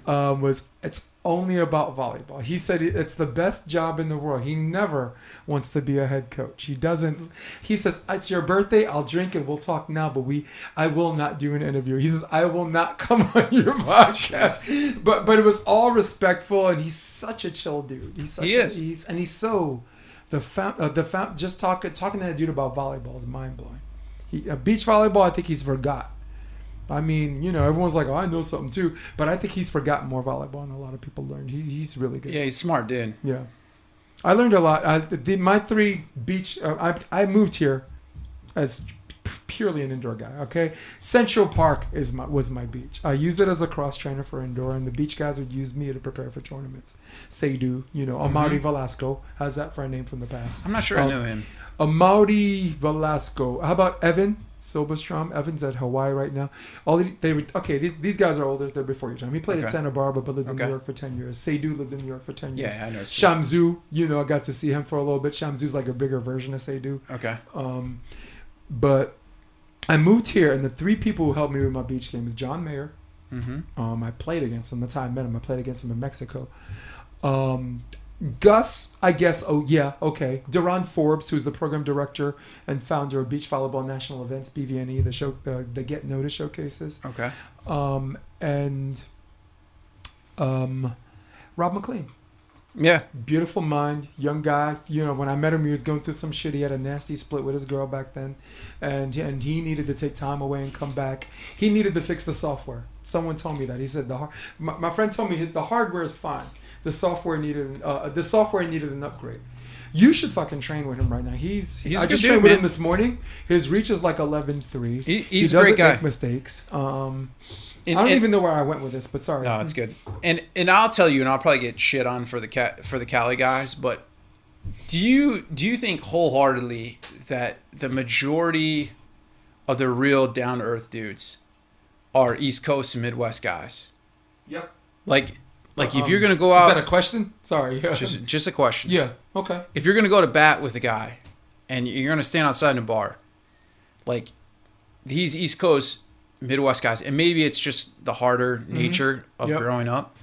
um, was it's only about volleyball. He said it's the best job in the world. He never wants to be a head coach. He doesn't. He says it's your birthday. I'll drink and we'll talk now, but we I will not do an interview. He says I will not come on your podcast. But but it was all respectful and he's such a chill dude. He's such He a, is. He's and he's so the found uh, the found just talking talking to that dude about volleyball is mind blowing. He uh, beach volleyball. I think he's forgot. I mean, you know, everyone's like, "Oh, I know something too," but I think he's forgotten more volleyball than a lot of people learned. He, he's really good. Yeah, he's smart, dude. Yeah. I learned a lot. I, the, my three beach. Uh, I I moved here as purely an indoor guy. Okay, Central Park is my was my beach. I used it as a cross trainer for indoor, and the beach guys would use me to prepare for tournaments. Seydu, you know, Amari Velasco. has that for a name from the past? I'm not sure I Um, know him. Amari Velasco. How about Evan? Silberstrom. Evan's at Hawaii right now. All these, they would okay. These these guys are older. They're before your time. He played Okay. at Santa Barbara, but lived in Okay. New York for ten years. Seydu lived in New York for ten years. Yeah, I know. Shamzu, you know, I got to see him for a little bit. Shamzu's like a bigger version of Seydu. Okay. Um, but I moved here, and the three people who helped me with my beach game is John Mayer. Mm-hmm. Um, I played against him. That's how I met him. I played against him in Mexico. Um, Gus, I guess. Oh yeah, okay. Duran Forbes, who's the program director and founder of Beach Volleyball National Events (BVNE), the show, the, the Get Notice showcases. Okay. Um, and um, Rob McLean, Yeah. beautiful mind, young guy. You know, when I met him, he was going through some shit. He had a nasty split with his girl back then, and and he needed to take time away and come back. He needed to fix the software. Someone told me that. He said the my, my friend told me the hardware is fine. The software needed uh, the software needed an upgrade. You should fucking train with him right now. He's, He's a I good just trained with him this morning. His reach is like 11-3. He- he he's a doesn't great guy. make mistakes. Um, And- I don't and- even know where I went with this, but sorry. No, it's good. And and I'll tell you, and I'll probably get shit on for the cat for the Cali guys, but do you do you think wholeheartedly that the majority of the real down to earth dudes are East Coast and Midwest guys? Yep. Like like if Um, you're gonna go out, Is that a question? Sorry. just just a question. yeah. Okay. If you're gonna go to bat with a guy, and you're gonna stand outside in a bar, like these East Coast Midwest guys, and maybe it's just the harder nature of Mm-hmm. Yep. growing up.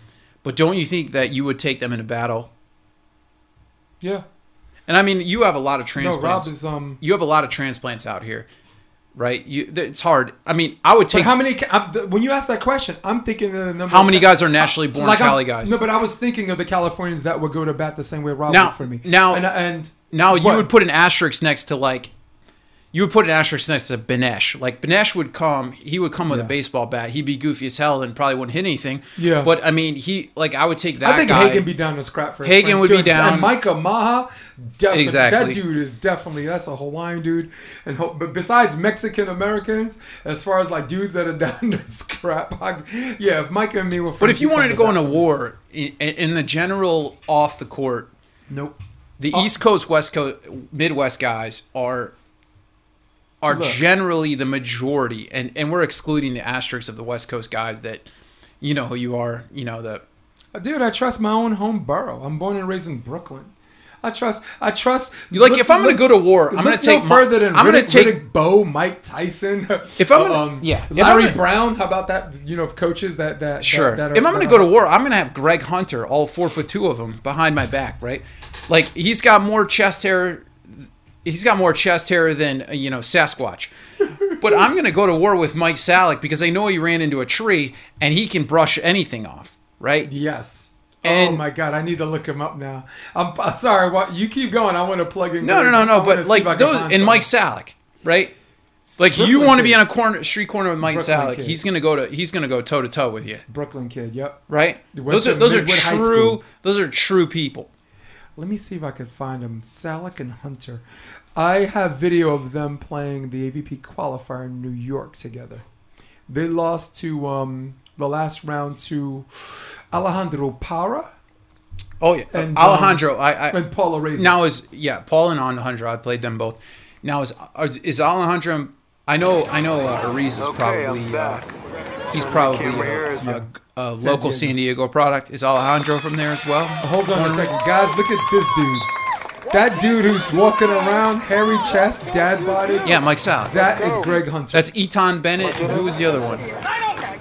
But don't you think that you would take them in a battle? Yeah. And I mean, you have a lot of transplants. No, Rob is um. you have a lot of transplants out here, right? You, it's hard. I mean, I would But take. how many? I'm, when you ask that question, I'm thinking of the number. How many guys are naturally born like I'm- Cali guys? No, but I was thinking of the Californians that would go to bat the same way Rob Now- would for me. now- and, and Now you would put an asterisk next to like, you would put an asterisk next to Benesh. Like Benesh would come, he would come with Yeah. a baseball bat. He'd be goofy as hell and probably wouldn't hit anything. Yeah. But I mean, he like I would take that. I think guy. Hagen be down to scrap for Hagen would too. be down. And Micah Ma'a, definitely. Exactly. That dude is definitely that's a Hawaiian dude. And but besides Mexican Americans, as far as like dudes that are down to scrap, I, yeah. If Micah and me were, But if you wanted to go in a war in, in the general off the court, nope. the Oh. East Coast, West Coast, Midwest guys are are Look. generally the majority, and and we're excluding the asterisks of the West Coast guys that you know who you are. You know the uh, Dude, I trust my own home borough. I'm born and raised in Brooklyn. I trust. I trust. You like look- if I'm going look- to go to war, I'm going to take no further than I'm going Riddick, to take Riddick Bowe, Mike Tyson. If I'm gonna- um, yeah, Larry gonna- Brown. How about that? You know, coaches that that Sure. That, that are, if I'm going that to go to war, I'm going to have Greg Hunter, all four foot two of them, behind my back, right? Like he's got more chest hair. He's got more chest hair than uh, you know Sasquatch. But I'm going to go to war with Mike Salick because I know he ran into a tree and he can brush anything off, right? Yes. And- oh my God, I need to look him up now. I'm, i sorry. What you keep going? I want to plug in. No, no, no, no. But like if I can those and Mike. Salick, right? Like you want to be on a corner, street corner with Mike Brooklyn Salick. kid. He's gonna go to he's gonna go toe to toe with you, Brooklyn kid. Yep. right? Those are those are Midwood true. Those are true people. Let me see if I can find them. Salick and Hunter. I have video of them playing the AVP qualifier in New York together. They lost to um, the last round to Alejandro Para Oh yeah, And, Alejandro. I, I and Paula Reyes. now is yeah Paul and Alejandro. I played them both. Now is is Alejandro? I know I know uh, Ariz is probably uh, he's probably camera here a, a, a San local Diego. San Diego product. Is Alejandro from there as well? Hold on a second, guys. Look at this dude. That dude who's walking around, hairy chest, dad body. Yeah, Mike Salick. That is Greg Hunter. That's Eton Bennett. And who was the other one?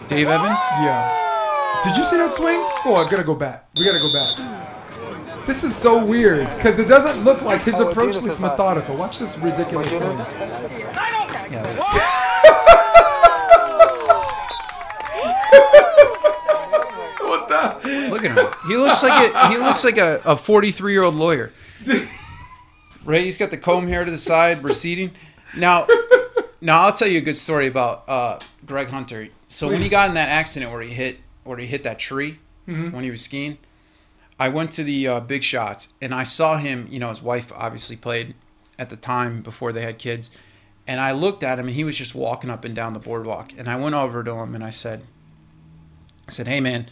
Dave Evans. Yeah. Did you see that swing? Oh, I gotta go back. We gotta go back. This is so weird because it doesn't look like his Oh, approach looks methodical. Watch this ridiculous swing. Yeah. What the? Look at him. He looks like a, he looks like a, a 43 year old lawyer. Right? He's got the comb hair to the side, receding. Now, now I'll tell you a good story about uh, Greg Hunter. So when he got in that accident where he hit where he hit that tree when he was skiing, I went to the uh, big shots and I saw him. You know, his wife obviously played at the time before they had kids, and I looked at him and he was just walking up and down the boardwalk. And I went over to him and I said, I said, "Hey man."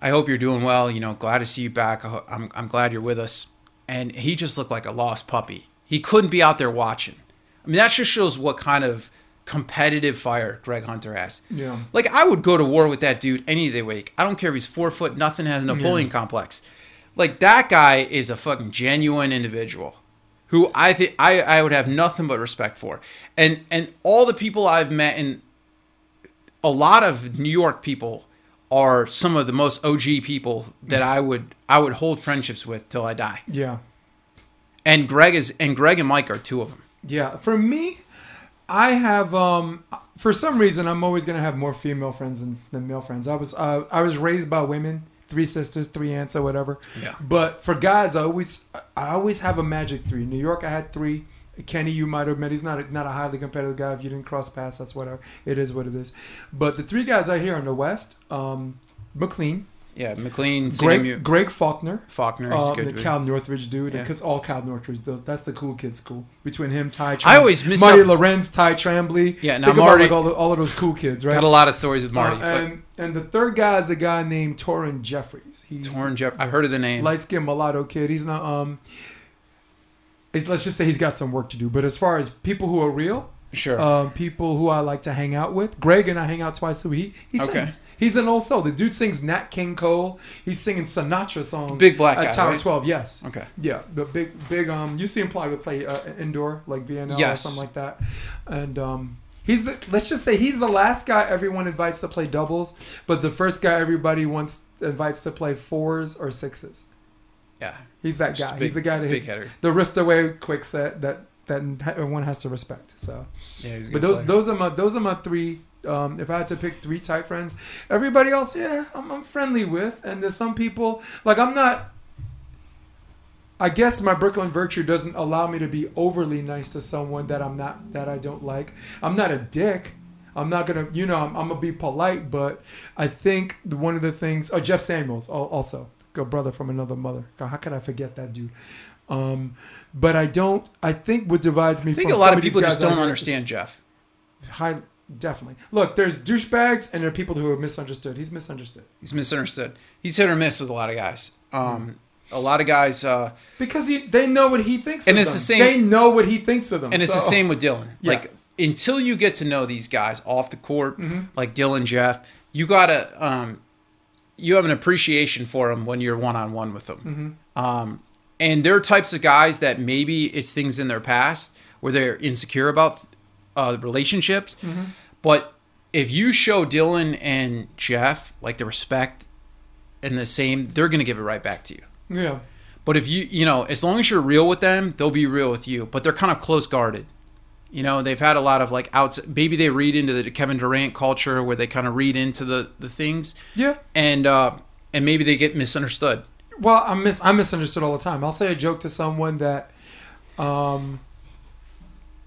I hope you're doing well. You know, glad to see you back. I'm, I'm glad you're with us. And he just looked like a lost puppy. He couldn't be out there watching. I mean, that just shows what kind of competitive fire Greg Hunter has. Yeah. Like I would go to war with that dude any day of the week. I don't care if he's four foot, nothing, has a Napoleon complex. Like that guy is a fucking genuine individual who I think I, I would have nothing but respect for. And and all the people I've met and a lot of New York people are some of the most OG people that I would I would hold friendships with till I die. Yeah. And Greg is and Greg and Mike are two of them. Yeah, for me, I have um for some reason I'm always gonna have more female friends than, than male friends. I was uh, I was raised by women, three sisters, three aunts, or whatever. Yeah. But for guys, I always I always have a magic three. New York, I had three. Kenny, you might have met. He's not a, not a highly competitive guy. If you didn't cross paths, that's whatever. It is what it is. But the three guys I here in the West, um, McLean, Yeah, McLean, Greg, CMU, Greg Faulkner, Faulkner is um, good. the dude. Cal Northridge dude, Yeah. because all Cal Northridge, tho- that's the cool kid school. Between him, Ty, Tram- I always miss Marty out- Lorenz, Ty Trambly. Yeah, now Think about Marty- like all, the, all of those cool kids, right? Got a lot of stories with Marty. Uh, and and the third guy is a guy named Torin Jeffries. He's but Torn Jeff, I've heard of the name. light skinned mulatto kid. He's not um. Let's just say he's got some work to do. But as far as people who are real, sure. um, people who I like to hang out with, Greg and I hang out twice a week. He, he Okay. sings. He's an old soul. The dude sings Nat King Cole. He's singing Sinatra songs. Big black at guy, Tower right? Twelve. Yes. okay. Yeah, the big, big. Um, you see him probably play uh, indoor, like VNL or something like that. And um, he's the, let's just say he's the last guy everyone invites to play doubles, but the first guy everybody wants invites to play fours or sixes. Yeah. He's that guy. big- he's the guy that hits header. the wrist away quick set that that everyone has to respect. So, Yeah, he's but those player. those are my those are my three. Um, if I had to pick three tight friends, everybody else, yeah, I'm, I'm friendly with, and there's some people like I'm not. I guess my Brooklyn virtue doesn't allow me to be overly nice to someone that I'm not that I don't like. I'm not a dick. I'm not gonna, you know, I'm, I'm gonna be polite, but I think one of the things. Oh, Jeff Samuels, also a brother from another mother. God, how could I forget that dude? Um, but I don't. I think what divides me I think from a lot of people just don't understand Jeff. High, definitely. Look, there's douchebags and there are people who are misunderstood. He's misunderstood He's misunderstood. He's hit or miss with a lot of guys. Um, a lot of guys, uh, because he, they know what he thinks. And of it's them. the same- They know what he thinks of them. and it's the same with Dylan. Yeah. Like until you get to know these guys off the court, Mm-hmm. like Dylan, Jeff, you gotta, um, you have an appreciation for them when you're one on one with them. Mm-hmm. Um, and they're types of guys that maybe it's things in their past where they're insecure about uh, relationships, Mm-hmm. but if you show Dylan and Jeff like the respect and the same, they're gonna give it right back to you. Yeah. But if you, you know, as long as you're real with them, they'll be real with you. But they're kind of close guarded. You know, they've had a lot of like outs. Maybe they read into the Kevin Durant culture where they kind of read into the the things, Yeah. and uh, and maybe they get misunderstood. Well, I'm mis I misunderstood all the time. I'll say a joke to someone that, um,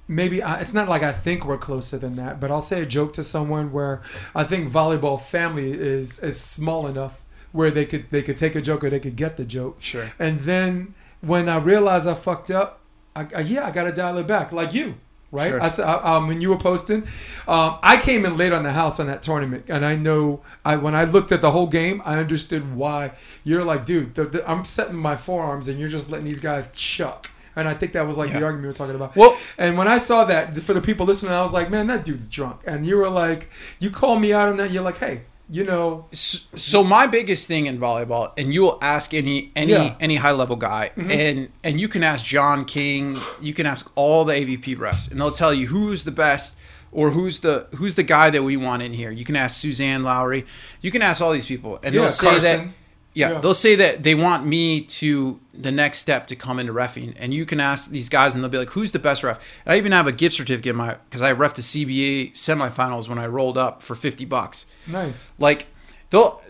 maybe I, it's not like I think we're closer than that, but I'll say a joke to someone where I think volleyball family is is small enough where they could they could take a joke or they could get the joke. Sure. And then when I realize I fucked up, I, I, yeah, I got to dial it back, like you. Right, Sure. I I- um, when you were posting, um, I came in late on the house on that tournament, and I know I when I looked at the whole game, I understood why you're like, dude, the, the, I'm setting my forearms, and you're just letting these guys chuck. And I think that was like the argument we were talking about. Well- and when I saw that for the people listening, I was like, man, that dude's drunk. And you were like, you called me out on that. You're like, hey, you know, So my biggest thing in volleyball, and you will ask any any Yeah. any high level guy, mm-hmm. and and you can ask John King, you can ask all the AVP refs, and they'll tell you who's the best or who's the who's the guy that we want in here. You can ask Suzanne Lowry, you can ask all these people, and Yeah, they'll say that. Yeah, Yeah. they'll say that they want me to the next step to come into refing, and you can ask these guys, and they'll be like, "Who's the best ref?" And I even have a gift certificate in my because I ref the CBA semifinals when I rolled up for fifty bucks. nice. Like, they'll.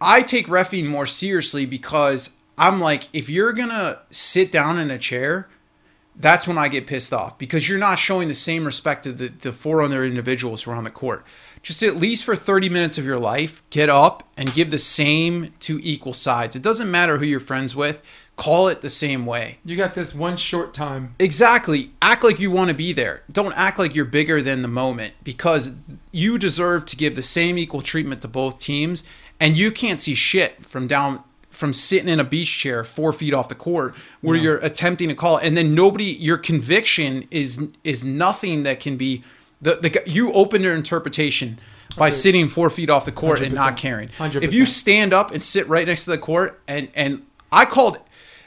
I take refing more seriously because I'm like, if you're gonna sit down in a chair, that's when I get pissed off because you're not showing the same respect to the, the four other individuals who are on the court. Just at least for 30 minutes of your life, get up and give the same to equal sides. It doesn't matter who you're friends with, call it the same way. You got this one short time. Exactly. Act like you want to be there. Don't act like you're bigger than the moment because you deserve to give the same equal treatment to both teams. And you can't see shit from down from sitting in a beach chair four feet off the court where you're attempting to call. And then nobody your conviction is is nothing that can be The the you open your interpretation by sitting four feet off the court and not caring. 100%. If you stand up and sit right next to the court, and and I called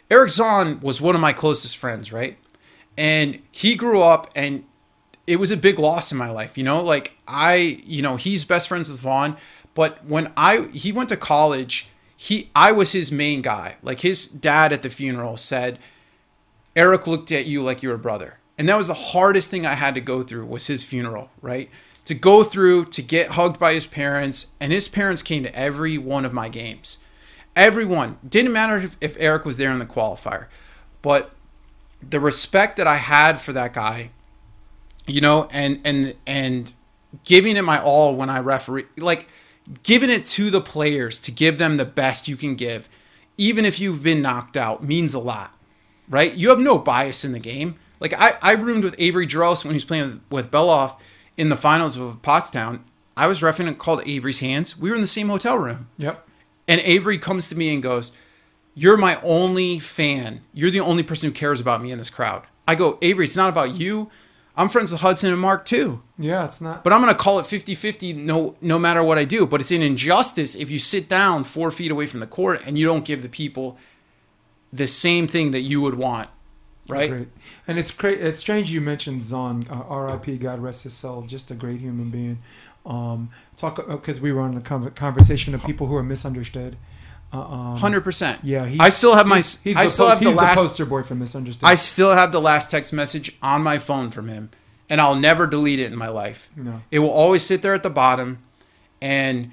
Eric Zaun was one of my closest friends, right? And he grew up and it was a big loss in my life, you know? Like I, you know, he's best friends with Vaughn, but when I he went to college, he I was his main guy. Like his dad at the funeral said, Eric looked at you like you were a brother. And that was the hardest thing I had to go through was his funeral, right? To go through, to get hugged by his parents, and his parents came to every one of my games. Everyone. Didn't matter if, if Eric was there in the qualifier. But the respect that I had for that guy, you know, and and and giving it my all when I referee like giving it to the players to give them the best you can give, even if you've been knocked out, means a lot right? You have no bias in the game. Like I, I roomed with Avery Drost when he was playing with, Beloff in the finals of Pottstown. I was refing and called Avery's hands. We were in the same hotel room. Yep. And Avery comes to me and goes, You're my only fan. You're the only person who cares about me in this crowd. I go, Avery, it's not about you. I'm friends with Hudson and Mark too. Yeah, it's not. But I'm gonna call it 50-50 no no matter what I do. But it's an injustice if you sit down four feet away from the court and you don't give the people the same thing that you would want. Right? Great. And it's great. It's strange you mentioned Zaun, uh, R.I.P. God rest his soul. Just a great human being. Um, talk because we were on a conversation of people who are misunderstood. Uh, um, Hundred percent. Yeah, he's, I still have my. He's, he's I the, still post- have the last. poster boy for misunderstood. I still have the last text message on my phone from him, and I'll never delete it in my life. no. It will always sit there at the bottom, and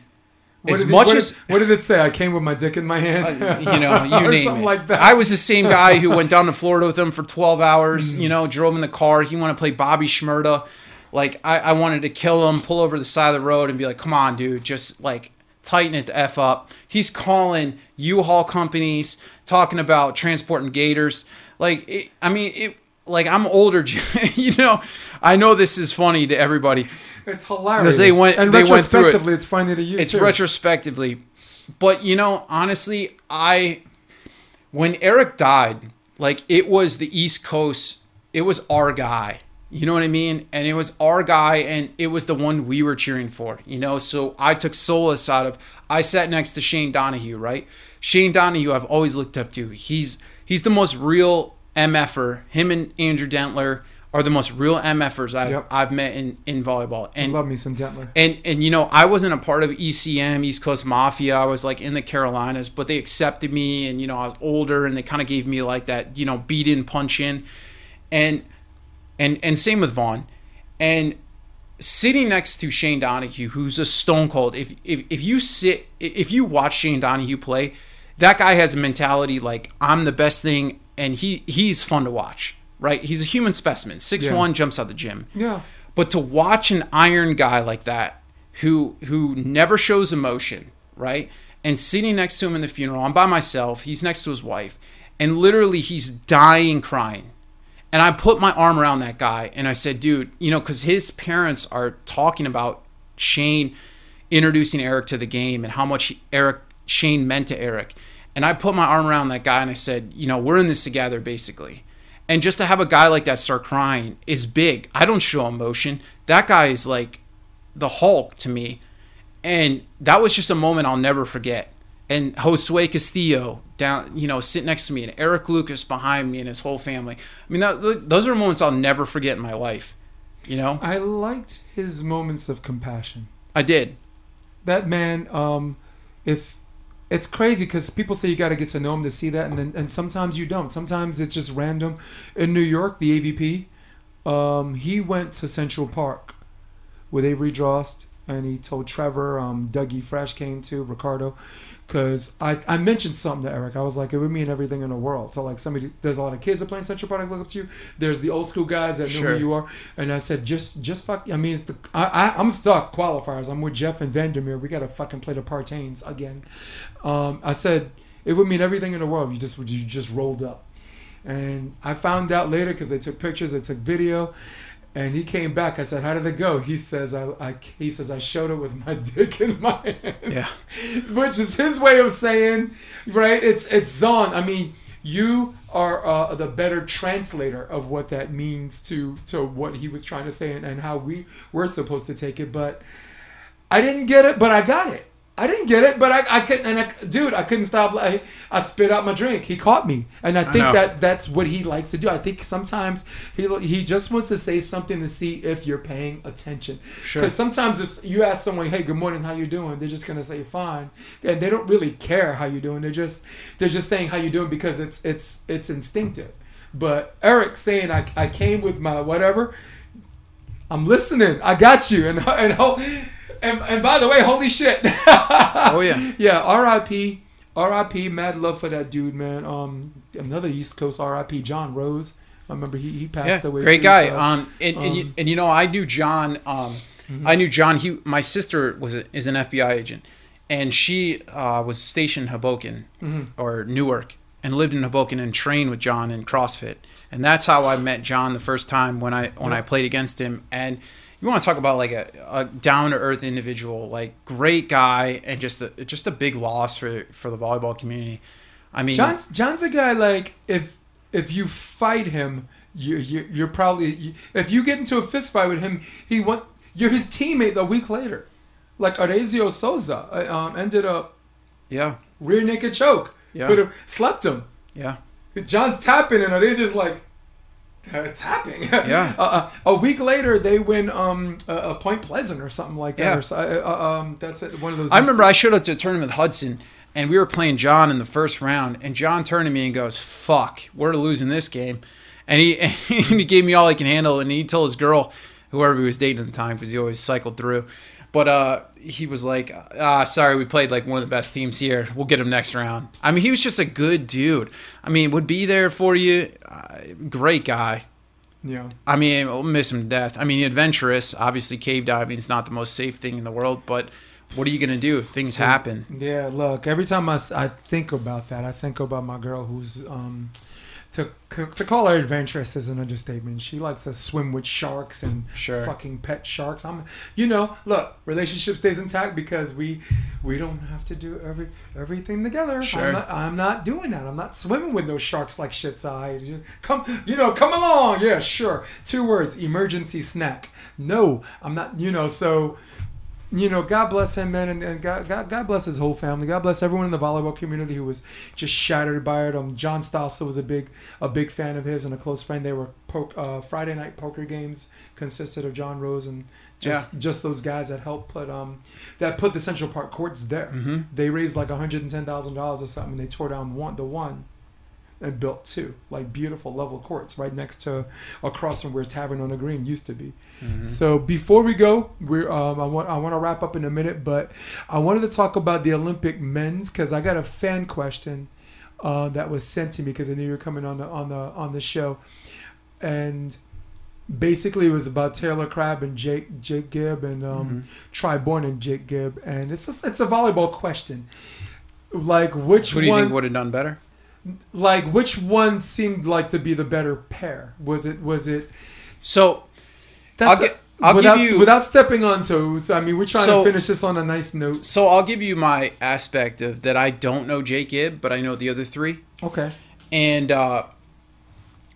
What as did it- much what as did, what did it say? I came with my dick in my hand. uh, you know, you or name something it. like that. I was the same guy who went down to Florida with him for 12 hours. Mm. You know, drove in the car. He wanted to play Bobby Shmurda. Like I, I wanted to kill him, pull over the side of the road, and be like, "Come on, dude, just like tighten it the f up." He's calling U-Haul companies, talking about transporting gators. Like, it, I mean, it. Like I'm older, you know. I know this is funny to everybody. It's hilarious. they went- and they went through it. retrospectively, it's funny to you. It's too. retrospectively, but you know, honestly, I when Eric died, like it was the East Coast, it was our guy. You know what I mean? And it was our guy, and it was the one we were cheering for. You know, so I took solace out of. I sat next to Shane Donahue, right? Shane Donahue, I've always looked up to. He's he's the most real MFer. Him and Andrew Dentler are the most real MFers I've, Yep. I've met in, in volleyball. And love me some Dentler. and and you know I wasn't a part of ECM East Coast Mafia. I was like in the Carolinas, but they accepted me, and you know I was older, and they kind of gave me like that you know beat in punch in, and and and same with Vaughn, and sitting next to Shane Donahue, who's a stone cold. If if if you sit if you watch Shane Donahue play, that guy has a mentality like I'm the best thing, and he he's fun to watch. Right? He's a human specimen. Six one, jumps out the gym. Yeah. But to watch an iron guy like that, who who never shows emotion, right? And sitting next to him in the funeral, I'm by myself. He's next to his wife, and literally he's dying crying. And I put my arm around that guy and I said, dude, you know, because his parents are talking about Shane introducing Eric to the game and how much Eric Shane meant to Eric. And I put my arm around that guy and I said, you know, we're in this together, basically. And just to have a guy like that start crying is big. I don't show emotion. That guy is like the Hulk to me. And that was just a moment I'll never forget. And Josue Castillo down, you know, sit next to me, and Eric Lucas behind me, and his whole family. I mean, that, those are moments I'll never forget in my life. You know, I liked his moments of compassion. I did. That man, um, if it's crazy because people say you got to get to know him to see that, and then, and sometimes you don't. Sometimes it's just random. In New York, the AVP, um, he went to Central Park with Avery Drost, and he told Trevor, um, Dougie Fresh came too, Ricardo, because I, I mentioned something to Eric. I was like, it would mean everything in the world. So like somebody, there's a lot of kids that play in Central Park that look up to you. There's the old school guys that know Sure. who you are, and I said, just just fuck. I mean, the, I, I I'm stuck qualifiers. I'm with Jeff and Vandermeer. We gotta fucking play the Partains again. Um, I said it would mean everything in the world. You just you just rolled up. And I found out later because they took pictures, they took video, and he came back. I said, "How did it go?" He says, "I, I he says I showed it with my dick in my hand." Yeah. which is his way of saying, right? It's it's Zaun. I mean, you are uh, the better translator of what that means to to what he was trying to say and, and how we we're supposed to take it. But I didn't get it, but I got it. I didn't get it, but I, I couldn't. And I, dude, I couldn't stop. I, I spit out my drink. He caught me, and I think know. that that's what he likes to do. I think sometimes he he just wants to say something to see if you're paying attention. Sure. Because sometimes if you ask someone, "Hey, good morning, how you doing?" They're just gonna say fine, and they don't really care how you're doing. They're just they're just saying how you doing because it's it's it's instinctive. But Eric saying I, I came with my whatever. I'm listening. I got you. And and ho- and, and by the way, holy shit. Oh, yeah. yeah. R.I.P. R.I.P. Mad love for that dude, man. Um, another East Coast R.I.P. Jon Rose. I remember he, he passed Yeah, away. great too, guy. so- um, and, and, you, um, and you know, I knew John. Um, I knew John. He, my sister was a, is an FBI agent, and she uh, was stationed in Hoboken or Newark, and lived in Hoboken and trained with John in CrossFit. And that's how I met John the first time when I when I played against him. And you want to talk about like a, a down to earth individual, like great guy, and just a just a big loss for for the volleyball community. I mean, John's John's a guy like if if you fight him, you, you you're probably you, if you get into a fist fight with him, he want you're his teammate a week later. Like Arezio Souza uh, um, ended up yeah, rear naked choke. Yeah. Could have slept him. yeah, John's tapping and Arezio's like uh, tapping. Yeah. uh, uh, a week later, they win um, a, a Point Pleasant or something like that. Yeah. Or so, uh, uh, um, that's it, one of those. I remember I showed up to a tournament with Hudson, and we were playing John in the first round, and John turned to me and goes, "Fuck, we're losing this game," and he and he gave me all he can handle, and he told his girl, whoever he was dating at the time, because he always cycled through, but uh, he was like, "Ah, sorry, we played like one of the best teams here. We'll get him next round." I mean, he was just a good dude. I mean, would be there for you. Uh, great guy. Yeah. I mean, we'll miss him to death. I mean, adventurous. Obviously, cave diving is not the most safe thing in the world, but what are you gonna do if things happen? Yeah, look, every time I, I think about that, I think about my girl who's um to to call her adventurous is an understatement. She likes to swim with sharks and Sure. fucking pet sharks. I'm you know, look, relationship stays intact because we we don't have to do every everything together. Sure. I'm not, I'm not doing that. I'm not swimming with those sharks like shit's eye. Just Come, you know, come along. Yeah, sure. Two words: emergency snack. No, I'm not. You know, so you know, God bless him, man, and, and God, God, God bless his whole family. God bless everyone in the volleyball community who was just shattered by it. Um, John Stossel was a big, a big fan of his and a close friend. They were uh, Friday night poker games consisted of Jon Rose and just just those guys that helped put um that put the Central Park courts there. Mm-hmm. They raised like hundred and ten thousand dollars or something. and They tore down one, the one, and built two like beautiful level courts right next to across from where Tavern on the Green used to be. So before we go, we're um, I want I want to wrap up in a minute, but I wanted to talk about the Olympic men's because I got a fan question uh, that was sent to me because I knew you were coming on the on the on the show, and basically it was about Taylor Crabb and Jake Jake Gibb and um, Tri Bourne and Jake Gibb, and it's just, it's a volleyball question. Like which Who do you one? think would have done better? Like which one seemed like to be the better pair? Was it was it? So That's I'll gi- I'll without, give you- without stepping on toes. I mean, we're trying So- to finish this on a nice note. So I'll give you my aspect of that. I don't know Jake Gibb, but I know the other three, Okay. and uh,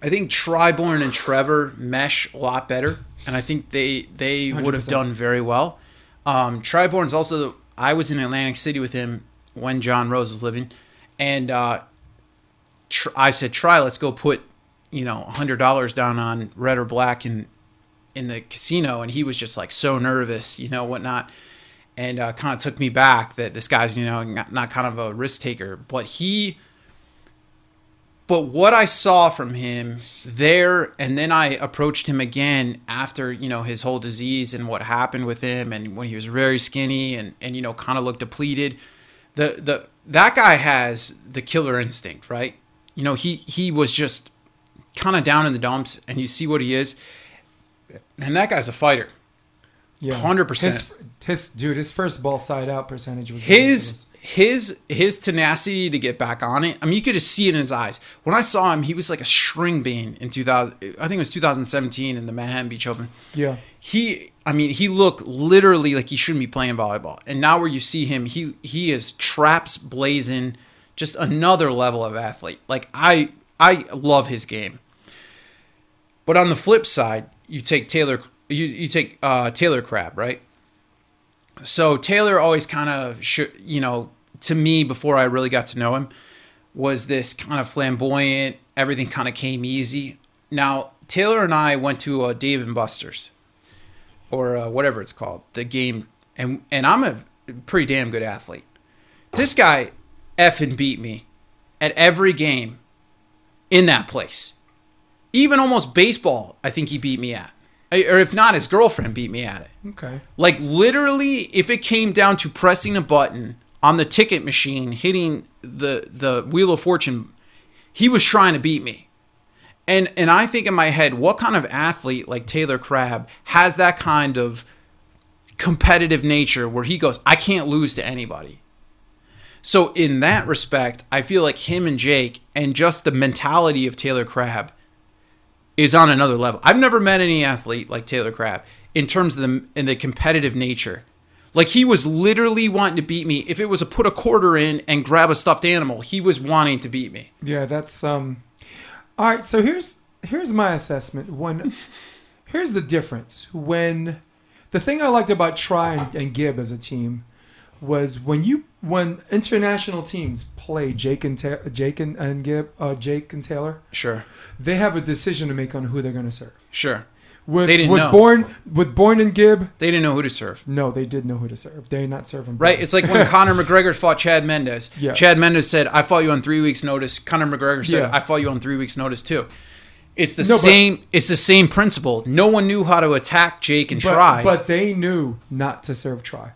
I think Tri Bourne and Trevor mesh a lot better, and I think they they would have done very well. Um, Tri Bourne's also. I was in Atlantic City with him when Jon Rose was living, and uh, tr- I said, "Tri, let's go put, you know, hundred dollars down on red or black in in the casino," and he was just like so nervous, you know, whatnot. And uh, kind of took me back that this guy's you know not, not kind of a risk taker. But he but what i saw from him there and then i approached him again after you know his whole disease and what happened with him and when he was very skinny and and you know kind of looked depleted the the that guy has the killer instinct right you know he he was just kind of down in the dumps and you see what he is and that guy's a fighter Yeah. 100%. His, his dude, his first ball side out percentage was his his his tenacity to get back on it. I mean, you could just see it in his eyes. When I saw him, he was like a string bean in 2000. I think it was 2017 in the Manhattan Beach Open. Yeah. He, I mean, he looked literally like he shouldn't be playing volleyball. And now where you see him, he he is traps blazing, just another level of athlete. Like I I love his game. But on the flip side, you take Taylor you you take uh, Taylor Crabb, right? So Taylor always kind of you know to me before I really got to know him was this kind of flamboyant. Everything kind of came easy. Now Taylor and I went to a Dave and Buster's or uh, whatever it's called, the game, and and I'm a pretty damn good athlete. This guy effing beat me at every game in that place. Even almost baseball, I think he beat me at. Or if not, his girlfriend beat me at it. Okay. Like literally, if it came down to pressing a button on the ticket machine, hitting the the wheel of fortune, he was trying to beat me. And and I think in my head, what kind of athlete like Taylor Crabb has that kind of competitive nature where he goes, I can't lose to anybody. So in that respect, I feel like him and Jake and just the mentality of Taylor Crabb is on another level. I've never met any athlete like Taylor Crabb in terms of the in the competitive nature. Like he was literally wanting to beat me. If it was a put a quarter in and grab a stuffed animal, he was wanting to beat me. Yeah, that's um. All right, so here's here's my assessment. When here's the difference. When the thing I liked about Tri and, and Gibb as a team was when you when international teams play Jake and Ta- Jake and, and Gibb, uh, Jake and Taylor, Sure. they have a decision to make on who they're going to serve. Sure. With They didn't with know. Bourne with Bourne and Gibb, They didn't know who to serve. no, they did know who to serve. They're not serving. Right? It's like when Conor McGregor fought Chad Mendes. Yeah. Chad Mendes said, I fought you on three weeks' notice. Conor McGregor said, Yeah. I fought you on three weeks' notice too. It's the No, but- same it's the same principle. No one knew how to attack Jake and but, Tri. but they knew not to serve Tri.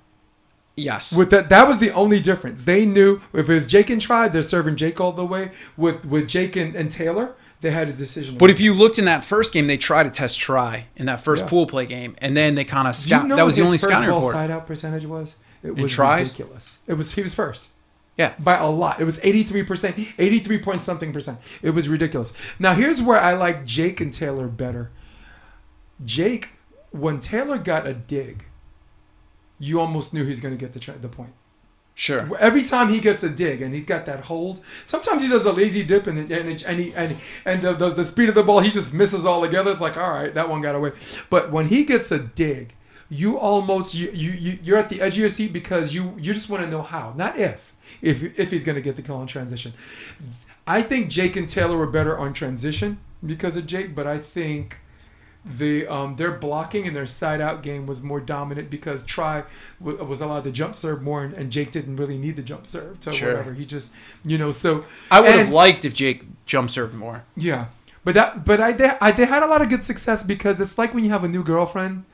Yes. With that, that was the only difference. They knew if it was Jake and Tri, they're serving Jake all the way. With with Jake and, and Taylor, they had a decision. But if you looked in that first game, they tried to test Tri in that first Yeah. pool play game, and then they kind of Do you know that was the only first scouting ball report. side out percentage was? It was ridiculous. It was he was first Yeah, by a lot. It was eighty three percent, eighty three point something percent. It was ridiculous. Now here's where I like Jake and Taylor better. Jake, when Taylor got a dig, you almost knew he's going to get the tra- the point. sure. Every time he gets a dig and he's got that hold, sometimes he does a lazy dip and and and he, and, and the, the, the speed of the ball he just misses altogether. It's like all right, that one got away. But when he gets a dig, you almost you you, you you're at the edge of your seat because you you just want to know how, not if if if he's going to get the call in transition. I think Jake and Taylor were better on transition because of Jake, but I think the um, their blocking and their side out game was more dominant because Tri w- was allowed to jump serve more, and, and Jake didn't really need the jump serve So Sure. whatever. He just you know so I would have liked if Jake jump served more. yeah, but that but I they, I they had a lot of good success because it's like when you have a new girlfriend.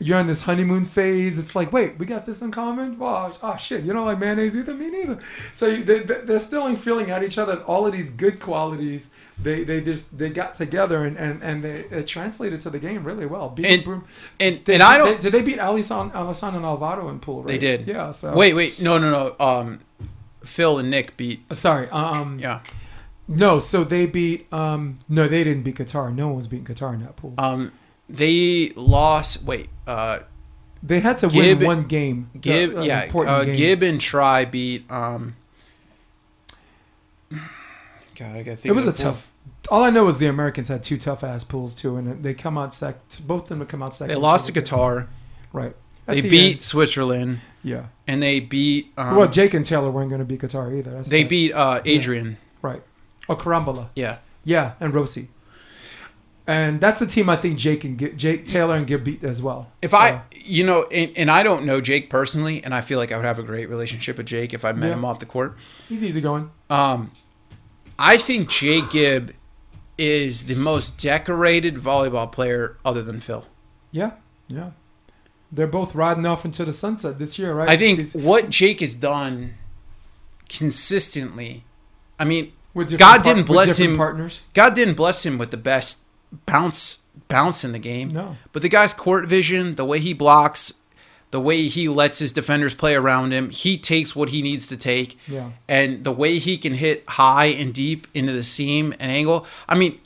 You're on this honeymoon phase. It's like, wait, we got this in common. Wow, oh shit, you don't like mayonnaise either. Me neither. So they, they- they're still feeling at each other. All of these good qualities, they they just they got together and and and they it translated to the game really well. Beating And- Broom, and- they- and I don't- did they beat Alison Alison and Alvaro in pool? Right? They did. Yeah. So Wait, wait, no, no, no. Um, Phil and Nick beat. Sorry. Um. Yeah. No. So they beat. Um. No, they didn't beat Qatar. No one was beating Qatar in that pool. Um, they lost. Wait. Uh, They had to Gibb- win one game. Gibb. uh, yeah. important Uh, game. Gibb and Tri beat. Um. God, I gotta think. It was a pool. tough. All I know is the Americans had two tough ass pools too, and they come out sec. Both of them come out second. They lost to Qatar. Right. At They the beat end, Switzerland, yeah. and they beat. Um, well, Jake and Taylor weren't going to beat Qatar either. That's they that- beat uh, Adrian. right. Oh, Carambula. Yeah. Yeah, and Rossi. And that's a team I think Jake and Gibb, Jake Taylor and Gibb beat as well. If So, I, you know, and, and I don't know Jake personally, and I feel like I would have a great relationship with Jake if I met Yeah. him off the court. he's easy going. Um, I think Jake Gibb is the most decorated volleyball player other than Phil. Yeah, yeah. They're both riding off into the sunset this year, right? I think These- what Jake has done consistently. I mean, God par- didn't bless him. Partners. God didn't bless him with the best bounce bounce in the game. No. But the guy's court vision, the way he blocks, the way he lets his defenders play around him, he takes what he needs to take. Yeah. And the way he can hit high and deep into the seam and angle. I mean,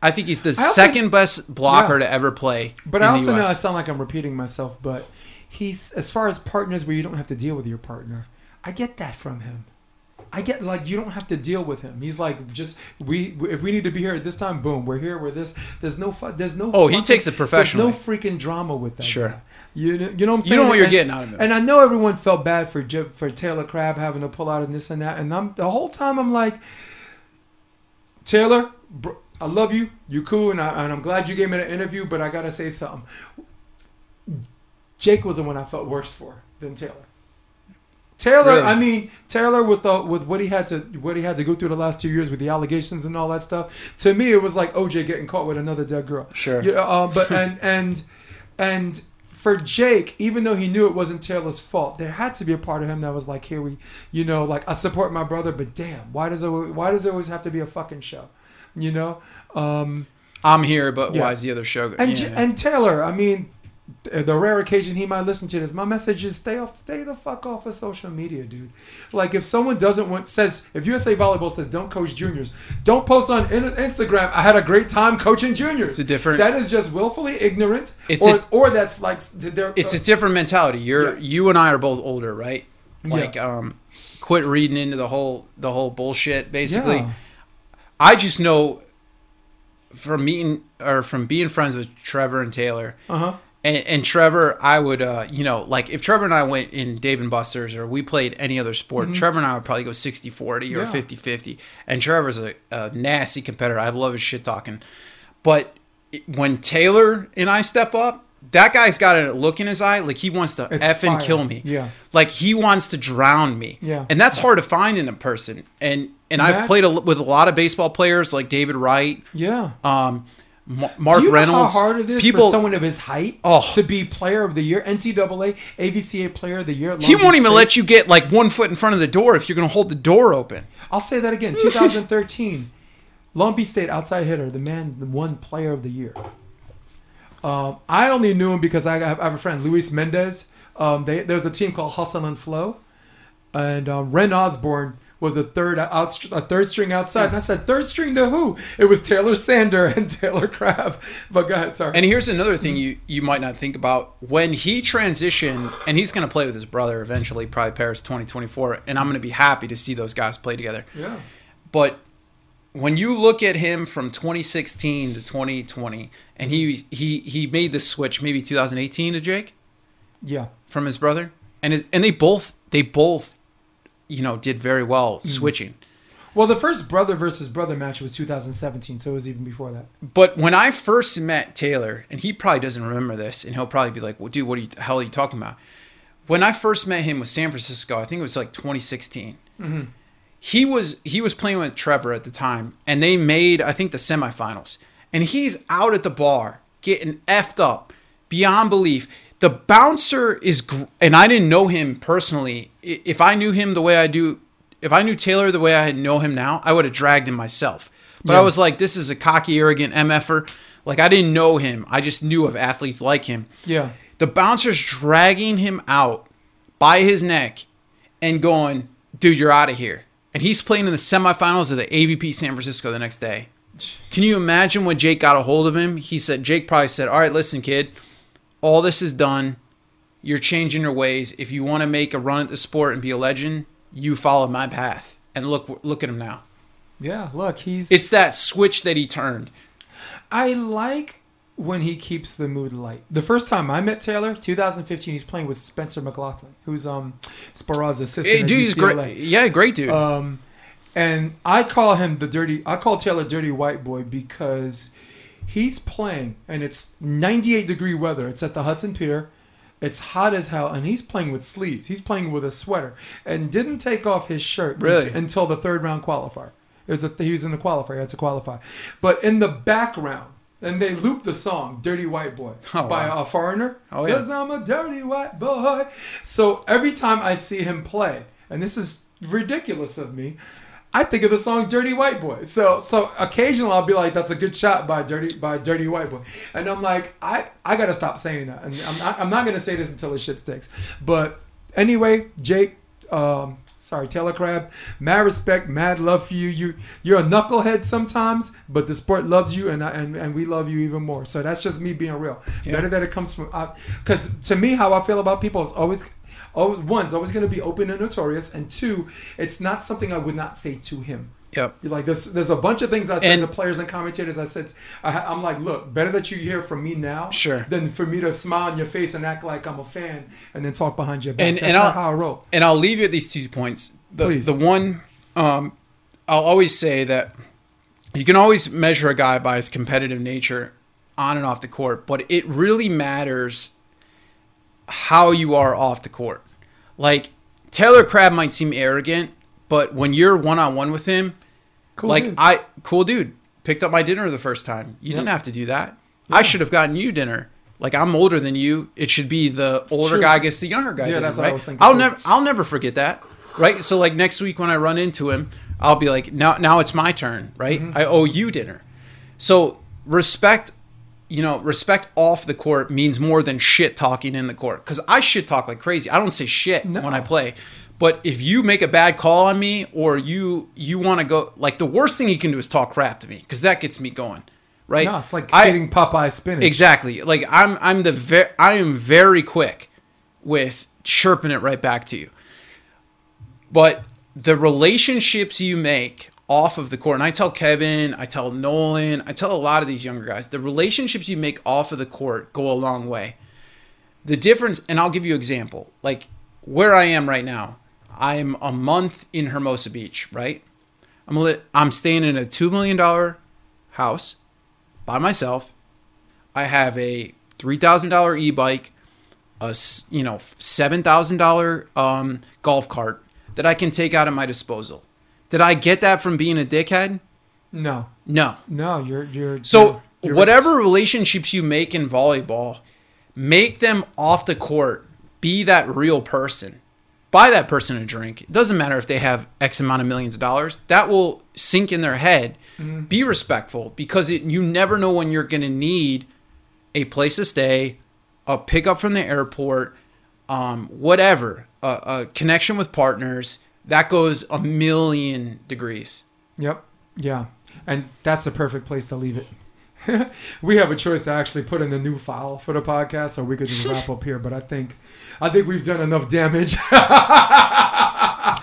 I think he's the also- second best blocker Yeah. to ever play. But I also know I sound like I'm repeating myself, but he's as far as partners where you don't have to deal with your partner. I get that from him. I get like you don't have to deal with him. He's like just we if we need to be here at this time, boom, we're here. We're this. There's no fu- there's no. Oh, he takes it professionally. There's no freaking drama with that. Sure. guy. You know, you know what I'm saying. You know what you're And- getting out of it. And I know everyone felt bad for for Taylor Crabb having to pull out and this and that. And I'm the whole time I'm like, Taylor, br- I love you. You cool, and, I, and I'm glad you gave me an interview. But I gotta say something. Jake was the one I felt worse for than Taylor. Taylor, Really? I mean Taylor with the with what he had to what he had to go through the last two years with the allegations and all that stuff. To me, it was like OJ getting caught with another dead girl. Sure. Yeah. um, but and and and for Jake, even though he knew it wasn't Taylor's fault, there had to be a part of him that was like, "Here we, you know, like I support my brother, but damn, why does it why does it always have to be a fucking show?" You know. Um, I'm here, but Yeah. why is the other show? and yeah. And Taylor, I mean, the rare occasion he might listen to this, my message is stay off, stay the fuck off of social media, dude. Like if someone doesn't want says if USA Volleyball says don't coach juniors, don't post on Instagram. I had a great time coaching juniors. It's a different- That is just willfully ignorant. It's or a- or that's like they're. it's a different mentality. You're Yeah. you and I are both older, right? Yeah. Like, um, quit reading into the whole the whole bullshit. Basically, Yeah. I just know from meeting or from being friends with Trevor and Taylor. uh huh. And, and Trevor, I would, uh, you know, like if Trevor and I went in Dave and Buster's or we played any other sport, Trevor and I would probably go 60 40 or Yeah. 50 50. And Trevor's a, a nasty competitor. I love his shit talking. But when Taylor and I step up, that guy's got a look in his eye like he wants to It's F and kill me. Yeah. Like he wants to drown me. Yeah. And that's hard to find in a person. And and I've played a, with a lot of baseball players like David Wright, Yeah. um, Ma- Mark Reynolds. how hard it is People, for someone of his height Oh. to be Player of the Year, NCAA, AVCA Player of the Year? He won't even State? let you get like one foot in front of the door if you're going to hold the door open. I'll say that again. 2013, Long Beach State outside hitter, the man the one Player of the Year. Um, I only knew him because I have, I have a friend, Luis Mendez. Um, they, there was a team called Hustle and Flow, and um, Ren Osborne was a third out, a third string outside. And I said, third string to who? It was Taylor Sander and Taylor Crabb. But go ahead, sorry. And here's another thing you you might not think about when he transitioned, and he's going to play with his brother eventually, probably Paris 2024, and I'm going to be happy to see those guys play together. yeah, But when you look at him from 2016 to 2020, and he he he made the switch maybe 2018 to Jake yeah, from his brother, and it, and they both they both you know did very well mm-hmm. switching. Well, the first brother versus brother match was 2017, so it was even before that. But when I first met Taylor, and he probably doesn't remember this, and he'll probably be like, "Well, dude, what are you, the hell are you talking about?" When I first met him with San Francisco, I think it was like 2016. Mm-hmm. He was he was playing with Trevor at the time, and they made I think the semifinals, and he's out at the bar getting effed up beyond belief. The bouncer is, gr- and I didn't know him personally. If I knew him the way I do, if I knew Taylor the way I know him now, I would have dragged him myself. But I was like, this is a cocky, arrogant MFer. Like I didn't know him. I just knew of athletes like him. Yeah, The bouncer's dragging him out by his neck and going, dude, you're out of here. And he's playing in the semifinals of the AVP San Francisco the next day. Can you imagine when Jake got a hold of him? He said, Jake probably said, All right, listen, kid, all this is done. You're changing your ways. If you want to make a run at the sport and be a legend, you follow my path. And look, look at him now. yeah. Look, he's It's that switch that he turned. I like when he keeps the mood light. The first time I met Taylor, 2015, he's playing with Spencer McLaughlin, who's um Speraw's assistant. Hey, dude, he's great. Yeah, great dude. Um, and I call him the dirty. I call Taylor dirty white boy because he's playing, and it's 98 degree weather. It's at the Hudson Pier. It's hot as hell, and he's playing with sleeves. He's playing with a sweater, and didn't take off his shirt Really? until the third round qualifier. It was a, he was in the qualifier. He had to qualify, but in the background. And they looped the song "Dirty White Boy" Oh, by wow. a foreigner. Oh, yeah. Cause I'm a dirty white boy. So every time I see him play, and this is ridiculous of me, I think of the song "Dirty White Boy." So so occasionally I'll be like, "That's a good shot by Dirty by Dirty White Boy," and I'm like, I I gotta stop saying that, and I'm not, I'm not gonna say this until the shit sticks. But anyway, Jake. Um, sorry, Taylor Crabb. Mad respect, mad love for you. You you're a knucklehead sometimes, but the sport loves you, and I, and and we love you even more. So that's just me being real. Yeah. Better that it comes from because to me, how I feel about people is always Always, one's always going to be open and notorious, and two, it's not something I would not say to him. Yep. You're like there's there's a bunch of things I said And- to players and commentators. I said I, I'm like, look, better that you hear from me now, Sure. than for me to smile in your face and act like I'm a fan and then talk behind your back. And- That's and not I'll- how I roll. and I'll leave you at these two points. The, Please. the one, um, I'll always say that you can always measure a guy by his competitive nature on and off the court, but it really matters how you are off the court. Like Taylor Crabb might seem arrogant, but when you're one on one with him, Cool. like dude. I cool dude picked up my dinner the first time. You didn't have to do that. I should have gotten you dinner. Like I'm older than you. It should be the older guy gets the younger guy. Yeah, dinner, that's what I was thinking I'll too. never I'll never forget that. Right? So like next week when I run into him, I'll be like, now now it's my turn, right? Mm-hmm. I owe you dinner. So respect you know, respect off the court means more than shit talking in the court. Because I shit talk like crazy. I don't say shit No. when I play. But if you make a bad call on me, or you you want to go, like the worst thing you can do is talk crap to me, because that gets me going, right? no, it's like I, eating Popeye spinach. Exactly. Like I'm I'm the ve- I am very quick with chirping it right back to you. But the relationships you make off of the court, and I tell Kevin, I tell Nolan, I tell a lot of these younger guys, the relationships you make off of the court go a long way. The difference, and I'll give you an example. Like where I am right now, I'm a month in Hermosa Beach, right? I'm li- I'm staying in a two million dollar house by myself. I have a three thousand dollar e bike, a you know seven thousand dollar um, golf cart that I can take out at my disposal. Did I get that from being a dickhead? No, No. no, you're you're So you're- whatever relationships you make in volleyball, make them off the court. Be that real person. Buy that person a drink. It doesn't matter if they have X amount of millions of dollars. That will sink in their head. Mm-hmm. Be respectful because it, you never know when you're going to need a place to stay, a pickup from the airport, um, whatever, a, a connection with partners. That goes a million degrees. Yep. Yeah. And that's a perfect place to leave it. we have a choice to actually put in a new file for the podcast, or we could just wrap up here. But I think, I think we've done enough damage.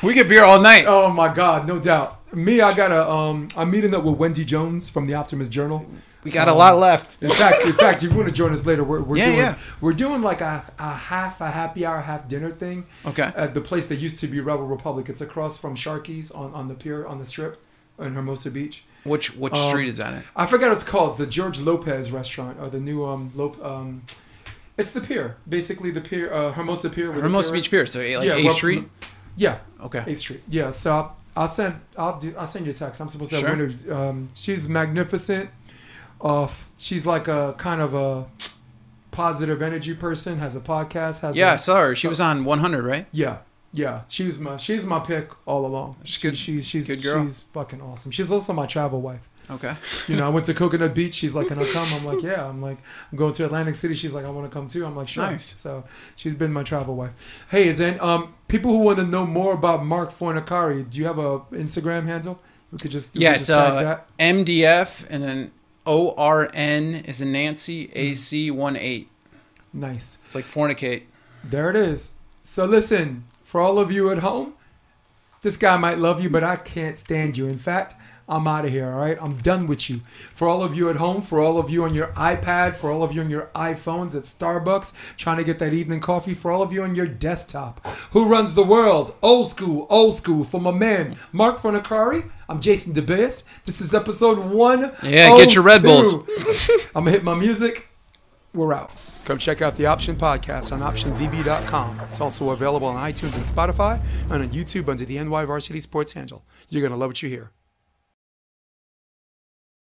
We could be here all night. oh my God, no doubt. Me, I gotta. Um, I'm meeting up with Wendy Jones from the Optimist Journal. We got a lot left. In fact, in fact, if you want to join us later, we're, we're Yeah, doing yeah. we're doing like a, a half a happy hour, half dinner thing. Okay. At the place that used to be Rebel Republic. It's across from Sharky's on, on the pier on the strip in Hermosa Beach. Which which Um, street is that in? I forgot what it's called. It's the George Lopez restaurant or the new um Lop um it's the pier. Basically the pier uh Hermosa Pier Hermosa pier Beach. Pier, so like Yeah, A well, Street. Yeah. Okay. 8th Street. Yeah, so I'll, I'll send I'll do I'll send you a text. I'm supposed to have Sure. winter um she's magnificent. Uh she's like a kind of a positive energy person, has a podcast, has Yeah, a, I saw her. She was on 100, right? Yeah. Yeah, she's my she's my pick all along. She's She- good- She's she's good girl. she's fucking awesome. She's also my travel wife. Okay. You know, I went to Coconut Beach. She's like, "Can I come?" I'm like, "Yeah." I'm like, "I'm going to Atlantic City." She's like, "I want to come too." I'm like, "Sure." Nice. So she's been my travel wife. Hey, is there, um people who want to know more about Marc Fornaciari? Do you have a Instagram handle? We could just we Yeah, could it's just tag uh, that. MDF and then O R N is in Nancy Hmm. A C one eight. Nice. It's like fornicate. There it is. So listen, for all of you at home, this guy might love you, but I can't stand you. In fact, I'm out of here, all right? I'm done with you. For all of you at home, for all of you on your iPad, for all of you on your iPhones at Starbucks trying to get that evening coffee, for all of you on your desktop, who runs the world? Old school, old school. For my man, Marc Fornaciari, I'm Jason DeBeas. This is episode one. Yeah, get your Red oh Bulls. I'm going to hit my music. We're out. Come check out the Option Podcast on OptionVB.com. It's also available on iTunes and Spotify and on YouTube under the NY Varsity Sports handle. You're going to love what you hear.